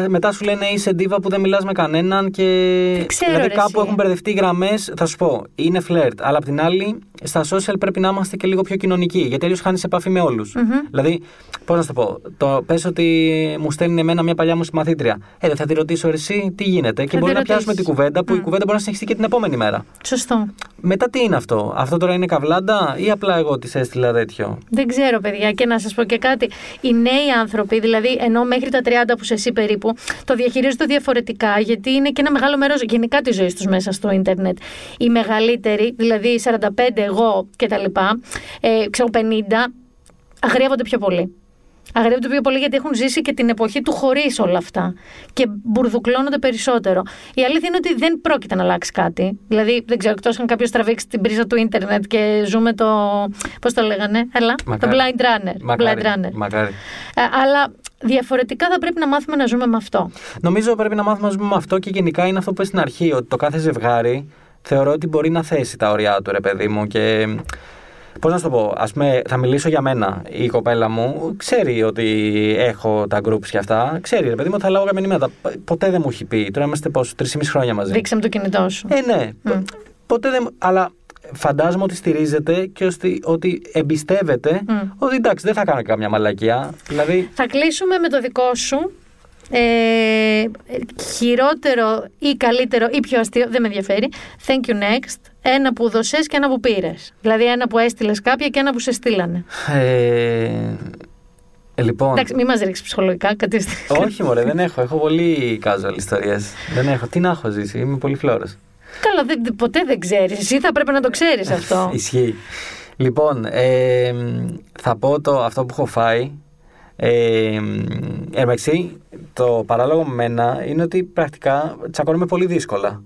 μετά σου λένε είσαι ντίβα που δεν μιλάς με κανέναν και. ξέρω, δηλαδή ρε, κάπου εσύ. έχουν μπερδευτεί γραμμές. Θα σου πω, είναι φλερτ. Αλλά απ' την άλλη, στα social πρέπει να είμαστε και λίγο πιο κοινωνικοί. Γιατί αλλιώς χάνεις επαφή με όλους. Δηλαδή, πώς να σου το πω, το πες ότι μου στέλνει εμένα μια παλιά μου συμμαθήτρια. Ε, δεν θα τη ρωτήσω ρε, εσύ τι γίνεται. και τη μπορεί να πιάσουμε ρωτήσεις. την κουβέντα που η κουβέντα μπορεί να συνεχιστεί και την επόμενη μέρα. Σωστό. Μετά τι είναι αυτό, Αυτό τώρα είναι καβλάντα ή απλά εγώ τη έστειλα τέτοιο; Δεν ξέρω, παιδιά, και να σας πω και κάτι. Οι νέοι άνθρωποι, δηλαδή ενώ μέχρι τα 30 που είσαι εσύ περίπου, το διαχειρίζονται διαφορετικά, γιατί είναι και ένα μεγάλο μέρος γενικά της ζωής τους μέσα στο ίντερνετ. Οι μεγαλύτεροι, δηλαδή 45 εγώ κτλ., ε, ξέρω 50, αγριεύονται πιο πολύ. Αγριεύονται πιο πολύ γιατί έχουν ζήσει και την εποχή του χωρίς όλα αυτά. Και μπουρδουκλώνονται περισσότερο. Η αλήθεια είναι ότι δεν πρόκειται να αλλάξει κάτι. Δηλαδή, δεν ξέρω, εκτός αν κάποιος τραβήξει την πρίζα του ίντερνετ και ζούμε το. Πώς το λέγανε, Έλα, Μακάρι. το blind runner. Μακάρι. Blind runner. Μακάρι. Ε, αλλά διαφορετικά θα πρέπει να μάθουμε να ζούμε με αυτό. Νομίζω πρέπει να μάθουμε να ζούμε με αυτό και γενικά είναι αυτό που είπες στην αρχή, ότι το κάθε ζευγάρι θεωρώ ότι μπορεί να θέσει τα ωριά του, ρε παιδί μου. Και πώς να σου το πω, ας πούμε, θα μιλήσω για μένα. Η κοπέλα μου ξέρει ότι έχω τα groups και αυτά. Ξέρει, ρε παιδί μου, ότι θα λάβω κάποια μηνύματα. Ποτέ δεν μου έχει πει. Τώρα είμαστε πόσο, τρεις μισή χρόνια μαζί. Δείξε με το κινητό σου. Ε, ναι. Ποτέ δεν. μου- Αλλά φαντάζομαι ότι στηρίζεται και ότι, ότι εμπιστεύεται ότι εντάξει, δεν θα κάνω καμιά μαλακία. Δηλαδή, Θα κλείσουμε με το δικό σου. Ε, χειρότερο ή καλύτερο ή πιο αστείο, δεν με ενδιαφέρει. Thank you next. Ένα που δωσέ και ένα που πήρες. Δηλαδή ένα που έστειλες κάποια και ένα που σε στείλανε. ε, ε, λοιπόν. Εντάξει, μην μας ρίξεις ψυχολογικά, κάτι Όχι, μωρέ, δεν έχω. Έχω πολύ casual ιστορίες. Δεν έχω. Τι να έχω ζήσει. Είμαι πολύ φλόρος. Καλά, δεν, ποτέ δεν ξέρεις. Εσύ θα πρέπει να το ξέρεις αυτό. Ισχύει. Λοιπόν, ε, θα πω το, αυτό που έχω φάει. Ε, εντάξει, το παράλογο με μένα είναι ότι πρακτικά τσακώνομαι πολύ δύσκολα.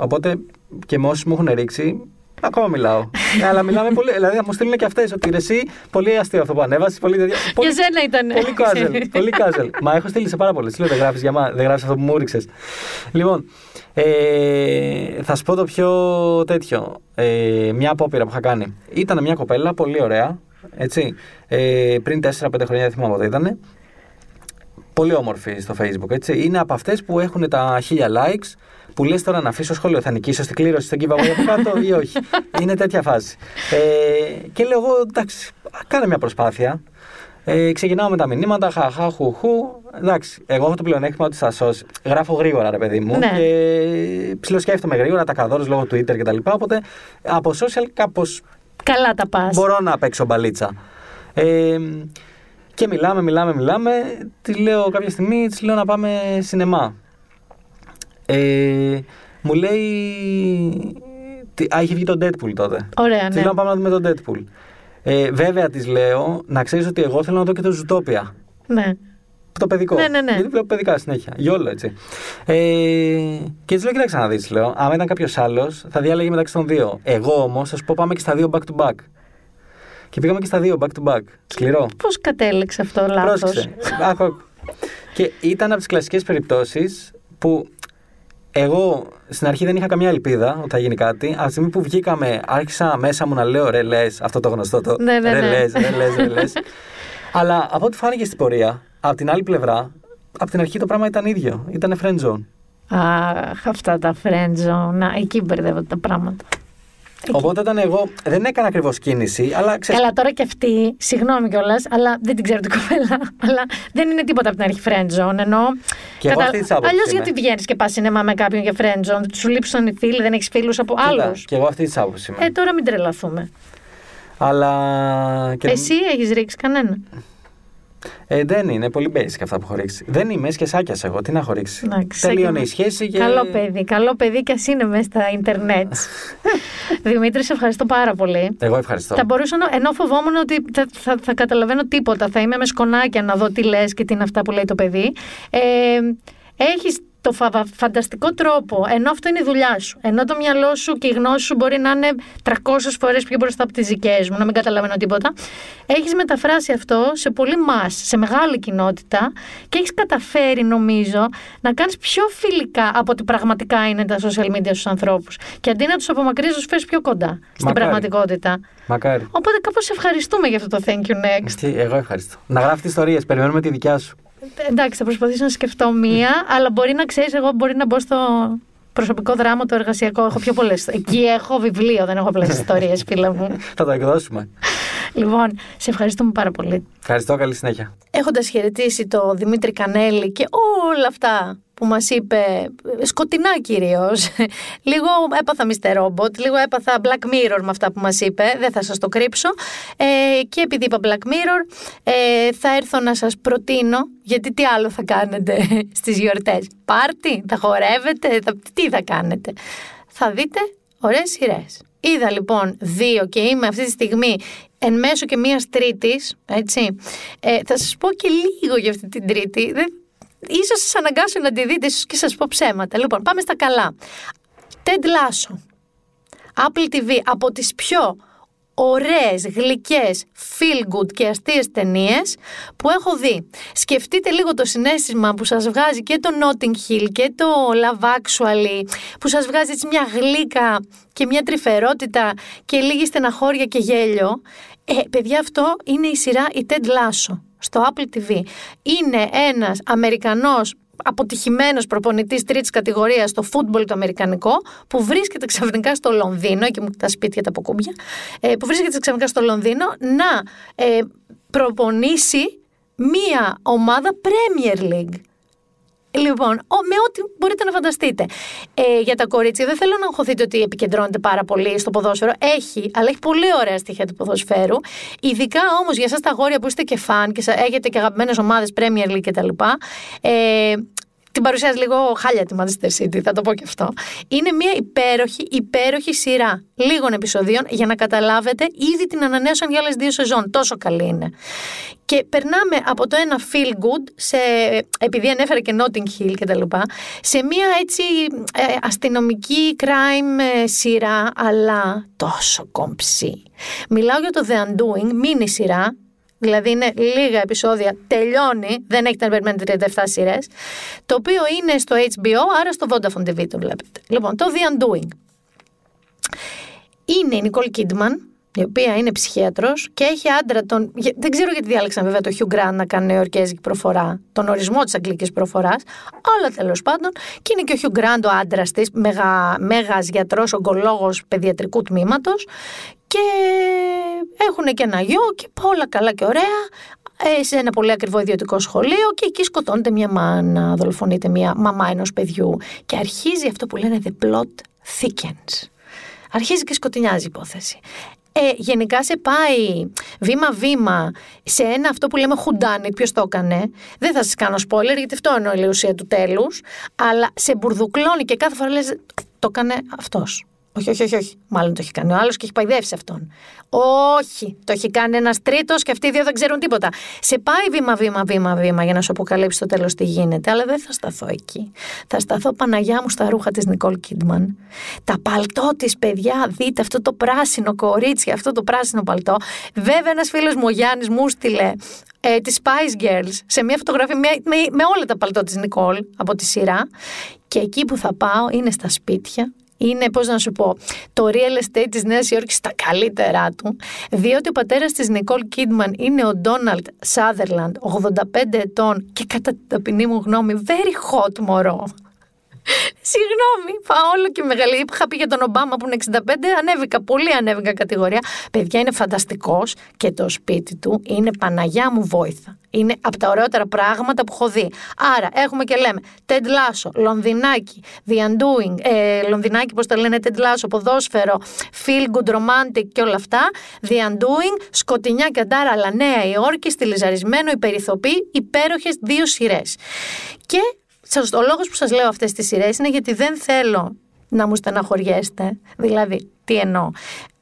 Οπότε και με όσους μου έχουν ρίξει, ακόμα μιλάω. Ε, Αλλά μιλάμε πολύ. Δηλαδή, θα μου στείλουν και αυτές ότι ρε, εσύ πολύ αστείο αυτό που ανέβασες. Πολύ, τέτοια- πολύ, Για σένα ήταν. πολύ casual. πολύ casual. Μα έχω στείλει σε πάρα πολλές. Λέω δεν γράφεις για μα, δεν γράφεις αυτό που μου ρίξε. Λοιπόν, ε, θα σου πω το πιο τέτοιο. Ε, μια απόπειρα που είχα κάνει. Ήταν μια κοπέλα πολύ ωραία. Έτσι, ε, πριν 4-5 χρόνια δεν θυμάμαι πότε ήταν. Πολύ όμορφη στο Facebook. Έτσι. Είναι από αυτές που έχουν τα 1000 likes που λες τώρα να αφήσω σχόλιο. Θα νικήσω στην κλήρωση στον giveaway από κάτω ή όχι. Είναι τέτοια φάση. Ε, και λέω εγώ εντάξει, κάνε μια προσπάθεια. Ε, ξεκινάω με τα μηνύματα, χαχά, χου, χου. Εντάξει, εγώ έχω το πλεονέκτημα ότι στα social γράφω γρήγορα, ρε παιδί μου. Ναι. Και ψιλοσκέφτομαι γρήγορα τα καδόρες λόγω Twitter κτλ. Οπότε από social κάπως Καλά τα πας. μπορώ να παίξω μπαλίτσα. Ε, και μιλάμε, μιλάμε, μιλάμε. Τη λέω κάποια στιγμή, της λέω να πάμε σινεμά. Ε, μου λέει. τι- Α, είχε βγει το Deadpool τότε. Ωραία, Τη ναι. λέω να πάμε να δούμε το Deadpool. Ε, βέβαια της λέω να ξέρεις ότι εγώ θέλω να δω και το Zootopia. Ναι. Το παιδικό. Ναι, ναι, ναι. Γιατί βλέπω παιδικά συνέχεια. Γιόλο έτσι. Ε, και της λέω: Κοίταξε να δεις, λέω. Άμα ήταν κάποιος άλλος, θα διάλεγε μεταξύ των δύο. Εγώ όμως, θα σου πω, πάμε και στα δύο back to back. Και πήγαμε και στα δύο back to back. Σκληρό. Πώς κατέληξε αυτό λάθος. Πρόσεξε. Άκου, άκου. Και ήταν από τις κλασικές περιπτώσεις που εγώ στην αρχή δεν είχα καμιά ελπίδα ότι θα γίνει κάτι. Από τη στιγμή που βγήκαμε, άρχισα μέσα μου να λέω ρε λες, αυτό το γνωστό το. Ναι, ναι, ρε ναι. λες, ρε λες, ρε λες. Αλλά από ό,τι φάνηκε στην πορεία, από την άλλη πλευρά, από την αρχή το πράγμα ήταν ίδιο. Ήταν friend zone. Αχ, αυτά τα friendzone. Να, εκεί μπερδεύονται τα πράγματα. Οπότε όταν εγώ δεν έκανα ακριβώς κίνηση, αλλά ξέρεις, Καλά, τώρα και αυτή, συγγνώμη κιόλας, αλλά δεν την ξέρω την κοπέλα. Αλλά δεν είναι τίποτα από την αρχή friendzone. Ενώ. Και εγώ αυτή της άποψης Αλλιώς είμαι. γιατί βγαίνεις και πας σινεμά με κάποιον για friendzone, σου λείψαν οι φίλοι, δεν έχεις φίλους από κοίτα, άλλους. Και εγώ αυτή της άποψης είμαι. Ε, τώρα μην τρελαθούμε. Αλλά. Και... Εσύ έχεις ρίξει κανένα; Ε, δεν είναι πολύ basic αυτά που έχω ρίξει. Δεν είμαι σκεσάκια εγώ. Τι να έχω ρίξει. Εντάξει, Τελείωνε Σάκη, η σχέση και. Καλό παιδί, καλό παιδί και ας είναι μέσα στα Ιντερνετ. Δημήτρη, σε ευχαριστώ πάρα πολύ. Εγώ ευχαριστώ. Θα μπορούσα να. ενώ φοβόμουν ότι θα, θα, θα καταλαβαίνω τίποτα. Θα είμαι με σκονάκια να δω τι λες και τι είναι αυτά που λέει το παιδί. Ε, Έχεις το φα- φανταστικό τρόπο, ενώ αυτό είναι η δουλειά σου. Ενώ το μυαλό σου και η γνώση σου μπορεί να είναι 300 φορές πιο μπροστά από τις δικές μου, να μην καταλαβαίνω τίποτα. Έχεις μεταφράσει αυτό σε πολύ μα, σε μεγάλη κοινότητα και έχεις καταφέρει, νομίζω, να κάνεις πιο φιλικά από ότι πραγματικά είναι τα social media στους ανθρώπους. Και αντί να τους απομακρύνεις, τους φέρεις πιο κοντά στην Μακάρι. πραγματικότητα. Μακάρι. Οπότε κάπως ευχαριστούμε για αυτό το thank you next. Τι, εγώ ευχαριστώ. Να γράφεις ιστορίες. Περιμένουμε τη δικιά σου. Εντάξει, θα προσπαθήσω να σκεφτώ μία, αλλά μπορεί να ξέρεις, εγώ μπορεί να μπω στο προσωπικό δράμα, το εργασιακό. Έχω πιο πολλές. Εκεί έχω βιβλίο, δεν έχω πολλές ιστορίες, φίλε μου. Θα το εκδώσουμε. λοιπόν, σε ευχαριστούμε πάρα πολύ. Ευχαριστώ. Καλή συνέχεια. Έχοντας χαιρετήσει το Δημήτρη Κανέλη και όλα αυτά που μας είπε, σκοτεινά κυρίως, λίγο έπαθα Mr. Robot, λίγο έπαθα Black Mirror με αυτά που μας είπε, δεν θα σας το κρύψω. Ε, και επειδή είπα Black Mirror, ε, θα έρθω να σας προτείνω, γιατί τι άλλο θα κάνετε στις γιορτές. Πάρτι, θα χορεύετε, θα, τι θα κάνετε. Θα δείτε ωραίες σειρές. Είδα λοιπόν δύο και είμαι αυτή τη στιγμή εν μέσω και μίας τρίτης, έτσι. Ε, θα σας πω και λίγο για αυτή την τρίτη. Δεν, ίσως σας αναγκάσω να τη δείτε, ίσως και σας πω ψέματα. Λοιπόν, πάμε στα καλά. Ted Lasso. Apple TV, από τις πιο ωραίες, γλυκές, feel good και αστείες ταινίες που έχω δει. Σκεφτείτε λίγο το συνέστημα που σας βγάζει και το Notting Hill και το Love Actually, που σας βγάζει έτσι μια γλύκα και μια τρυφερότητα και λίγη στεναχώρια και γέλιο. Ε, παιδιά, αυτό είναι η σειρά η Ted Lasso στο Apple TV. Είναι ένας Αμερικανός αποτυχημένος προπονητής τρίτης κατηγορίας στο φούτμπολ το αμερικανικό που βρίσκεται ξαφνικά στο Λονδίνο, εκεί μου τα σπίτια τα αποκούμπια, ε, που βρίσκεται ξαφνικά στο Λονδίνο να ε, προπονήσει μία ομάδα Premier League. Λοιπόν, ο- με ό,τι μπορείτε να φανταστείτε. Ε, για τα κορίτσια, δεν θέλω να αγχωθείτε ότι επικεντρώνεται πάρα πολύ στο ποδόσφαιρο. Έχει, αλλά έχει πολύ ωραία στοιχεία του ποδοσφαίρου. Ειδικά όμως για εσάς τα αγόρια που είστε και φαν και σα- έχετε και αγαπημένες ομάδες Premier League κτλ. Ε, την παρουσιάζει λίγο χάλια τη Manchester City, θα το πω και αυτό. Είναι μια υπέροχη, υπέροχη σειρά λίγων επεισοδίων για να καταλάβετε. Ήδη την ανανέωσαν για άλλες δύο σεζόν. Τόσο καλή είναι. Και περνάμε από το ένα feel good, σε, επειδή ανέφερε και Notting Hill και τα λοιπά, σε μια έτσι ε, αστυνομική crime ε, σειρά, αλλά τόσο κομψή. Μιλάω για το The Undoing, μίνι σειρά, Δηλαδή είναι λίγα επεισόδια, τελειώνει, δεν έχετε να περιμένετε 37 σειρές. Το οποίο είναι στο HBO, άρα στο Vodafone TV το βλέπετε. Λοιπόν, το The Undoing. Είναι η Nicole Kidman, η οποία είναι ψυχίατρος και έχει άντρα τον. Δεν ξέρω γιατί διάλεξαν βέβαια το Hugh Grant να κάνει νεοερκέζικη προφορά, τον ορισμό της αγγλικής προφοράς, αλλά τέλος πάντων. Και είναι και ο Hugh Grant ο άντρας της, μέγα γιατρός, ογκολόγος παιδιατρικού τμήματος. Και έχουν και ένα γιο και όλα καλά και ωραία ε, σε ένα πολύ ακριβό ιδιωτικό σχολείο και εκεί σκοτώνεται μια μάνα, δολοφονείται μια μαμά ενός παιδιού και αρχίζει αυτό που λένε the plot thickens. Αρχίζει και σκοτεινιάζει η υπόθεση. Ε, γενικά σε πάει βήμα-βήμα σε ένα αυτό που λέμε χουντάνι, ποιος το έκανε; Δεν θα σας κάνω spoiler, γιατί αυτό είναι η ουσία του τέλους. Αλλά σε μπουρδουκλώνει και κάθε φορά λες, το έκανε αυτός. Όχι, όχι, όχι, όχι. Μάλλον το έχει κάνει ο άλλος και έχει παϊδεύσει αυτόν. Όχι, το έχει κάνει ένας τρίτος και αυτοί οι δύο δεν ξέρουν τίποτα. Σε πάει βήμα, βήμα, βήμα, βήμα για να σου αποκαλύψει το τέλος τι γίνεται. Αλλά δεν θα σταθώ εκεί. Θα σταθώ Παναγιά μου στα ρούχα της Νικόλ Κίντμαν. Τα παλτό της, παιδιά, δείτε αυτό το πράσινο κορίτσι, αυτό το πράσινο παλτό. Βέβαια, ένας φίλος μου, ο Γιάννης, μου στείλε ε, τη Spice Girls σε μια φωτογραφία με, με, με όλα τα παλτό της Νικόλ από τη σειρά και εκεί που θα πάω είναι στα σπίτια είναι, πώς να σου πω, το real estate της Νέας Υόρκης στα καλύτερά του, διότι ο πατέρας της Νικόλ Κίντμαν είναι ο Ντόναλτ Σάδερλαντ, 85 ετών και κατά την ταπεινή μου γνώμη, very hot μωρό. Συγγνώμη, πάω όλο και μεγαλύτερη. Είχα πει για τον Ομπάμα που είναι 65, ανέβηκα, πολύ ανέβηκα κατηγορία. Παιδιά είναι φανταστικός και το σπίτι του είναι Παναγιά μου βόηθα. Είναι από τα ωραιότερα πράγματα που έχω δει. Άρα έχουμε και λέμε Ted Lasso, Λονδινάκι, The Undoing, ε, Λονδινάκι πώς τα λένε, Ted Lasso, ποδόσφαιρο, Feel Good Romantic και όλα αυτά. The Undoing, σκοτεινιά και αντάρα, αλλά Νέα Υόρκη, στυλιζαρισμένο, υπερηθοπή, υπέροχες δύο σειρές. Και ο λόγος που σας λέω αυτές τις σειρές είναι γιατί δεν θέλω να μου στεναχωριέστε. Δηλαδή, τι εννοώ.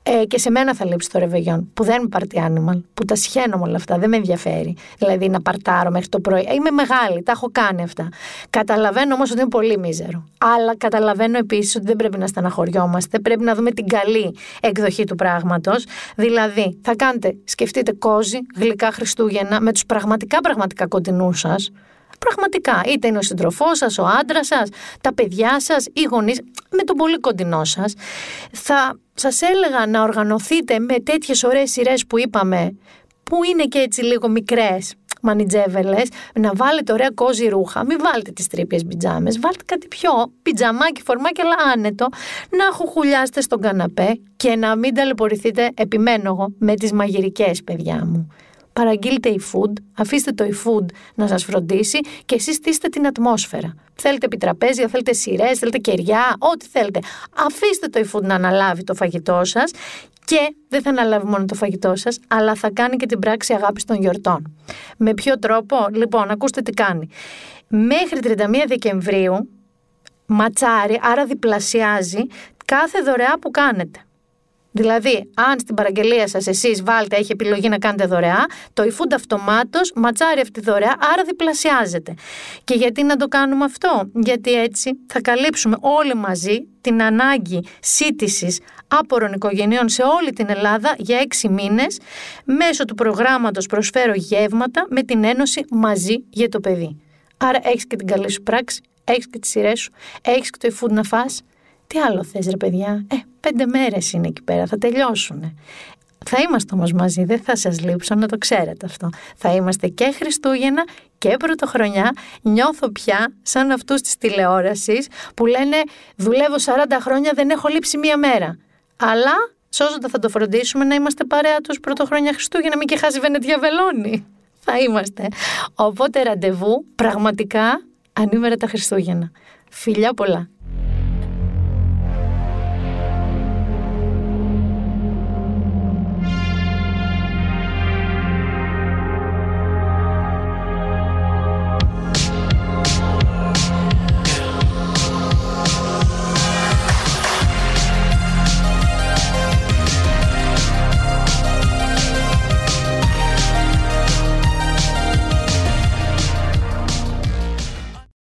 Ε, και σε μένα θα λείψει το ρεβεγιόν, που δεν είμαι party animal, που τα σχένω με όλα αυτά, δεν με ενδιαφέρει. Δηλαδή να παρτάρω μέχρι το πρωί. Είμαι μεγάλη, τα έχω κάνει αυτά. Καταλαβαίνω όμως ότι είναι πολύ μίζερο. Αλλά καταλαβαίνω επίσης ότι δεν πρέπει να στεναχωριόμαστε, πρέπει να δούμε την καλή εκδοχή του πράγματος. Δηλαδή, θα κάνετε, σκεφτείτε κόζι, γλυκά Χριστούγεννα, με τους πραγματικά πραγματικά κοντινούς σας, Πραγματικά, είτε είναι ο σύντροφός σας, ο άντρας σας, τα παιδιά σας, οι γονείς, με τον πολύ κοντινό σας. Θα σας έλεγα να οργανωθείτε με τέτοιες ωραίες σειρές που είπαμε, που είναι και έτσι λίγο μικρές, μανιτζέβελες, να βάλετε ωραία κόζι ρούχα. Μην βάλετε τις τρύπιες πιτζάμε. Βάλτε κάτι πιο πιτζαμάκι, φορμάκι, αλλά άνετο. Να χουχουλιάστε στον καναπέ και να μην ταλαιπωρηθείτε, επιμένω εγώ, με τις μαγειρικές, παιδιά μου παραγγείλτε e-food, αφήστε το e-food να σας φροντίσει και εσείς στήστε την ατμόσφαιρα. Θέλετε επιτραπέζια, θέλετε σειρές, θέλετε κεριά, ό,τι θέλετε. Αφήστε το e-food να αναλάβει το φαγητό σας και δεν θα αναλάβει μόνο το φαγητό σας, αλλά θα κάνει και την πράξη αγάπης των γιορτών. Με ποιο τρόπο, λοιπόν, ακούστε τι κάνει. Μέχρι 31 Δεκεμβρίου ματσάρει, άρα διπλασιάζει κάθε δωρεά που κάνετε. Δηλαδή, αν στην παραγγελία σας εσείς βάλτε, έχει επιλογή να κάνετε δωρεά, το eFood αυτομάτως ματσάρει αυτή τη δωρεά, άρα διπλασιάζεται. Και γιατί να το κάνουμε αυτό, Γιατί έτσι θα καλύψουμε όλοι μαζί την ανάγκη σύντησης άπορων οικογενειών σε όλη την Ελλάδα για έξι μήνες μέσω του προγράμματος Προσφέρω Γεύματα με την Ένωση Μαζί για το Παιδί. Άρα έχεις και την καλή σου πράξη, έχεις και τις σειρές σου, έχεις και το eFood να φας τι άλλο θες ρε παιδιά, ε, πέντε μέρες είναι εκεί πέρα, θα τελειώσουν. Θα είμαστε όμως μαζί, δεν θα σας λείψω να το ξέρετε αυτό. Θα είμαστε και Χριστούγεννα και Πρωτοχρονιά. Νιώθω πια σαν αυτούς της τηλεόρασης που λένε δουλεύω 40 χρόνια, δεν έχω λείψει μία μέρα. Αλλά σώζοντα θα το φροντίσουμε να είμαστε παρέα τους Πρωτοχρονιά Χριστούγεννα, μην και χάσει Βενετία Βελόνι. Θα είμαστε. Οπότε ραντεβού πραγματικά ανήμερα τα Χριστούγεννα. Φιλιά πολλά.